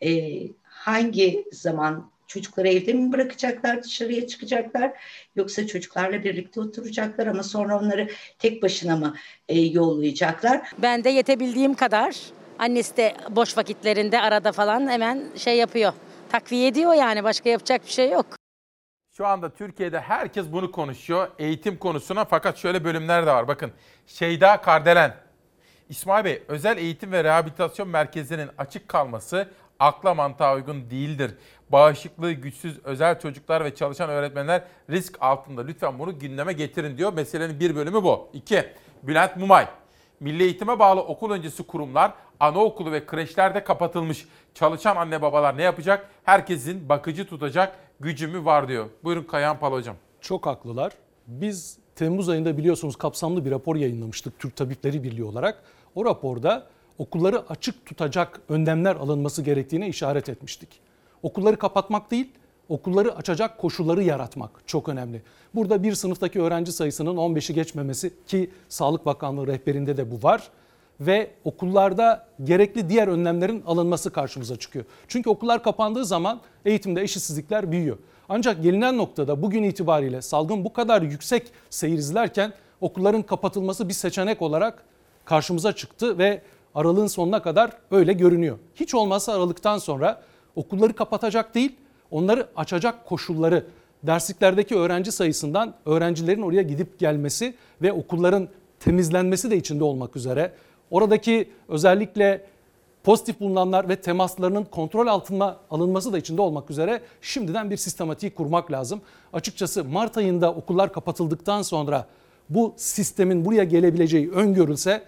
e, hangi zaman Çocukları evde mi bırakacaklar, dışarıya çıkacaklar yoksa çocuklarla birlikte oturacaklar ama sonra onları tek başına mı e, yollayacaklar? Ben de yetebildiğim kadar annesi de boş vakitlerinde arada falan hemen şey yapıyor. Takviye ediyor yani başka yapacak bir şey yok. Şu anda Türkiye'de herkes bunu konuşuyor eğitim konusuna fakat şöyle bölümler de var. Bakın Şeyda Kardelen. İsmail Bey özel eğitim ve rehabilitasyon merkezlerinin açık kalması akla mantığa uygun değildir. Bağışıklığı güçsüz özel çocuklar ve çalışan öğretmenler risk altında. Lütfen bunu gündeme getirin diyor. Meselenin bir bölümü bu. İki, Bülent Mumay. Milli eğitime bağlı okul öncesi kurumlar, anaokulu ve kreşlerde kapatılmış. Çalışan anne babalar ne yapacak? Herkesin bakıcı tutacak gücü mü var diyor. Buyurun Kayan Pal hocam. Çok haklılar. Biz Temmuz ayında biliyorsunuz kapsamlı bir rapor yayınlamıştık Türk Tabipleri Birliği olarak. O raporda okulları açık tutacak önlemler alınması gerektiğine işaret etmiştik. Okulları kapatmak değil, okulları açacak koşulları yaratmak çok önemli. Burada bir sınıftaki öğrenci sayısının 15'i geçmemesi ki Sağlık Bakanlığı rehberinde de bu var ve okullarda gerekli diğer önlemlerin alınması karşımıza çıkıyor. Çünkü okullar kapandığı zaman eğitimde eşitsizlikler büyüyor. Ancak gelinen noktada bugün itibariyle salgın bu kadar yüksek seyir izlerken okulların kapatılması bir seçenek olarak karşımıza çıktı ve aralığın sonuna kadar öyle görünüyor. Hiç olmazsa aralıktan sonra okulları kapatacak değil, onları açacak koşulları, dersliklerdeki öğrenci sayısından öğrencilerin oraya gidip gelmesi ve okulların temizlenmesi de içinde olmak üzere oradaki özellikle pozitif bulunanlar ve temaslarının kontrol altına alınması da içinde olmak üzere şimdiden bir sistematiği kurmak lazım. Açıkçası Mart ayında okullar kapatıldıktan sonra bu sistemin buraya gelebileceği öngörülse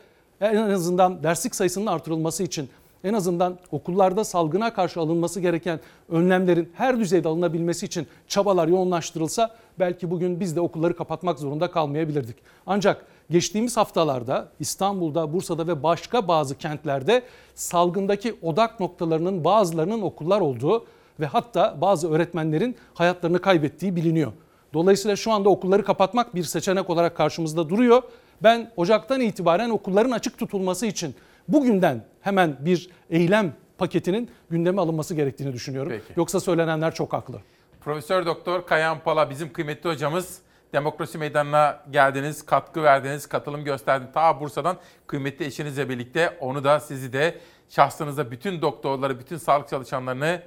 en azından derslik sayısının artırılması için en azından okullarda salgına karşı alınması gereken önlemlerin her düzeyde alınabilmesi için çabalar yoğunlaştırılsa belki bugün biz de okulları kapatmak zorunda kalmayabilirdik. Ancak geçtiğimiz haftalarda İstanbul'da, Bursa'da ve başka bazı kentlerde salgındaki odak noktalarının bazılarının okullar olduğu ve hatta bazı öğretmenlerin hayatlarını kaybettiği biliniyor. Dolayısıyla şu anda okulları kapatmak bir seçenek olarak karşımızda duruyor. Ben Ocak'tan itibaren okulların açık tutulması için bugünden hemen bir eylem paketinin gündeme alınması gerektiğini düşünüyorum. Peki. Yoksa söylenenler çok haklı. Profesör Doktor Kayan Pala bizim kıymetli hocamız. Demokrasi Meydanı'na geldiniz, katkı verdiniz, katılım gösterdiniz. Ta Bursa'dan kıymetli eşinizle birlikte onu da sizi de şahsınıza bütün doktorları, bütün sağlık çalışanlarını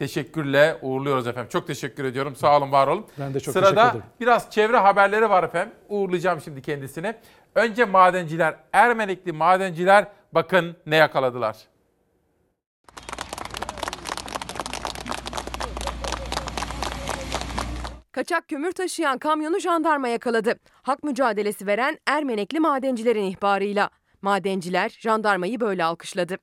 teşekkürle uğurluyoruz efendim. Çok teşekkür ediyorum. Sağ olun, var olun. Ben de çok Sırada teşekkür ederim. biraz çevre haberleri var efendim. Uğurlayacağım şimdi kendisini. Önce madenciler, Ermenekli madenciler bakın ne yakaladılar. Kaçak kömür taşıyan kamyonu jandarma yakaladı. Hak mücadelesi veren Ermenekli madencilerin ihbarıyla. Madenciler jandarmayı böyle alkışladı.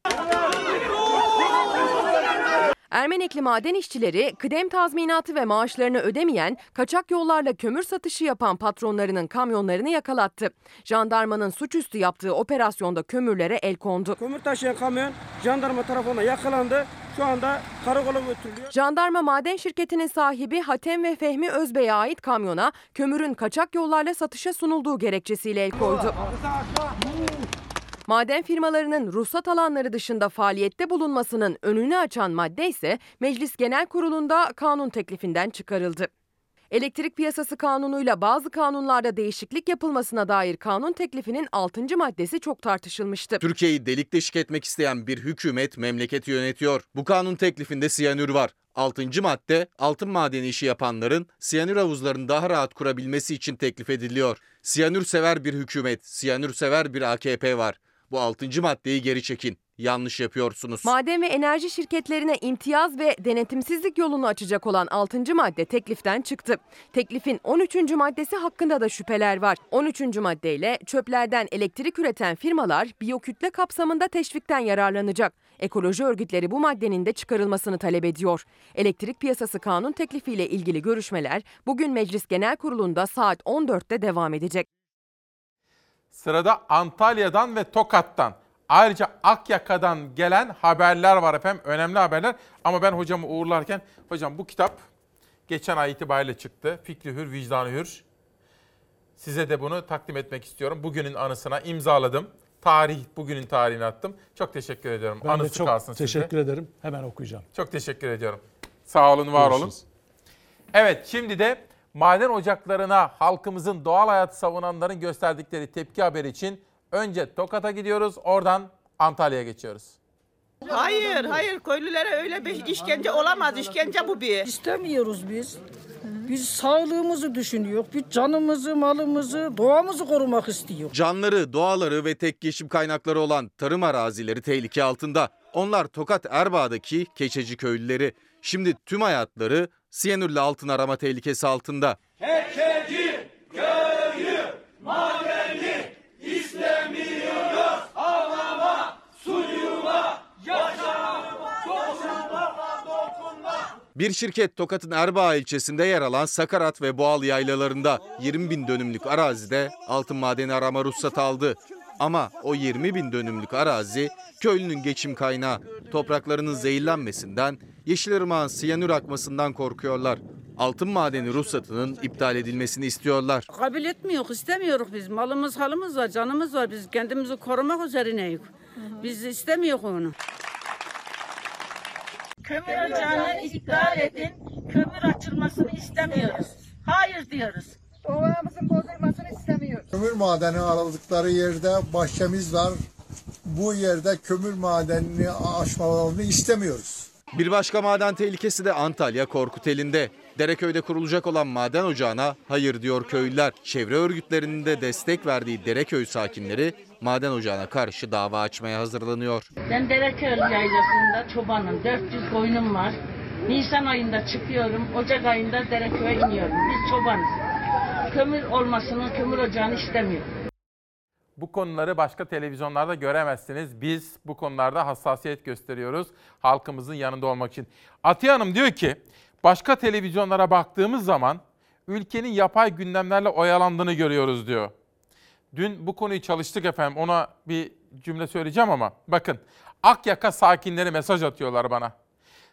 Ermenekli maden işçileri kıdem tazminatı ve maaşlarını ödemeyen, kaçak yollarla kömür satışı yapan patronlarının kamyonlarını yakalattı. Jandarmanın suçüstü yaptığı operasyonda kömürlere el kondu. Kömür taşıyan kamyon jandarma tarafından yakalandı. Şu anda karakola götürülüyor. Jandarma maden şirketinin sahibi Hatem ve Fehmi Özbey'e ait kamyona kömürün kaçak yollarla satışa sunulduğu gerekçesiyle el koydu. Maden firmalarının ruhsat alanları dışında faaliyette bulunmasının önünü açan madde ise Meclis Genel Kurulu'nda kanun teklifinden çıkarıldı. Elektrik Piyasası Kanunu'yla bazı kanunlarda değişiklik yapılmasına dair kanun teklifinin 6. maddesi çok tartışılmıştı. Türkiye'yi delik deşik etmek isteyen bir hükümet memleketi yönetiyor. Bu kanun teklifinde siyanür var. 6. madde altın madeni işi yapanların siyanür havuzlarını daha rahat kurabilmesi için teklif ediliyor. Siyanür sever bir hükümet, siyanür sever bir AKP var. Bu 6. maddeyi geri çekin. Yanlış yapıyorsunuz. Maden ve enerji şirketlerine imtiyaz ve denetimsizlik yolunu açacak olan 6. madde tekliften çıktı. Teklifin 13. maddesi hakkında da şüpheler var. 13. maddeyle çöplerden elektrik üreten firmalar biyokütle kapsamında teşvikten yararlanacak. Ekoloji örgütleri bu maddenin de çıkarılmasını talep ediyor. Elektrik piyasası kanun teklifiyle ilgili görüşmeler bugün Meclis Genel Kurulu'nda saat 14'te devam edecek. Sırada Antalya'dan ve Tokat'tan ayrıca Akyaka'dan gelen haberler var efendim. Önemli haberler ama ben hocamı uğurlarken hocam bu kitap geçen ay itibariyle çıktı. Fikri Hür, Vicdanı Hür. Size de bunu takdim etmek istiyorum. Bugünün anısına imzaladım. Tarih, bugünün tarihini attım. Çok teşekkür ediyorum. Ben Anısı de çok kalsın teşekkür ederim. Hemen okuyacağım. Çok teşekkür ediyorum. Sağ olun, var olun. Görüşürüz. Evet, şimdi de maden ocaklarına halkımızın doğal hayatı savunanların gösterdikleri tepki haberi için önce Tokat'a gidiyoruz, oradan Antalya'ya geçiyoruz. Hayır, hayır köylülere öyle bir işkence olamaz. İşkence bu bir. İstemiyoruz biz. Biz sağlığımızı düşünüyor. Biz canımızı, malımızı, doğamızı korumak istiyor. Canları, doğaları ve tek geçim kaynakları olan tarım arazileri tehlike altında. Onlar Tokat Erbağ'daki keçeci köylüleri. Şimdi tüm hayatları siyanürle altın arama tehlikesi altında. Keçeci köyü madeni istemiyoruz. Havama, suyuma, yaşama, dokunma, dokunma. Bir şirket Tokat'ın Erbaa ilçesinde yer alan Sakarat ve Boğal yaylalarında 20 bin dönümlük arazide altın madeni arama ruhsatı aldı. Ama o 20 bin dönümlük arazi köylünün geçim kaynağı. Topraklarının zehirlenmesinden, Yeşilırmağın siyanür akmasından korkuyorlar. Altın madeni ruhsatının iptal edilmesini istiyorlar. Kabul etmiyor, istemiyoruz biz. Malımız, halımız var, canımız var. Biz kendimizi korumak üzerineyiz. Biz istemiyoruz onu. Kömür ocağını iptal edin. Kömür açılmasını istemiyoruz. Hayır diyoruz. Doğamızın bozulmasını istemiyoruz. Kömür madeni aradıkları yerde bahçemiz var. Bu yerde kömür madenini aşmalarını istemiyoruz. Bir başka maden tehlikesi de Antalya Korkuteli'nde. Dereköy'de kurulacak olan maden ocağına hayır diyor köylüler. Çevre örgütlerinin de destek verdiği Dereköy sakinleri maden ocağına karşı dava açmaya hazırlanıyor. Ben Dereköy yaylasında çobanım. 400 koyunum var. Nisan ayında çıkıyorum. Ocak ayında Dereköy'e iniyorum. Biz çobanız. Kömür olmasını, kömür ocağını istemiyoruz. Bu konuları başka televizyonlarda göremezsiniz. Biz bu konularda hassasiyet gösteriyoruz halkımızın yanında olmak için. Atiye Hanım diyor ki başka televizyonlara baktığımız zaman ülkenin yapay gündemlerle oyalandığını görüyoruz diyor. Dün bu konuyu çalıştık efendim ona bir cümle söyleyeceğim ama bakın Akyaka sakinleri mesaj atıyorlar bana.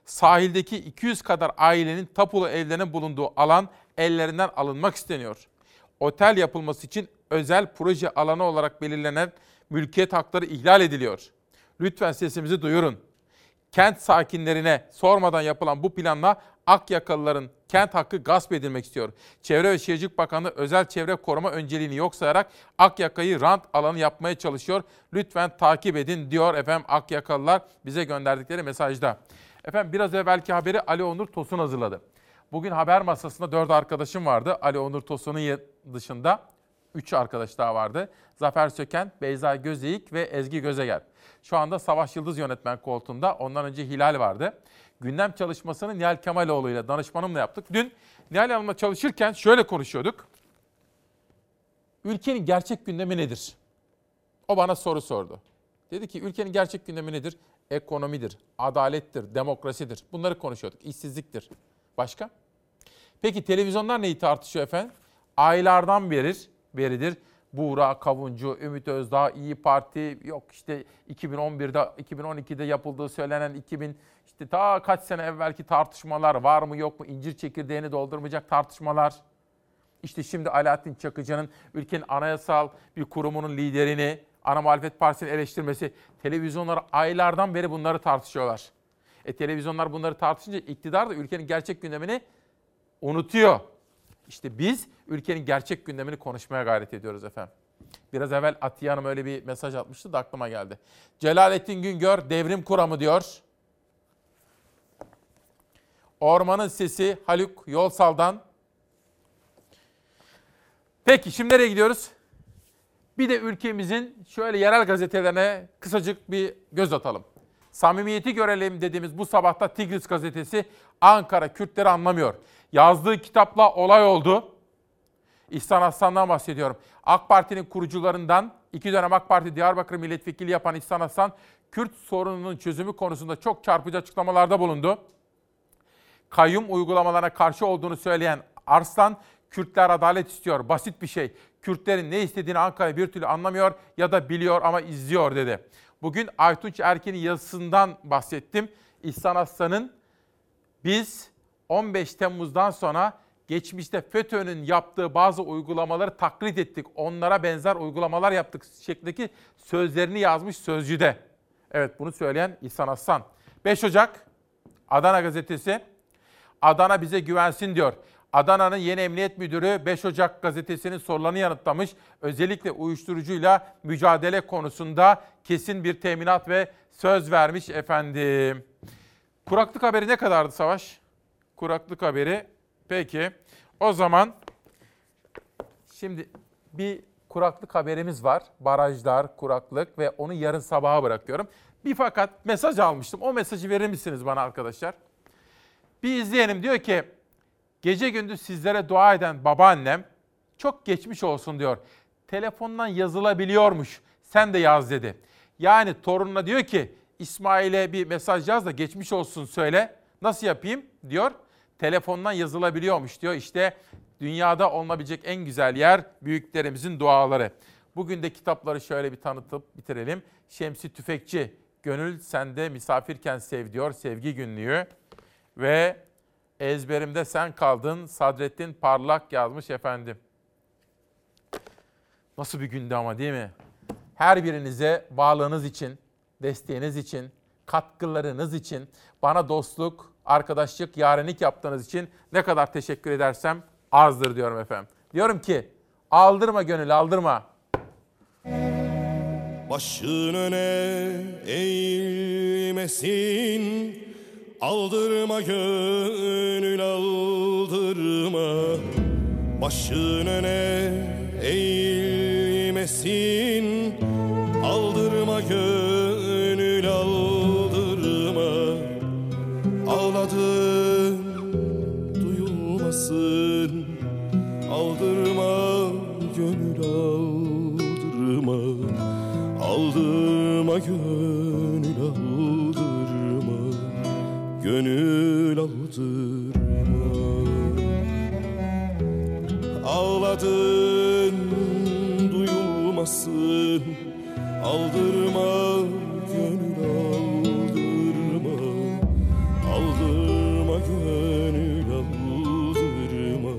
Sahildeki 200 kadar ailenin tapulu evlerinin bulunduğu alan ellerinden alınmak isteniyor. Otel yapılması için özel proje alanı olarak belirlenen mülkiyet hakları ihlal ediliyor. Lütfen sesimizi duyurun. Kent sakinlerine sormadan yapılan bu planla Akyakalıların kent hakkı gasp edilmek istiyor. Çevre ve Şehircilik Bakanlığı özel çevre koruma önceliğini yok sayarak Akyaka'yı rant alanı yapmaya çalışıyor. Lütfen takip edin diyor efendim Akyakalılar bize gönderdikleri mesajda. Efendim biraz evvelki haberi Ali Onur Tosun hazırladı. Bugün haber masasında dört arkadaşım vardı. Ali Onur Tosun'un dışında üç arkadaş daha vardı. Zafer Söken, Beyza Gözeyik ve Ezgi Gözeger. Şu anda Savaş Yıldız yönetmen koltuğunda. Ondan önce Hilal vardı. Gündem çalışmasını Nihal Kemaloğlu ile danışmanımla yaptık. Dün Nihal Hanım'la çalışırken şöyle konuşuyorduk. Ülkenin gerçek gündemi nedir? O bana soru sordu. Dedi ki ülkenin gerçek gündemi nedir? Ekonomidir, adalettir, demokrasidir. Bunları konuşuyorduk. İşsizliktir. Başka? Peki televizyonlar neyi tartışıyor efendim? Aylardan beridir, beridir Buğra Kavuncu, Ümit Özdağ, İyi Parti, yok işte 2011'de, 2012'de yapıldığı söylenen 2000 işte ta kaç sene evvelki tartışmalar var mı yok mu incir çekirdeğini doldurmayacak tartışmalar. İşte şimdi Alaaddin Çakıcı'nın ülkenin anayasal bir kurumunun liderini, ana muhalefet partisini eleştirmesi. Televizyonlar aylardan beri bunları tartışıyorlar. E televizyonlar bunları tartışınca iktidar da ülkenin gerçek gündemini unutuyor. İşte biz ülkenin gerçek gündemini konuşmaya gayret ediyoruz efendim. Biraz evvel Atiye Hanım öyle bir mesaj atmıştı da aklıma geldi. Celalettin Güngör devrim kuramı diyor. Ormanın sesi Haluk Yolsal'dan. Peki şimdi nereye gidiyoruz? Bir de ülkemizin şöyle yerel gazetelerine kısacık bir göz atalım. Samimiyeti görelim dediğimiz bu sabahta Tigris gazetesi Ankara Kürtleri anlamıyor. Yazdığı kitapla olay oldu. İhsan Aslan'dan bahsediyorum. AK Parti'nin kurucularından iki dönem AK Parti Diyarbakır milletvekili yapan İhsan Aslan, Kürt sorununun çözümü konusunda çok çarpıcı açıklamalarda bulundu. Kayyum uygulamalarına karşı olduğunu söyleyen Arslan, Kürtler adalet istiyor. Basit bir şey. Kürtlerin ne istediğini Ankara bir türlü anlamıyor ya da biliyor ama izliyor dedi. Bugün Aytunç Erken'in yazısından bahsettim. İhsan Aslan'ın biz 15 Temmuz'dan sonra geçmişte FETÖ'nün yaptığı bazı uygulamaları taklit ettik. Onlara benzer uygulamalar yaptık şeklindeki sözlerini yazmış Sözcü'de. Evet bunu söyleyen İhsan Aslan. 5 Ocak Adana Gazetesi. Adana bize güvensin diyor. Adana'nın yeni emniyet müdürü 5 Ocak gazetesinin sorularını yanıtlamış. Özellikle uyuşturucuyla mücadele konusunda kesin bir teminat ve söz vermiş efendim. Kuraklık haberi ne kadardı Savaş? Kuraklık haberi. Peki. O zaman şimdi bir kuraklık haberimiz var. Barajlar, kuraklık ve onu yarın sabaha bırakıyorum. Bir fakat mesaj almıştım. O mesajı verir misiniz bana arkadaşlar? Bir izleyenim diyor ki gece gündüz sizlere dua eden babaannem çok geçmiş olsun diyor. Telefondan yazılabiliyormuş. Sen de yaz dedi. Yani torununa diyor ki İsmail'e bir mesaj yaz da geçmiş olsun söyle. Nasıl yapayım diyor. Telefondan yazılabiliyormuş diyor. İşte dünyada olunabilecek en güzel yer büyüklerimizin duaları. Bugün de kitapları şöyle bir tanıtıp bitirelim. Şemsi Tüfekçi, Gönül Sende Misafirken Sev diyor Sevgi Günlüğü. Ve Ezberimde Sen Kaldın Sadrettin Parlak yazmış efendim. Nasıl bir gündü ama değil mi? Her birinize bağlığınız için, desteğiniz için, katkılarınız için, bana dostluk, arkadaşlık, yarenlik yaptığınız için ne kadar teşekkür edersem azdır diyorum efendim. Diyorum ki aldırma gönül aldırma. Başın öne eğilmesin Aldırma gönül aldırma. Başın öne eğilmesin. Aldırma gönül aldırma. Ağladın duyulmasın. Aldırma gönül aldırma. Aldırma gönül Gönül aldırma Ağladın duyulmasın. Aldırma gönül aldırma. Aldırma gönül aldırma.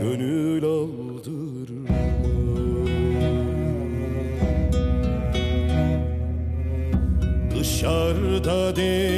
Gönül aldırma. Dışarıda deli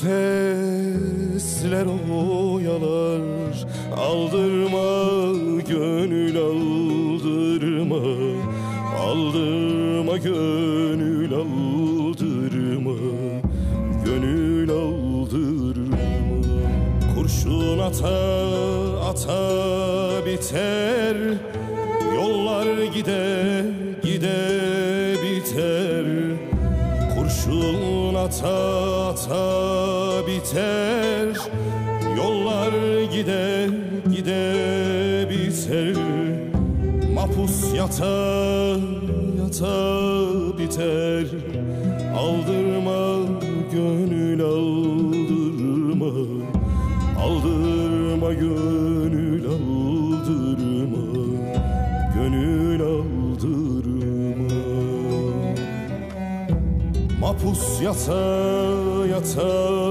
sesler oyalar Aldırma gönül aldırma. Aldırma gönül aldırma. Gönül aldırma. Kurşun ata ata biter. Yollar gide gide biter. Kurşun ata yata yata biter. Aldırma gönül aldırma. Aldırma gönül aldırma. Gönül aldırma. Mapus yata yata